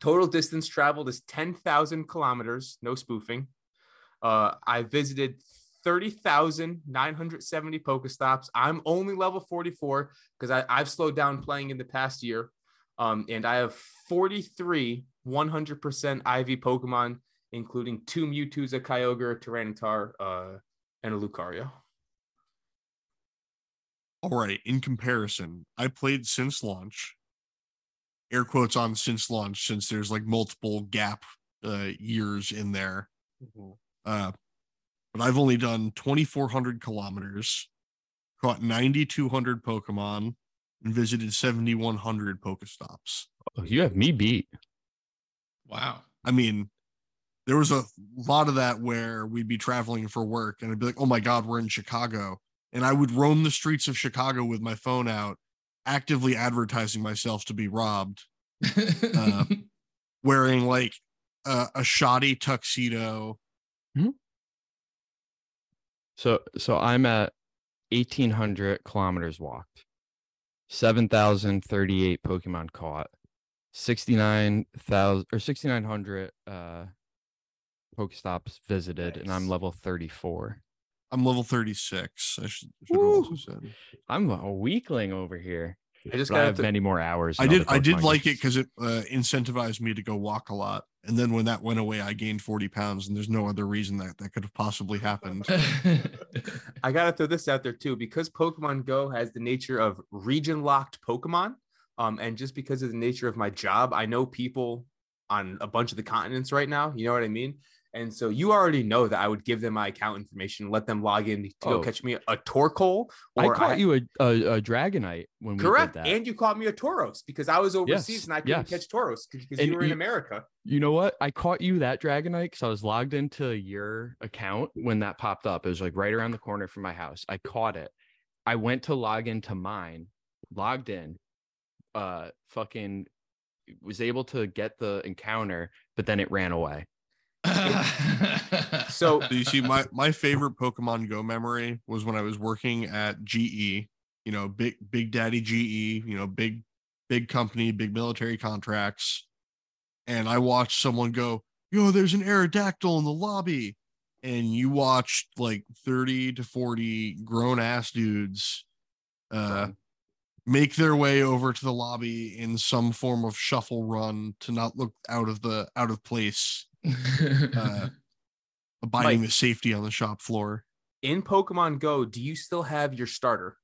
[SPEAKER 6] total distance traveled is 10,000 kilometers no spoofing uh i visited 30,970 Pokestops. I'm only level 44 because I've slowed down playing in the past year. Um, and I have 43 100% IV Pokemon, including two Mewtwo's, a Kyogre, a Tyranitar, uh, and a Lucario.
[SPEAKER 2] All right. In comparison, I played since launch. Air quotes on since launch, since there's like multiple gap uh, years in there. Uh, but I've only done 2,400 kilometers, caught 9,200 Pokemon, and visited 7,100 Pokestops.
[SPEAKER 3] Oh, you have me beat.
[SPEAKER 5] wow.
[SPEAKER 2] I mean, there was a lot of that where we'd be traveling for work and I'd be like, oh my God, we're in Chicago. And I would roam the streets of Chicago with my phone out, actively advertising myself to be robbed, Uh, wearing like a, a shoddy tuxedo.
[SPEAKER 3] So so I'm at 1800 kilometers walked, 7038 Pokemon caught, 69,000 or 6900 uh Pokestops visited, and I'm level 34.
[SPEAKER 2] I'm level 36. I should, should have also said.
[SPEAKER 3] I'm a weakling over here.
[SPEAKER 6] I just
[SPEAKER 3] But I
[SPEAKER 6] got
[SPEAKER 3] have
[SPEAKER 6] to
[SPEAKER 3] many more hours.
[SPEAKER 2] I did I did
[SPEAKER 3] Pokemon
[SPEAKER 2] like it because it uh, incentivized me to go walk a lot. And then when that went away, I gained 40 pounds, and there's no other reason that that could have possibly happened.
[SPEAKER 6] I gotta throw this out there too, because Pokemon Go has the nature of region locked Pokemon. Um, and just because of the nature of my job, I know people on a bunch of the continents right now. You know what I mean? And so you already know that I would give them my account information, let them log in to go
[SPEAKER 3] Oh.
[SPEAKER 6] catch me a Torkoal.
[SPEAKER 3] I caught you a, a, a Dragonite when we
[SPEAKER 6] correct,
[SPEAKER 3] did that.
[SPEAKER 6] and you caught me a Tauros because I was overseas
[SPEAKER 3] Yes,
[SPEAKER 6] and I couldn't
[SPEAKER 3] yes.
[SPEAKER 6] catch Tauros because you were in
[SPEAKER 3] you-
[SPEAKER 6] America.
[SPEAKER 3] You know what? I caught you that Dragonite because I was logged into your account when that popped up. It was like right around the corner from my house. I caught it. I went to log into mine, logged in, uh, fucking was able to get the encounter, but then it ran away.
[SPEAKER 6] So
[SPEAKER 2] So you see, my my favorite Pokemon Go memory was when I was working at GE. You know, big Big Daddy GE. You know, big big company, big military contracts. And I watched someone go, "Yo, there's an Aerodactyl in the lobby," and you watched like thirty to forty grown ass dudes, uh, make their way over to the lobby in some form of shuffle run to not look out of the out of place uh, abiding
[SPEAKER 6] Mike.
[SPEAKER 2] the safety on the shop floor.
[SPEAKER 6] in Pokemon Go, do you still have your starter?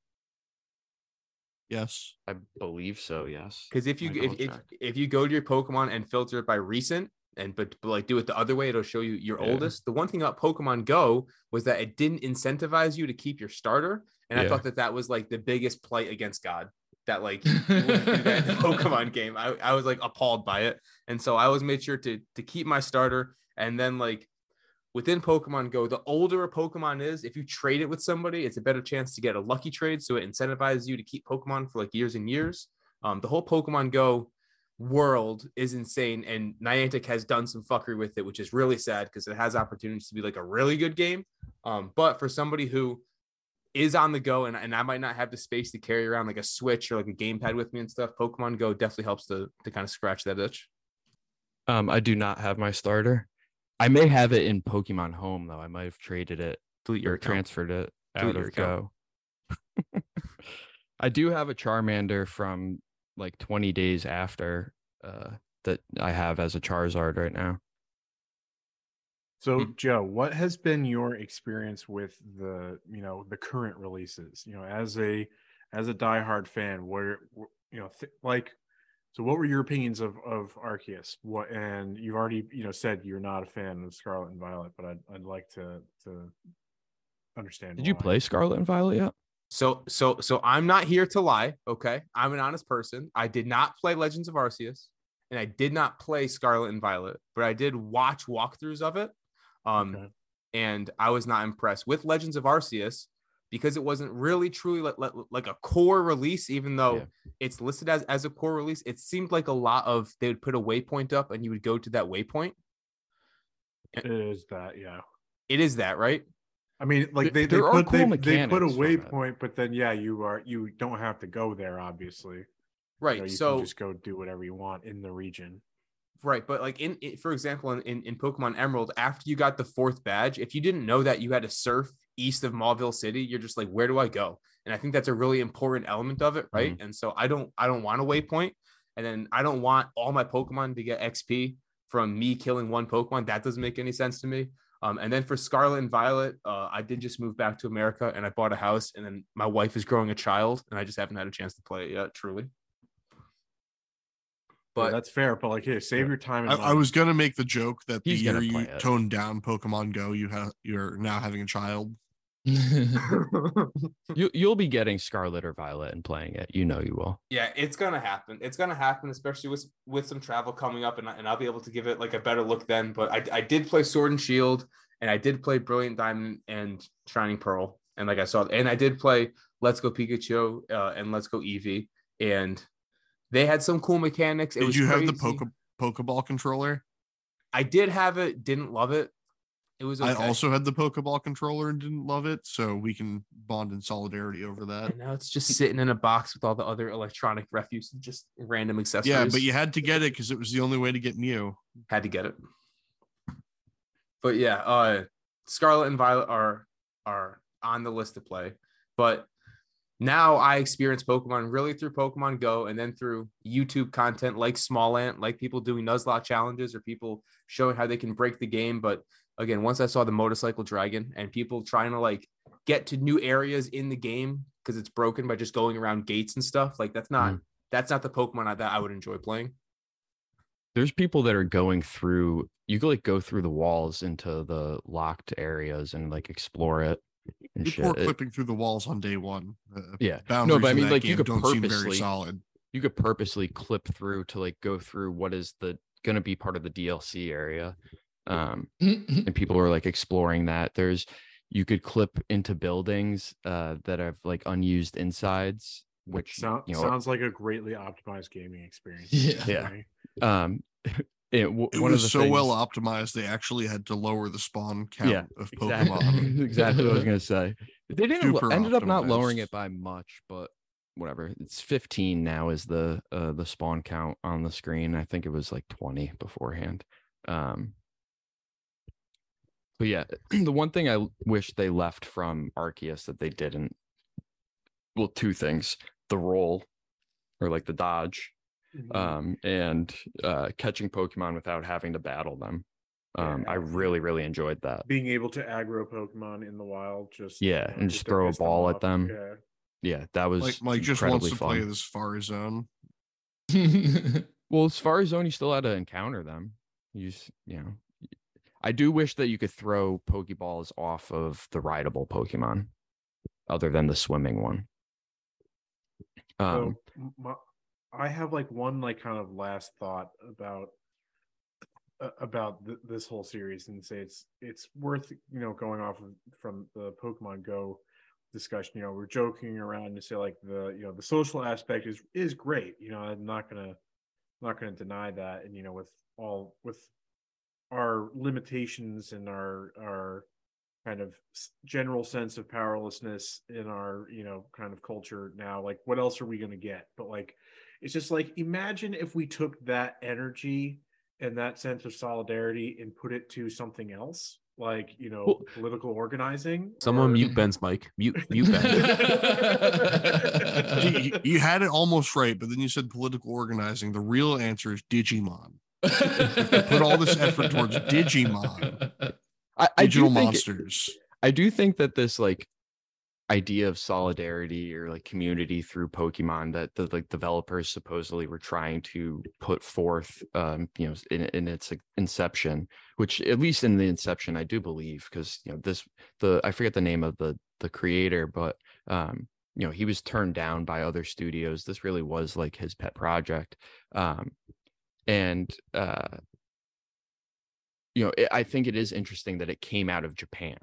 [SPEAKER 2] Yes.
[SPEAKER 3] I believe so. Yes.
[SPEAKER 6] Because if you if, if if you go to your Pokemon and filter it by recent and but, but like do it the other way, it'll show you your
[SPEAKER 3] Yeah.
[SPEAKER 6] oldest. The one thing about Pokemon Go was that it didn't incentivize you to keep your starter, and I thought that that was like the biggest plight against God. That like you wouldn't do that Pokemon game. I, I was like appalled by it, and so I always made sure to to keep my starter, and then like within Pokemon Go, the older a Pokemon is, if you trade it with somebody, it's a better chance to get a lucky trade. So it incentivizes you to keep Pokemon for like years and years. Um, the whole Pokemon Go world is insane, and Niantic has done some fuckery with it, which is really sad because it has opportunities to be like a really good game. Um, but for somebody who is on the go and, and I might not have the space to carry around like a Switch or like a gamepad with me and stuff, Pokemon Go definitely helps to to kind of scratch that itch.
[SPEAKER 3] Um, I do not have my starter. I may have it in Pokemon Home though. I might have traded it
[SPEAKER 6] Delete your
[SPEAKER 3] or
[SPEAKER 6] account.
[SPEAKER 3] transferred it
[SPEAKER 6] Delete
[SPEAKER 3] out of
[SPEAKER 6] account.
[SPEAKER 3] Go. I do have a Charmander from like 20 days after uh, that I have as a Charizard right now.
[SPEAKER 1] So,
[SPEAKER 6] Hmm.
[SPEAKER 1] Joe, what has been your experience with the, you know, the current releases? You know, as a as a diehard fan, where you know, th- like, so what were your opinions of of Arceus? What, and you've already, you know, said you're not a fan of Scarlet and Violet, but I'd I'd like to to understand.
[SPEAKER 3] Did you play Scarlet and Violet yet?
[SPEAKER 6] So so so I'm not here to lie. Okay, I'm an honest person. I did not play Legends of Arceus, and I did not play Scarlet and Violet, but I did watch walkthroughs of it. Um,
[SPEAKER 1] Okay.
[SPEAKER 6] and I was not impressed with Legends of Arceus because it wasn't really truly like, like, like a core release, even though
[SPEAKER 3] Yeah.
[SPEAKER 6] it's listed as, as a core release. It seemed like a lot of they would put a waypoint up and you would go to that waypoint.
[SPEAKER 1] It is that, yeah.
[SPEAKER 6] It is that, right?
[SPEAKER 1] I mean, like
[SPEAKER 3] There-
[SPEAKER 1] they, they
[SPEAKER 3] there are
[SPEAKER 1] put
[SPEAKER 3] cool
[SPEAKER 1] they, they put a
[SPEAKER 3] mechanics from it.
[SPEAKER 1] waypoint, but then yeah, you are you don't have to go there, obviously.
[SPEAKER 6] Right.
[SPEAKER 1] You, know, you
[SPEAKER 6] so
[SPEAKER 1] can just go do whatever you want in the region.
[SPEAKER 6] Right, but like in, in for example, in, in in Pokemon Emerald, after you got the fourth badge, if you didn't know that you had to surf east of Mauville City, you're just like, where do I go? And I think that's a really important element of it, right? And so I don't I don't want a waypoint, and then I don't want all my Pokemon to get XP from me killing one Pokemon. That doesn't make any sense to me. Um, and then for Scarlet and Violet, uh, I did just move back to America and I bought a house, and then my wife is growing a child, and I just haven't had a chance to play it yet, truly.
[SPEAKER 1] But
[SPEAKER 6] But
[SPEAKER 1] that's fair. But like, hey, save your time. And
[SPEAKER 2] I, I was gonna make the joke that the year you
[SPEAKER 3] it.
[SPEAKER 2] toned down Pokemon Go, you have you're now having a child.
[SPEAKER 3] You you'll be getting Scarlet or Violet and playing it. You know you will.
[SPEAKER 6] Yeah, it's gonna happen. It's gonna happen, especially with with some travel coming up, and, I- and I'll be able to give it like a better look then. But I, I did play Sword and Shield, and I did play Brilliant Diamond and Shining Pearl, and like I saw, and I did play Let's Go Pikachu uh, and Let's Go Eevee, and they had some cool mechanics. It
[SPEAKER 2] Did you have the. Poke Pokeball controller?
[SPEAKER 6] I did have it. Didn't love it. It was. Okay.
[SPEAKER 2] I also had the Pokeball controller and didn't love it, so we can bond in solidarity over that.
[SPEAKER 6] And now it's just sitting in a box with all the other electronic refuse and just random accessories.
[SPEAKER 2] Yeah, but you had to get it because it was the only way to get Mew.
[SPEAKER 6] had to get it. But yeah, uh Scarlet and Violet are are on the list to play. But now I experience Pokemon really through Pokemon Go and then through YouTube content like Smallant, like people doing Nuzlocke challenges or people showing how they can break the game. But again, once I saw the motorcycle dragon and people trying to like get to new areas in the game because it's broken by just going around gates and stuff, like that's not mm. that's not the Pokemon I, that I would enjoy playing.
[SPEAKER 3] There's people that are going through. You could like go through the walls into the locked areas and like explore it and shit. It-
[SPEAKER 2] clipping through the walls on day one. Uh,
[SPEAKER 3] yeah,
[SPEAKER 2] boundaries
[SPEAKER 3] but I mean, like, you could
[SPEAKER 2] don't seem very
[SPEAKER 3] purposely-
[SPEAKER 2] solid.
[SPEAKER 3] you could purposely clip through to like go through what is the going to be part of the DLC area. Um, and people are like exploring that. There's you could clip into buildings uh that have like unused insides, which
[SPEAKER 1] Sound,
[SPEAKER 3] you know,
[SPEAKER 1] sounds like a greatly optimized gaming experience.
[SPEAKER 5] Yeah.
[SPEAKER 3] Yeah. Um, it, w-
[SPEAKER 2] It was so
[SPEAKER 3] the
[SPEAKER 2] well optimized they actually had to lower the spawn count
[SPEAKER 3] Yeah,
[SPEAKER 2] of
[SPEAKER 3] exactly,
[SPEAKER 2] Pokemon.
[SPEAKER 3] exactly what I was gonna say. They didn't lo- ended up not lowering it by much, but whatever. It's 15 now is the uh the spawn count on the screen. I think it was like 20 beforehand. Um but yeah, the one thing I wish they left from Arceus that they didn't well, two things. The roll or like the dodge
[SPEAKER 1] Mm-hmm.
[SPEAKER 3] um, and uh, catching Pokemon without having to battle them. Um, I really, really enjoyed that.
[SPEAKER 1] Being able to aggro Pokemon in the wild, just
[SPEAKER 3] Yeah,
[SPEAKER 1] you know,
[SPEAKER 3] and just
[SPEAKER 1] to
[SPEAKER 3] throw a
[SPEAKER 1] piss them
[SPEAKER 3] ball at them.
[SPEAKER 1] Yeah.
[SPEAKER 3] Yeah, that was
[SPEAKER 2] Like Mike just wants to
[SPEAKER 3] fun.
[SPEAKER 2] play this far as zone.
[SPEAKER 3] Well, a Safari Zone, you still had to encounter them. You just, you know, I do wish that you could throw Pokeballs off of the rideable Pokemon, other than the swimming one. Um,
[SPEAKER 1] so my, I have like one like kind of last thought about uh, about th- this whole series and say it's it's worth you know going off of, from the Pokemon Go discussion. You know, we're joking around to say like the you know the social aspect is is great. You know, I'm not gonna not gonna deny that. And you know, with all with our limitations and our our kind of general sense of powerlessness in our you know kind of culture now like what else are we going to get but like it's just like imagine if we took that energy and that sense of solidarity and put it to something else like you know
[SPEAKER 6] Well-
[SPEAKER 1] political organizing
[SPEAKER 6] Someone
[SPEAKER 1] or-
[SPEAKER 6] mute Ben's mic. Mute mute Ben.
[SPEAKER 2] you, you- you had it almost right, but then you said political organizing. The real answer is Digimon. Put all this effort towards Digimon.
[SPEAKER 3] I, I
[SPEAKER 2] Digital
[SPEAKER 3] think
[SPEAKER 2] monsters.
[SPEAKER 3] I do think that this like idea of solidarity or like community through Pokemon that the like developers supposedly were trying to put forth um you know in, in its inception which at least in the inception I do believe because you know this the I forget the name of the the creator but um you know he was turned down by other studios. This really was like his pet project um and uh you know it, I think it is interesting that it came out of Japan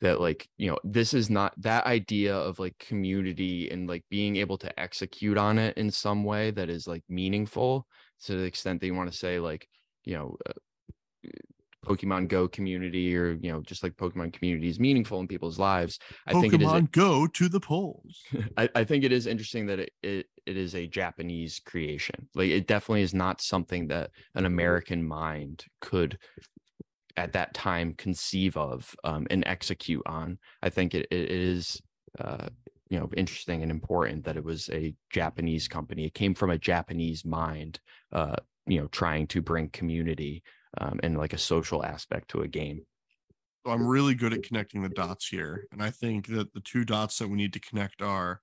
[SPEAKER 3] that like you know this is not that idea of like community and like being able to execute on it in some way that is like meaningful to the extent that you want to say like you know uh, pokemon go community or you know just like pokemon community is meaningful in people's lives i think it is
[SPEAKER 2] Pokemon go to the polls.
[SPEAKER 3] I, I think it is interesting that it, it it is a Japanese creation. Like it definitely is not something that an American mind could at that time conceive of um, and execute on. I think it, it is uh, you know interesting and important that it was a Japanese company. It came from a Japanese mind, uh, you know, trying to bring community um, and like a social aspect to a game.
[SPEAKER 2] So I'm really good at connecting the dots here. And I think that the two dots that we need to connect are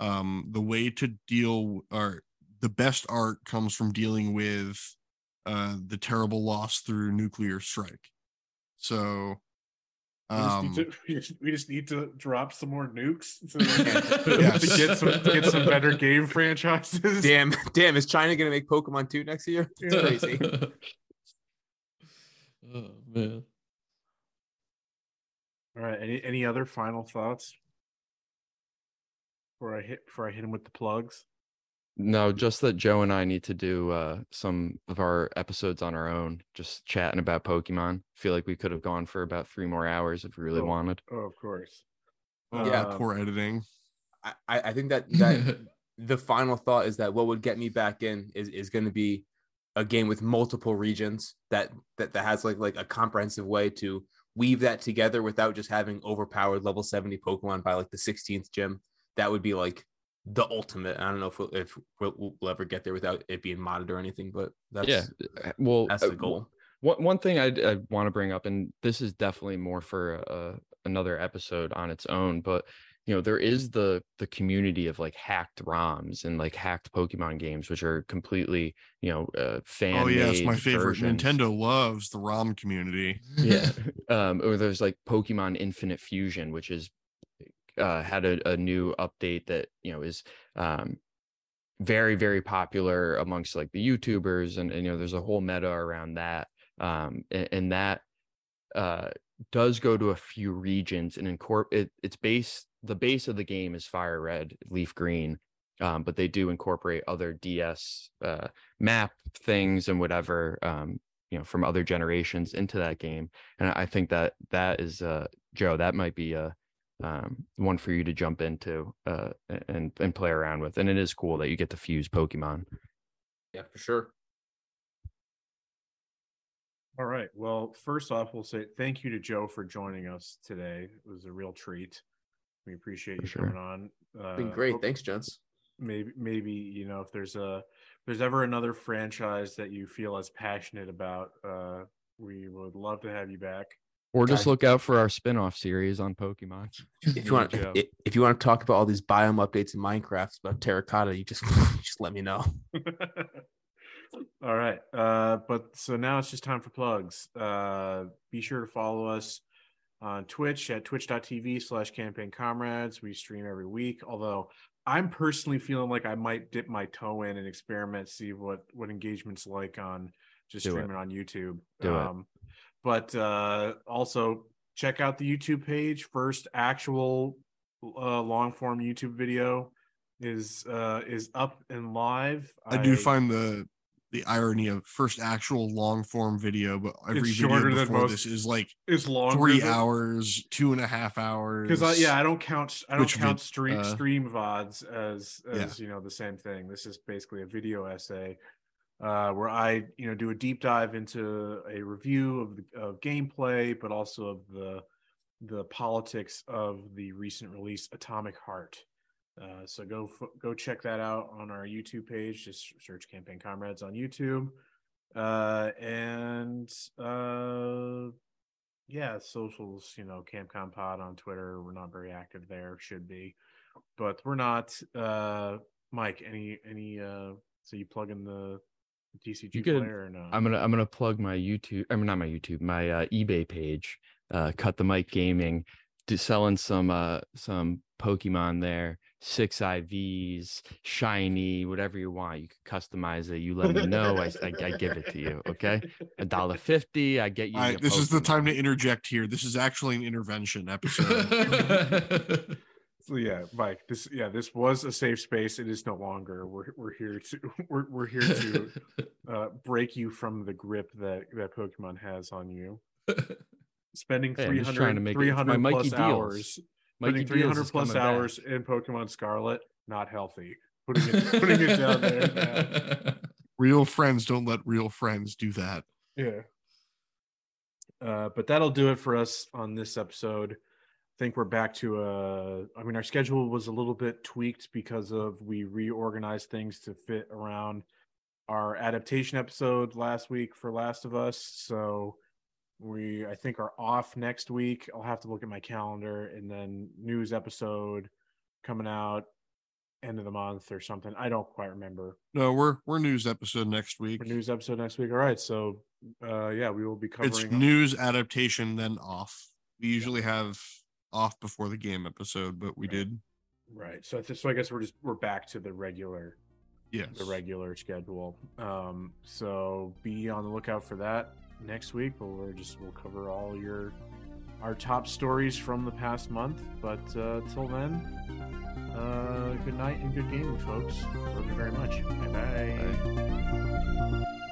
[SPEAKER 2] um, the way to deal or the best art comes from dealing with uh, the terrible loss through nuclear strike. So
[SPEAKER 1] we just,
[SPEAKER 2] um,
[SPEAKER 1] need to, we, just, need to drop some more nukes so we can-
[SPEAKER 2] Yes.
[SPEAKER 1] to get some get some better game franchises.
[SPEAKER 6] damn, damn, is China gonna make Pokemon 2 next year? It's crazy.
[SPEAKER 5] oh man.
[SPEAKER 1] All right. Any any other final thoughts? Before I hit before I hit him with the plugs.
[SPEAKER 3] No, just that Joe and I need to do uh, some of our episodes on our own, just chatting about Pokemon. Feel like we could have gone for about three more hours if we really
[SPEAKER 1] Oh.
[SPEAKER 3] wanted.
[SPEAKER 1] Oh, of course.
[SPEAKER 6] Yeah.
[SPEAKER 1] Um,
[SPEAKER 2] poor editing.
[SPEAKER 6] I, I I think that that the final thought is that what would get me back in is is going to be a game with multiple regions that that that has like like a comprehensive way to weave that together without just having overpowered level 70 pokemon by like the 16th gym that would be like the ultimate i don't know if we'll, if we'll, we'll ever get there without it being modded or anything but that's
[SPEAKER 3] yeah, well,
[SPEAKER 6] that's
[SPEAKER 3] uh,
[SPEAKER 6] the goal
[SPEAKER 3] One one thing I I want to bring up, and this is definitely more for uh, another episode on its own, but you know there is the the community of like hacked ROMs and like hacked Pokemon games, which are completely you know uh, fan.
[SPEAKER 2] Oh yes, my favorite. Nintendo loves the ROM community.
[SPEAKER 3] yeah um or there's like pokemon infinite fusion which is uh had a, a new update that you know is um very very popular amongst like the youtubers and, and you know there's a whole meta around that um and, and that uh does go to a few regions and incorporate it, it's base the base of the game is fire red leaf green um, but they do incorporate other ds uh map things and whatever um you know from other generations into that game and i think that that is uh joe that might be a um one for you to jump into uh and and play around with and it is cool that you get to fuse pokemon
[SPEAKER 6] yeah for sure
[SPEAKER 1] All right. Well, first off, we'll say thank you to Joe for joining us today. It was a real treat. We appreciate
[SPEAKER 3] For
[SPEAKER 1] you
[SPEAKER 3] sure.
[SPEAKER 1] coming on. Uh,
[SPEAKER 6] been great
[SPEAKER 1] hope-
[SPEAKER 6] thanks gents
[SPEAKER 1] Maybe, maybe you know, if there's a, if there's ever another franchise that you feel as passionate about, uh, we would love to have you back.
[SPEAKER 3] Or just look out for our spin-off series on pokemon
[SPEAKER 6] if you want
[SPEAKER 3] Joe.
[SPEAKER 6] if, if you want to talk about all these biome updates in minecraft about terracotta you just just let me know
[SPEAKER 1] All right. Uh, but so now it's just time for plugs. Uh, be sure to follow us on Twitch at twitch.tv slash campaign comrades. We stream every week, although I'm personally feeling like I might dip my toe in and experiment, see what, what engagement's like on just
[SPEAKER 3] Do it.
[SPEAKER 1] streaming on YouTube.
[SPEAKER 3] Do it.
[SPEAKER 1] But uh, also check out the YouTube page. First actual uh, long form YouTube video is uh, is up and live.
[SPEAKER 2] I do find the the irony of first actual long form video, but every video before this is like
[SPEAKER 1] is long
[SPEAKER 2] three hours, two and a half hours.
[SPEAKER 1] because I, yeah, I don't count I don't count
[SPEAKER 2] vid-
[SPEAKER 1] stream
[SPEAKER 2] uh,
[SPEAKER 1] stream vods as
[SPEAKER 2] Yeah.
[SPEAKER 1] as you know the same thing. This is basically a video essay uh, where I you know do a deep dive into a review of the of gameplay, but also of the the politics of the recent release Atomic Heart. Uh, so go go check that out on our YouTube page. Just search Campaign Comrades on YouTube. Uh, and uh, yeah, socials, you know, CampCom Pod on Twitter. We're not very active there, should be, but we're not. Uh, Mike, any any uh, so you plug in the TCG
[SPEAKER 3] You could-
[SPEAKER 1] player or no?
[SPEAKER 3] I'm gonna I'm gonna plug my YouTube. I mean, not my YouTube, my uh, eBay page. Uh, Cut the Mike Gaming, to selling some uh some Pokemon there. Six IVs, shiny, whatever you want. You can customize it. You let me know. I, I, I give it to you. Okay, a dollar fifty. I get you.
[SPEAKER 2] All right,
[SPEAKER 3] your
[SPEAKER 2] this is the time to interject here. This is actually an intervention episode.
[SPEAKER 1] So yeah, Mike. This yeah, this was a safe space. It is no longer. We're we're here to we're we're here to uh, break you from the grip that that Pokemon has on you. Spending
[SPEAKER 3] Hey, I'm just
[SPEAKER 1] 300,
[SPEAKER 3] trying to make it- my
[SPEAKER 1] 300
[SPEAKER 3] Mikey
[SPEAKER 1] plus
[SPEAKER 3] deals.
[SPEAKER 1] hours,
[SPEAKER 3] Mikey
[SPEAKER 1] putting
[SPEAKER 3] Deals
[SPEAKER 1] 300 plus
[SPEAKER 3] coming back.
[SPEAKER 1] hours in Pokemon Scarlet, not healthy. Putting it putting it down there. now.
[SPEAKER 2] real friends don't let real friends do that.
[SPEAKER 1] Yeah. Uh, but that'll do it for us on this episode. Think we're back to uh I mean our schedule was a little bit tweaked because of we reorganized things to fit around our adaptation episode last week for Last of Us. So we I think are off next week. I'll have to look at my calendar and then news episode coming out end of the month or something. I don't quite remember.
[SPEAKER 2] No, we're we're news episode next week.
[SPEAKER 1] For news episode next week. All right. So uh yeah, we will be covering
[SPEAKER 2] It's news adaptation, then off. We usually have off before the game episode, but we did.
[SPEAKER 1] Right. So, so I guess we're just we're back to the regular
[SPEAKER 2] Yes.
[SPEAKER 1] the regular schedule. Um, so be on the lookout for that next week. But we're just we'll cover all your our top stories from the past month. But uh, till then, uh, good night and good gaming, folks. Love you very much. Bye bye.
[SPEAKER 3] Bye.